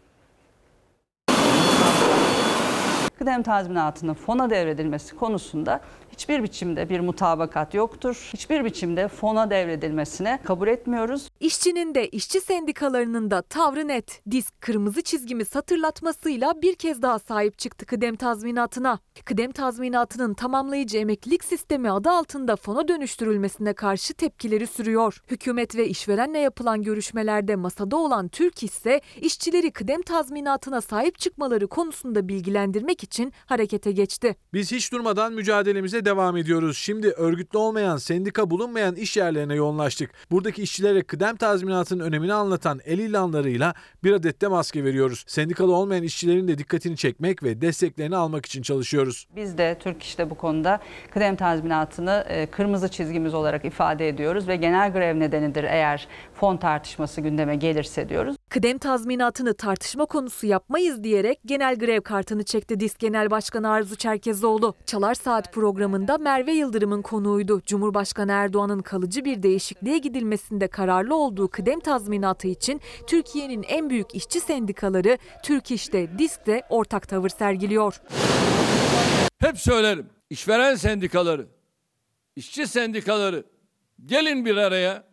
kıdem tazminatının fona devredilmesi konusunda hiçbir biçimde bir mutabakat yoktur. Hiçbir biçimde fona devredilmesine kabul etmiyoruz. İşçinin de işçi sendikalarının da tavrı net. Disk kırmızı çizgimiz hatırlatmasıyla bir kez daha sahip çıktı kıdem tazminatına. Kıdem tazminatının tamamlayıcı emeklilik sistemi adı altında fona dönüştürülmesine karşı tepkileri sürüyor. Hükümet ve işverenle yapılan görüşmelerde masada olan Türk ise işçileri kıdem tazminatına sahip çıkmaları konusunda bilgilendirmek için harekete geçti. Biz hiç durmadan mücadelemize devam ediyoruz. Şimdi örgütlü olmayan, sendika bulunmayan iş yerlerine yoğunlaştık. Buradaki işçilere kıdem tazminatının önemini anlatan el ilanlarıyla bir adet de maske veriyoruz. Sendikalı olmayan işçilerin de dikkatini çekmek ve desteklerini almak için çalışıyoruz. Biz de Türk İş'te bu konuda kıdem tazminatını e, kırmızı çizgimiz olarak ifade ediyoruz ve genel grev nedenidir eğer fon tartışması gündeme gelirse diyoruz. Kıdem tazminatını tartışma konusu yapmayız diyerek genel grev kartını çekti DİSK Genel Başkanı Arzu Çerkezoğlu. Çalar Saat programında Merve Yıldırım'ın konuğuydu. Cumhurbaşkanı Erdoğan'ın kalıcı bir değişikliğe gidilmesinde kararlı olduğu kıdem tazminatı için Türkiye'nin en büyük işçi sendikaları Türk İş'te, DİSK'te ortak tavır sergiliyor. Hep söylerim. İşveren sendikaları, işçi sendikaları gelin bir araya.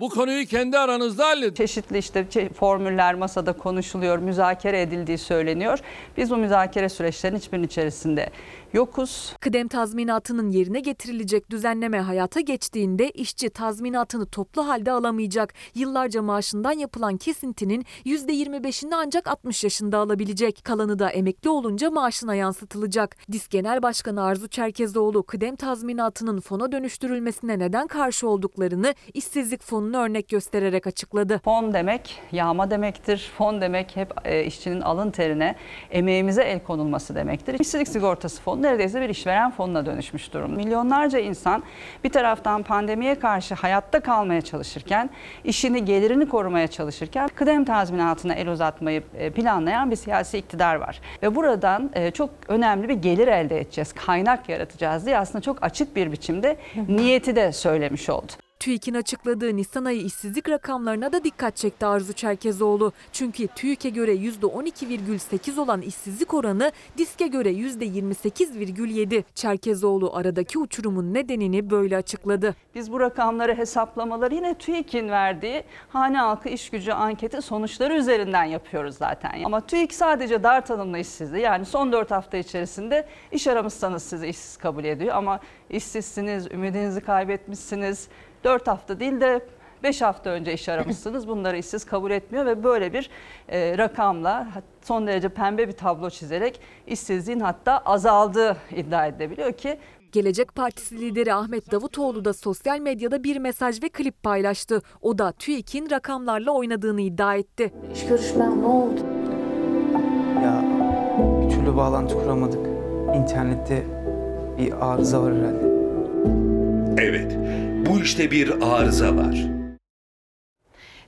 Bu konuyu kendi aranızda halledin. Çeşitli işte formüller masada konuşuluyor, müzakere edildiği söyleniyor. Biz bu müzakere süreçlerinin hiçbirinin içerisinde yokuz. Kıdem tazminatının yerine getirilecek düzenleme hayata geçtiğinde işçi tazminatını toplu halde alamayacak. Yıllarca maaşından yapılan kesintinin %25'ini ancak 60 yaşında alabilecek. Kalanı da emekli olunca maaşına yansıtılacak. DİSK Genel Başkanı Arzu Çerkezoğlu kıdem tazminatının fona dönüştürülmesine neden karşı olduklarını işsizlik fonunu örnek göstererek açıkladı. Fon demek yağma demektir. Fon demek hep e, işçinin alın terine, emeğimize el konulması demektir. İşsizlik sigortası fonu neredeyse bir işveren fonuna dönüşmüş durum. Milyonlarca insan bir taraftan pandemiye karşı hayatta kalmaya çalışırken, işini, gelirini korumaya çalışırken kıdem tazminatına el uzatmayı e, planlayan bir siyasi iktidar var. Ve buradan e, çok önemli bir gelir elde edeceğiz, kaynak yaratacağız diye aslında çok açık bir biçimde niyeti de söylemiş oldu. TÜİK'in açıkladığı Nisan ayı işsizlik rakamlarına da dikkat çekti Arzu Çerkezoğlu. Çünkü TÜİK'e göre %12,8 olan işsizlik oranı DİSK'e göre %28,7. Çerkezoğlu aradaki uçurumun nedenini böyle açıkladı. Biz bu rakamları hesaplamaları yine TÜİK'in verdiği hane halkı iş gücü anketi sonuçları üzerinden yapıyoruz zaten. Ama TÜİK sadece dar tanımlı işsizliği yani son 4 hafta içerisinde iş aramışsanız sizi işsiz kabul ediyor. Ama işsizsiniz, ümidinizi kaybetmişsiniz, 4 hafta değil de 5 hafta önce iş aramışsınız. Bunları işsiz kabul etmiyor ve böyle bir e, rakamla son derece pembe bir tablo çizerek işsizliğin hatta azaldığı iddia edilebiliyor ki Gelecek Partisi lideri Ahmet Davutoğlu da sosyal medyada bir mesaj ve klip paylaştı. O da TÜİK'in rakamlarla oynadığını iddia etti. İş görüşmem ne oldu? Ya bir türlü bağlantı kuramadık. İnternette bir arıza var herhalde. Evet, bu işte bir arıza var.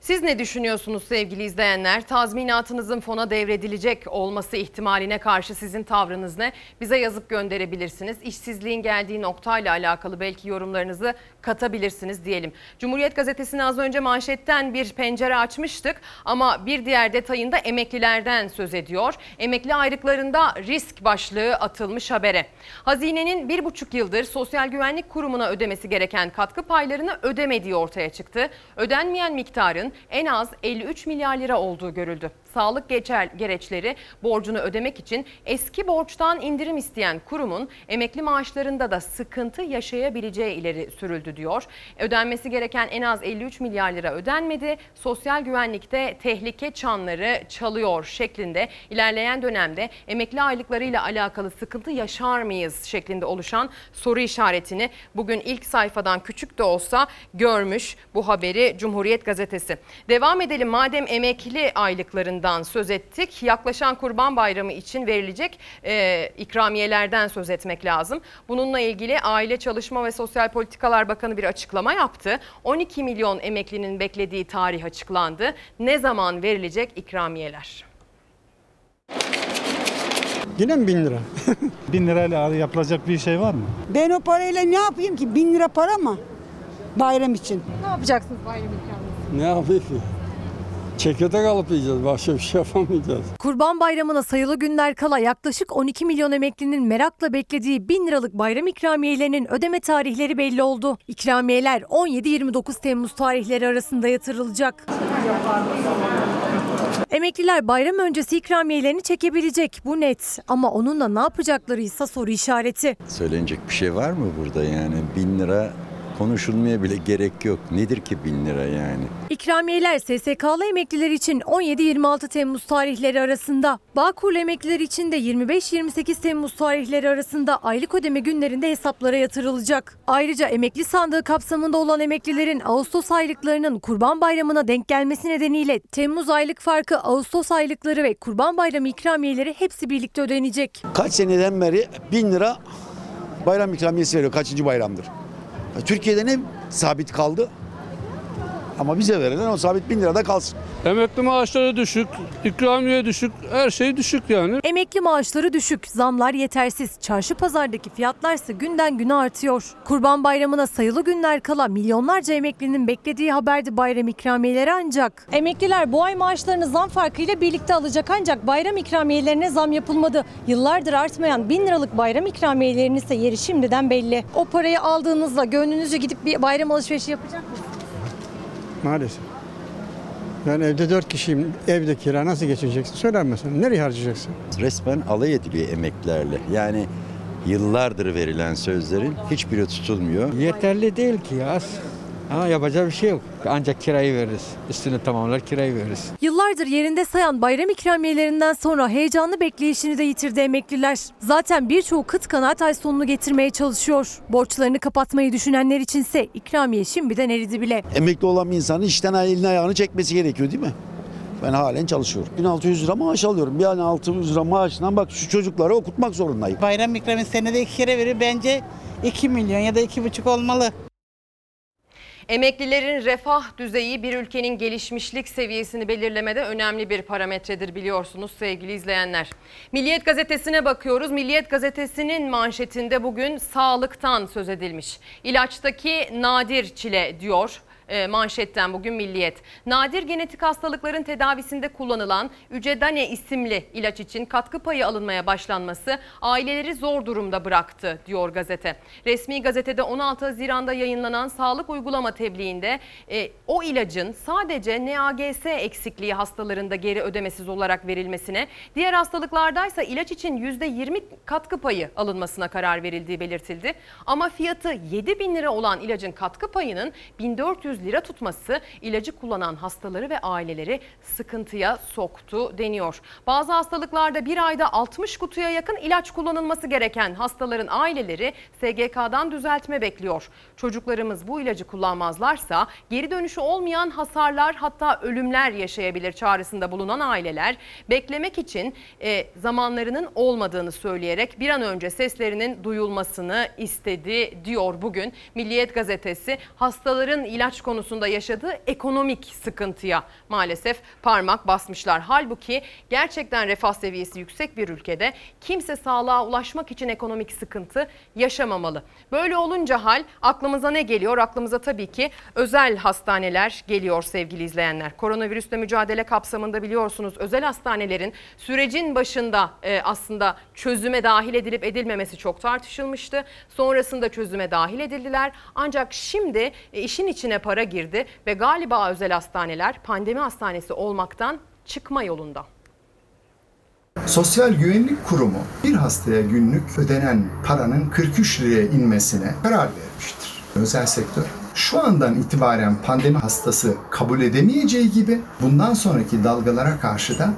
Siz ne düşünüyorsunuz sevgili izleyenler? Tazminatınızın fona devredilecek olması ihtimaline karşı sizin tavrınız ne? Bize yazıp gönderebilirsiniz. İşsizliğin geldiği noktayla alakalı belki yorumlarınızı katabilirsiniz diyelim. Cumhuriyet Gazetesi'ne az önce manşetten bir pencere açmıştık ama bir diğer detayında emeklilerden söz ediyor. Emekli ayrıklarında risk başlığı atılmış habere. Hazinenin bir buçuk yıldır Sosyal Güvenlik Kurumu'na ödemesi gereken katkı paylarını ödemediği ortaya çıktı. Ödenmeyen miktarın en az 53 milyar lira olduğu görüldü. Sağlık geçer, gereçleri borcunu ödemek için eski borçtan indirim isteyen kurumun emekli maaşlarında da sıkıntı yaşayabileceği ileri sürüldü diyor. Ödenmesi gereken en az 53 milyar lira ödenmedi. Sosyal güvenlikte tehlike çanları çalıyor şeklinde ilerleyen dönemde emekli aylıklarıyla alakalı sıkıntı yaşar mıyız şeklinde oluşan soru işaretini bugün ilk sayfadan küçük de olsa görmüş bu haberi Cumhuriyet Gazetesi. Devam edelim madem emekli aylıklarından söz ettik. Yaklaşan Kurban Bayramı için verilecek e, ikramiyelerden söz etmek lazım. Bununla ilgili Aile Çalışma ve Sosyal Politikalar Bakanı bir açıklama yaptı. 12 milyon emeklinin beklediği tarih açıklandı. Ne zaman verilecek ikramiyeler? Yine mi bin lira? bin lirayla yapılacak bir şey var mı? Ben o parayla ne yapayım ki? Bin lira para mı? Bayram için. Ne yapacaksınız bayram ikramı? Ne yapayım ki? Çekirdek alıp yiyeceğiz. Başka bir şey yapamayacağız. Kurban Bayramı'na sayılı günler kala yaklaşık 12 milyon emeklinin merakla beklediği 1000 liralık bayram ikramiyelerinin ödeme tarihleri belli oldu. İkramiyeler 17-29 Temmuz tarihleri arasında yatırılacak. Emekliler bayram öncesi ikramiyelerini çekebilecek bu net ama onunla ne yapacakları ise soru işareti. Söylenecek bir şey var mı burada yani? Bin lira konuşulmaya bile gerek yok. Nedir ki bin lira yani? İkramiyeler SSK'lı emekliler için 17-26 Temmuz tarihleri arasında, Bağkurlu emekliler için de 25-28 Temmuz tarihleri arasında aylık ödeme günlerinde hesaplara yatırılacak. Ayrıca emekli sandığı kapsamında olan emeklilerin Ağustos aylıklarının Kurban Bayramı'na denk gelmesi nedeniyle Temmuz aylık farkı Ağustos aylıkları ve Kurban Bayramı ikramiyeleri hepsi birlikte ödenecek. Kaç seneden beri bin lira bayram ikramiyesi veriyor. Kaçıncı bayramdır? Türkiye'de ne sabit kaldı? Ama bize verilen o sabit bin lirada kalsın. Emekli maaşları düşük, ikramiye düşük, her şey düşük yani. Emekli maaşları düşük, zamlar yetersiz. Çarşı pazardaki fiyatlarsa günden güne artıyor. Kurban Bayramı'na sayılı günler kala milyonlarca emeklinin beklediği haberdi bayram ikramiyeleri ancak. Emekliler bu ay maaşlarını zam farkıyla birlikte alacak ancak bayram ikramiyelerine zam yapılmadı. Yıllardır artmayan 1000 liralık bayram ikramiyelerinin ise yeri şimdiden belli. O parayı aldığınızda gönlünüzce gidip bir bayram alışverişi yapacak mısınız? Maalesef. Ben evde dört kişiyim. Evde kira nasıl geçeceksin? Söyler misin? Nereye harcayacaksın? Resmen alay ediliyor emeklerle. Yani yıllardır verilen sözlerin hiçbiri tutulmuyor. Yeterli değil ki ya. Ama yapacak bir şey yok. Ancak kirayı veririz. Üstünü tamamlar kirayı veririz. Yıllardır yerinde sayan bayram ikramiyelerinden sonra heyecanlı bekleyişini de yitirdi emekliler. Zaten birçoğu kıt kanaat ay sonunu getirmeye çalışıyor. Borçlarını kapatmayı düşünenler içinse ikramiye şimdiden eridi bile. Emekli olan bir insanın işten elini ayağını çekmesi gerekiyor değil mi? Ben halen çalışıyorum. 1600 lira maaş alıyorum. Yani 600 lira maaşından bak şu çocukları okutmak zorundayım. Bayram ikramı senede iki kere verir. Bence 2 milyon ya da 2,5 olmalı. Emeklilerin refah düzeyi bir ülkenin gelişmişlik seviyesini belirlemede önemli bir parametredir biliyorsunuz sevgili izleyenler. Milliyet gazetesine bakıyoruz. Milliyet gazetesinin manşetinde bugün sağlıktan söz edilmiş. İlaçtaki nadir çile diyor e, manşetten bugün Milliyet. Nadir genetik hastalıkların tedavisinde kullanılan Ücedane isimli ilaç için katkı payı alınmaya başlanması aileleri zor durumda bıraktı diyor gazete. Resmi gazetede 16 Haziran'da yayınlanan sağlık uygulama tebliğinde e, o ilacın sadece NAGS eksikliği hastalarında geri ödemesiz olarak verilmesine, diğer hastalıklardaysa ilaç için %20 katkı payı alınmasına karar verildiği belirtildi. Ama fiyatı 7 bin lira olan ilacın katkı payının 1400 lira tutması ilacı kullanan hastaları ve aileleri sıkıntıya soktu deniyor. Bazı hastalıklarda bir ayda 60 kutuya yakın ilaç kullanılması gereken hastaların aileleri SGK'dan düzeltme bekliyor. Çocuklarımız bu ilacı kullanmazlarsa geri dönüşü olmayan hasarlar hatta ölümler yaşayabilir çağrısında bulunan aileler beklemek için e, zamanlarının olmadığını söyleyerek bir an önce seslerinin duyulmasını istedi diyor bugün Milliyet gazetesi. Hastaların ilaç konusunda yaşadığı ekonomik sıkıntıya maalesef parmak basmışlar. Halbuki gerçekten refah seviyesi yüksek bir ülkede kimse sağlığa ulaşmak için ekonomik sıkıntı yaşamamalı. Böyle olunca hal aklımıza ne geliyor? Aklımıza tabii ki özel hastaneler geliyor sevgili izleyenler. Koronavirüsle mücadele kapsamında biliyorsunuz özel hastanelerin sürecin başında e, aslında çözüme dahil edilip edilmemesi çok tartışılmıştı. Sonrasında çözüme dahil edildiler. Ancak şimdi e, işin içine para girdi ve galiba özel hastaneler pandemi hastanesi olmaktan çıkma yolunda. Sosyal Güvenlik Kurumu bir hastaya günlük ödenen paranın 43 liraya inmesine karar vermiştir. Özel sektör şu andan itibaren pandemi hastası kabul edemeyeceği gibi bundan sonraki dalgalara karşı da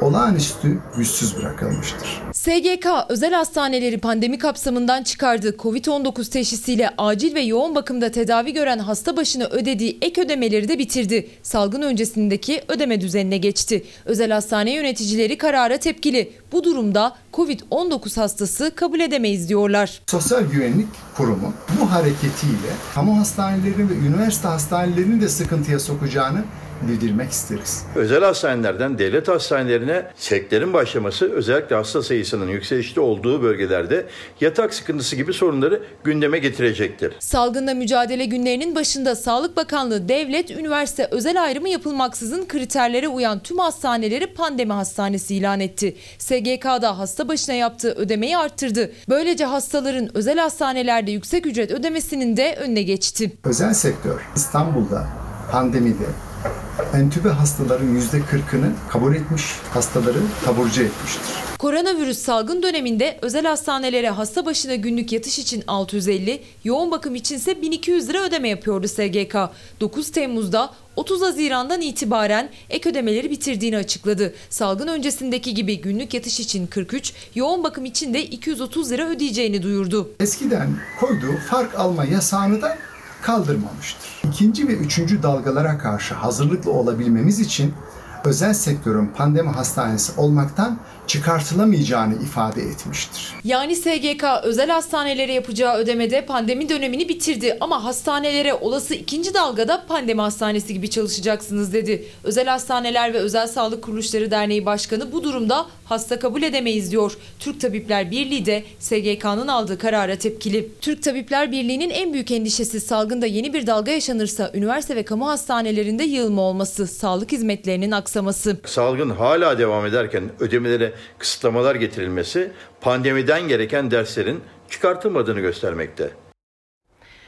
olağanüstü güçsüz bırakılmıştır. SGK özel hastaneleri pandemi kapsamından çıkardığı Covid-19 teşhisiyle acil ve yoğun bakımda tedavi gören hasta başına ödediği ek ödemeleri de bitirdi. Salgın öncesindeki ödeme düzenine geçti. Özel hastane yöneticileri karara tepkili. Bu durumda Covid-19 hastası kabul edemeyiz diyorlar. Sosyal Güvenlik Kurumu bu hareketiyle kamu hastaneleri ve üniversite hastanelerini de sıkıntıya sokacağını bildirmek isteriz. Özel hastanelerden devlet hastanelerine seklerin başlaması özellikle hasta sayısının yükselişte olduğu bölgelerde yatak sıkıntısı gibi sorunları gündeme getirecektir. Salgınla mücadele günlerinin başında Sağlık Bakanlığı devlet, üniversite özel ayrımı yapılmaksızın kriterlere uyan tüm hastaneleri pandemi hastanesi ilan etti. SGK'da hasta başına yaptığı ödemeyi arttırdı. Böylece hastaların özel hastanelerde yüksek ücret ödemesinin de önüne geçti. Özel sektör İstanbul'da pandemide entübe hastaların %40'ını kabul etmiş, hastaları taburcu etmiştir. Koronavirüs salgın döneminde özel hastanelere hasta başına günlük yatış için 650, yoğun bakım içinse 1200 lira ödeme yapıyordu SGK. 9 Temmuz'da 30 Haziran'dan itibaren ek ödemeleri bitirdiğini açıkladı. Salgın öncesindeki gibi günlük yatış için 43, yoğun bakım için de 230 lira ödeyeceğini duyurdu. Eskiden koyduğu fark alma yasağını da kaldırmamıştır. İkinci ve üçüncü dalgalara karşı hazırlıklı olabilmemiz için özel sektörün pandemi hastanesi olmaktan çıkartılamayacağını ifade etmiştir. Yani SGK özel hastanelere yapacağı ödemede pandemi dönemini bitirdi ama hastanelere olası ikinci dalgada pandemi hastanesi gibi çalışacaksınız dedi. Özel Hastaneler ve Özel Sağlık Kuruluşları Derneği Başkanı bu durumda hasta kabul edemeyiz diyor. Türk Tabipler Birliği de SGK'nın aldığı karara tepkili. Türk Tabipler Birliği'nin en büyük endişesi salgında yeni bir dalga yaşanırsa üniversite ve kamu hastanelerinde yığılma olması, sağlık hizmetlerinin aksaması. Salgın hala devam ederken ödemelere kısıtlamalar getirilmesi pandemiden gereken derslerin çıkartılmadığını göstermekte.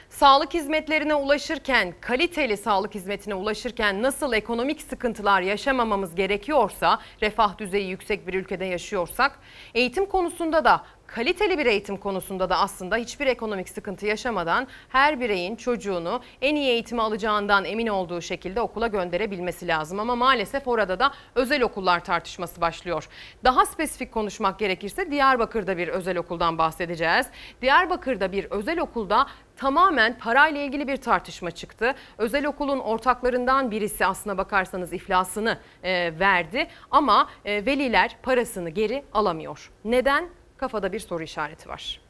Sağlık hizmetlerine ulaşırken, kaliteli sağlık hizmetine ulaşırken nasıl ekonomik sıkıntılar yaşamamamız gerekiyorsa, refah düzeyi yüksek bir ülkede yaşıyorsak, eğitim konusunda da kaliteli bir eğitim konusunda da aslında hiçbir ekonomik sıkıntı yaşamadan her bireyin çocuğunu en iyi eğitimi alacağından emin olduğu şekilde okula gönderebilmesi lazım. Ama maalesef orada da özel okullar tartışması başlıyor. Daha spesifik konuşmak gerekirse Diyarbakır'da bir özel okuldan bahsedeceğiz. Diyarbakır'da bir özel okulda tamamen parayla ilgili bir tartışma çıktı. Özel okulun ortaklarından birisi aslına bakarsanız iflasını e, verdi ama e, veliler parasını geri alamıyor. Neden? Kafada bir soru işareti var.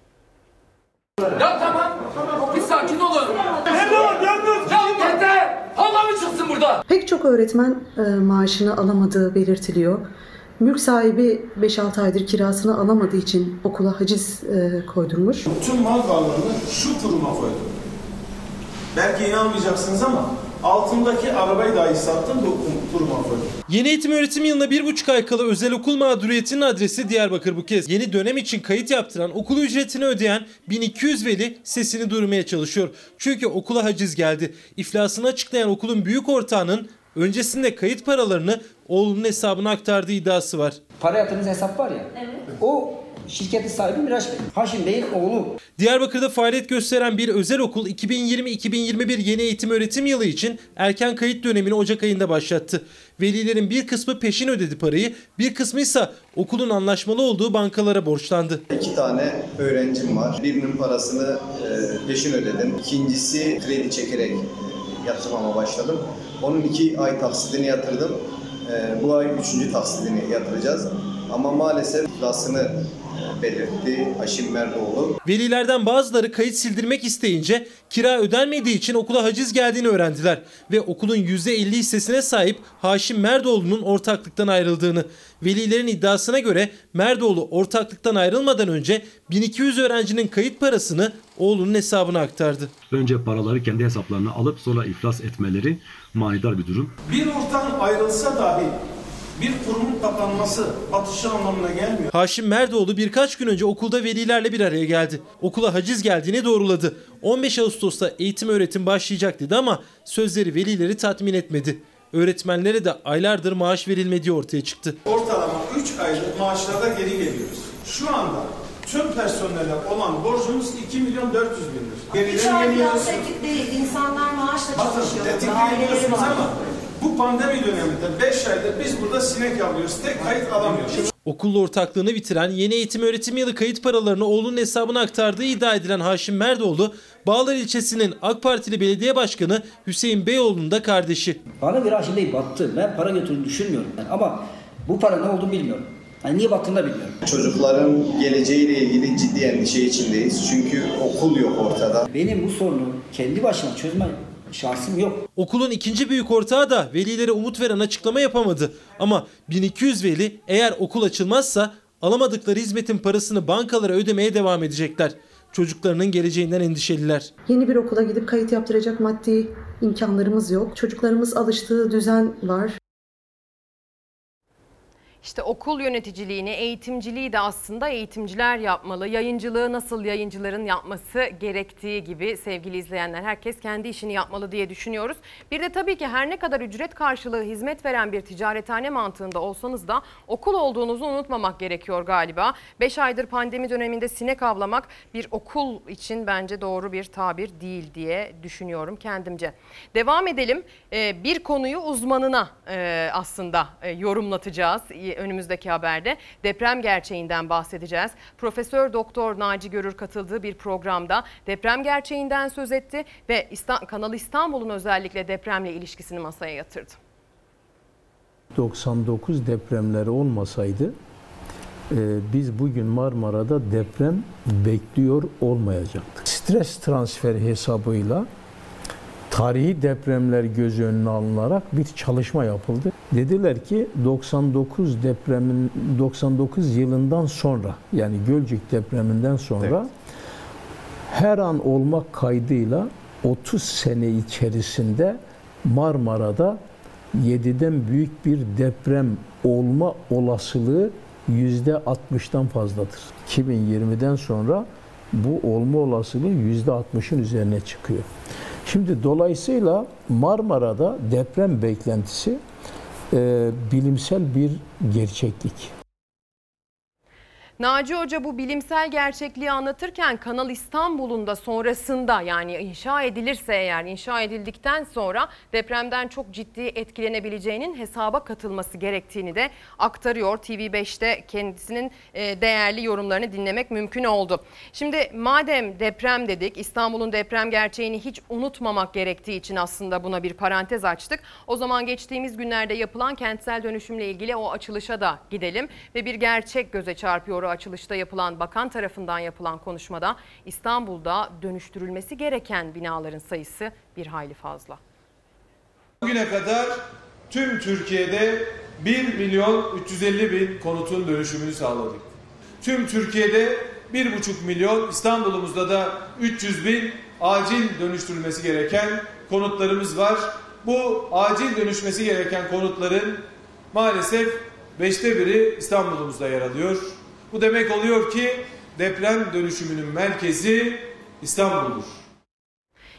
Ya tamam. Bir sakin olun. Ya yeter. Hava mı çıksın burada? Pek çok öğretmen e, maaşını alamadığı belirtiliyor. Mülk sahibi 5-6 aydır kirasını alamadığı için okula haciz e, koydurmuş. Tüm mal varlığını şu kuruma koydum. Belki inanmayacaksınız ama altındaki arabayı dahi sattım bu koydum. Yeni eğitim öğretim yılına bir buçuk ay kala özel okul mağduriyetinin adresi Diyarbakır bu kez. Yeni dönem için kayıt yaptıran, okul ücretini ödeyen 1200 veli sesini duyurmaya çalışıyor. Çünkü okula haciz geldi. İflasını açıklayan okulun büyük ortağının öncesinde kayıt paralarını oğlunun hesabına aktardığı iddiası var. Para yatırdığınız hesap var ya. O şirketin sahibi Miraç Bey. Haşim Bey'in oğlu. Diyarbakır'da faaliyet gösteren bir özel okul 2020-2021 yeni eğitim öğretim yılı için erken kayıt dönemini Ocak ayında başlattı. Velilerin bir kısmı peşin ödedi parayı, bir kısmı ise okulun anlaşmalı olduğu bankalara borçlandı. İki tane öğrencim var. Birinin parasını e, peşin ödedim. İkincisi kredi çekerek e, yatırmama başladım. Onun iki ay taksidini yatırdım. E, bu ay üçüncü taksidini yatıracağız. Ama maalesef iflasını belirtti Haşim Merdoğlu. Velilerden bazıları kayıt sildirmek isteyince kira ödenmediği için okula haciz geldiğini öğrendiler ve okulun %50 hissesine sahip Haşim Merdoğlu'nun ortaklıktan ayrıldığını. Velilerin iddiasına göre Merdoğlu ortaklıktan ayrılmadan önce 1200 öğrencinin kayıt parasını oğlunun hesabına aktardı. Önce paraları kendi hesaplarına alıp sonra iflas etmeleri manidar bir durum. Bir ortam ayrılsa dahi bir kurumun kapanması batışı anlamına gelmiyor. Haşim Merdoğlu birkaç gün önce okulda velilerle bir araya geldi. Okula haciz geldiğini doğruladı. 15 Ağustos'ta eğitim öğretim başlayacak dedi ama sözleri velileri tatmin etmedi. Öğretmenlere de aylardır maaş verilmediği ortaya çıktı. Ortalama 3 aylık maaşlarda geri geliyoruz. Şu anda tüm personele olan borcumuz 2 milyon 400 bin lira. Gerileri yeniyoruz. değil. İnsanlar maaşla Bakın tetikleyebiliyorsunuz ama bu pandemi döneminde 5 aydır biz burada sinek avlıyoruz. Tek kayıt alamıyoruz. Okulla ortaklığını bitiren yeni eğitim öğretim yılı kayıt paralarını oğlunun hesabına aktardığı iddia edilen Haşim Merdoğlu, Bağlar ilçesinin AK Partili belediye başkanı Hüseyin Beyoğlu'nun da kardeşi. Bana bir şimdi battı. Ben para götürdüğünü düşünmüyorum. Yani ama bu para ne olduğunu bilmiyorum. Hani niye battığını da bilmiyorum. Çocukların geleceğiyle ilgili ciddi endişe içindeyiz. Çünkü okul yok ortada. Benim bu sorunu kendi başıma çözme şansım yok. Okulun ikinci büyük ortağı da velilere umut veren açıklama yapamadı. Ama 1200 veli eğer okul açılmazsa alamadıkları hizmetin parasını bankalara ödemeye devam edecekler. Çocuklarının geleceğinden endişeliler. Yeni bir okula gidip kayıt yaptıracak maddi imkanlarımız yok. Çocuklarımız alıştığı düzen var. İşte okul yöneticiliğini, eğitimciliği de aslında eğitimciler yapmalı. Yayıncılığı nasıl yayıncıların yapması gerektiği gibi sevgili izleyenler herkes kendi işini yapmalı diye düşünüyoruz. Bir de tabii ki her ne kadar ücret karşılığı hizmet veren bir ticarethane mantığında olsanız da okul olduğunuzu unutmamak gerekiyor galiba. 5 aydır pandemi döneminde sinek avlamak bir okul için bence doğru bir tabir değil diye düşünüyorum kendimce. Devam edelim. Ee, Bir konuyu uzmanına e, aslında e, yorumlatacağız önümüzdeki haberde. Deprem gerçeğinden bahsedeceğiz. Profesör Doktor Naci Görür katıldığı bir programda deprem gerçeğinden söz etti ve İsta- Kanal İstanbul'un özellikle depremle ilişkisini masaya yatırdı. 99 depremleri olmasaydı e, biz bugün Marmara'da deprem bekliyor olmayacaktık. Stres transferi hesabıyla tarihi depremler göz önüne alınarak bir çalışma yapıldı. Dediler ki 99 depremin 99 yılından sonra yani Gölcük depreminden sonra her an olmak kaydıyla 30 sene içerisinde Marmara'da 7'den büyük bir deprem olma olasılığı %60'dan fazladır. 2020'den sonra bu olma olasılığı %60'ın üzerine çıkıyor. Şimdi dolayısıyla Marmara'da deprem beklentisi e, bilimsel bir gerçeklik. Naci Hoca bu bilimsel gerçekliği anlatırken Kanal İstanbul'un da sonrasında yani inşa edilirse eğer inşa edildikten sonra depremden çok ciddi etkilenebileceğinin hesaba katılması gerektiğini de aktarıyor. TV5'te kendisinin e, değerli yorumlarını dinlemek mümkün oldu. Şimdi madem deprem dedik İstanbul'un deprem gerçeğini hiç unutmamak gerektiği için aslında buna bir parantez açtık. O zaman geçtiğimiz günlerde yapılan kentsel dönüşümle ilgili o açılışa da gidelim ve bir gerçek göze çarpıyor açılışta yapılan bakan tarafından yapılan konuşmada İstanbul'da dönüştürülmesi gereken binaların sayısı bir hayli fazla. Bugüne kadar tüm Türkiye'de 1 milyon 350 bin konutun dönüşümünü sağladık. Tüm Türkiye'de 1,5 milyon İstanbul'umuzda da 300 bin acil dönüştürülmesi gereken konutlarımız var. Bu acil dönüşmesi gereken konutların maalesef beşte biri İstanbul'umuzda yer alıyor. Bu demek oluyor ki deprem dönüşümünün merkezi İstanbul'dur.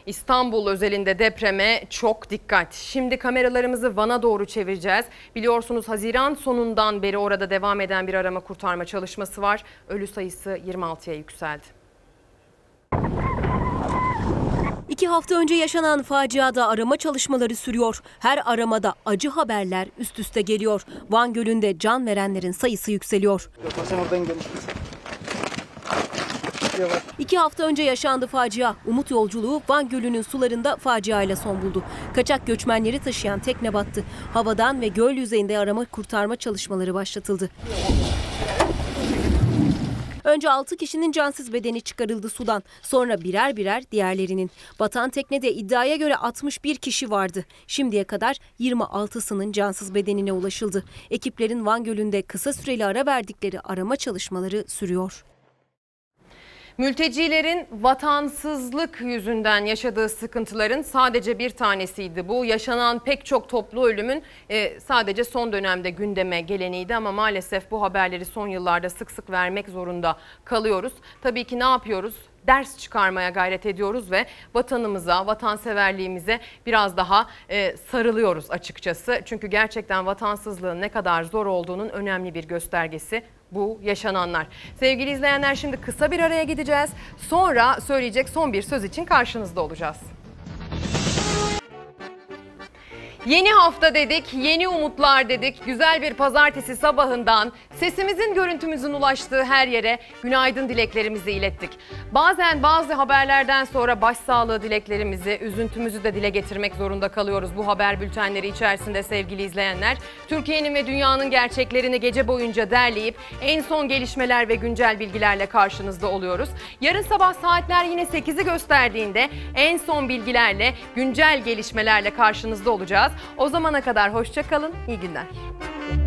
İstanbul özelinde depreme çok dikkat. Şimdi kameralarımızı Van'a doğru çevireceğiz. Biliyorsunuz Haziran sonundan beri orada devam eden bir arama kurtarma çalışması var. Ölü sayısı 26'ya yükseldi. İki hafta önce yaşanan faciada arama çalışmaları sürüyor. Her aramada acı haberler üst üste geliyor. Van Gölü'nde can verenlerin sayısı yükseliyor. İki hafta önce yaşandı facia. Umut yolculuğu Van Gölü'nün sularında faciayla son buldu. Kaçak göçmenleri taşıyan tekne battı. Havadan ve göl yüzeyinde arama kurtarma çalışmaları başlatıldı. Önce 6 kişinin cansız bedeni çıkarıldı sudan. Sonra birer birer diğerlerinin. Batan teknede iddiaya göre 61 kişi vardı. Şimdiye kadar 26'sının cansız bedenine ulaşıldı. Ekiplerin Van Gölü'nde kısa süreli ara verdikleri arama çalışmaları sürüyor. Mültecilerin vatansızlık yüzünden yaşadığı sıkıntıların sadece bir tanesiydi. Bu yaşanan pek çok toplu ölümün e, sadece son dönemde gündeme geleniydi ama maalesef bu haberleri son yıllarda sık sık vermek zorunda kalıyoruz. Tabii ki ne yapıyoruz? ders çıkarmaya gayret ediyoruz ve vatanımıza, vatanseverliğimize biraz daha e, sarılıyoruz açıkçası. Çünkü gerçekten vatansızlığın ne kadar zor olduğunun önemli bir göstergesi bu yaşananlar. Sevgili izleyenler şimdi kısa bir araya gideceğiz. Sonra söyleyecek son bir söz için karşınızda olacağız. Yeni hafta dedik, yeni umutlar dedik. Güzel bir pazartesi sabahından sesimizin, görüntümüzün ulaştığı her yere günaydın dileklerimizi ilettik. Bazen bazı haberlerden sonra başsağlığı dileklerimizi, üzüntümüzü de dile getirmek zorunda kalıyoruz bu haber bültenleri içerisinde sevgili izleyenler. Türkiye'nin ve dünyanın gerçeklerini gece boyunca derleyip en son gelişmeler ve güncel bilgilerle karşınızda oluyoruz. Yarın sabah saatler yine 8'i gösterdiğinde en son bilgilerle, güncel gelişmelerle karşınızda olacağız. O zamana kadar hoşça kalın, iyi günler.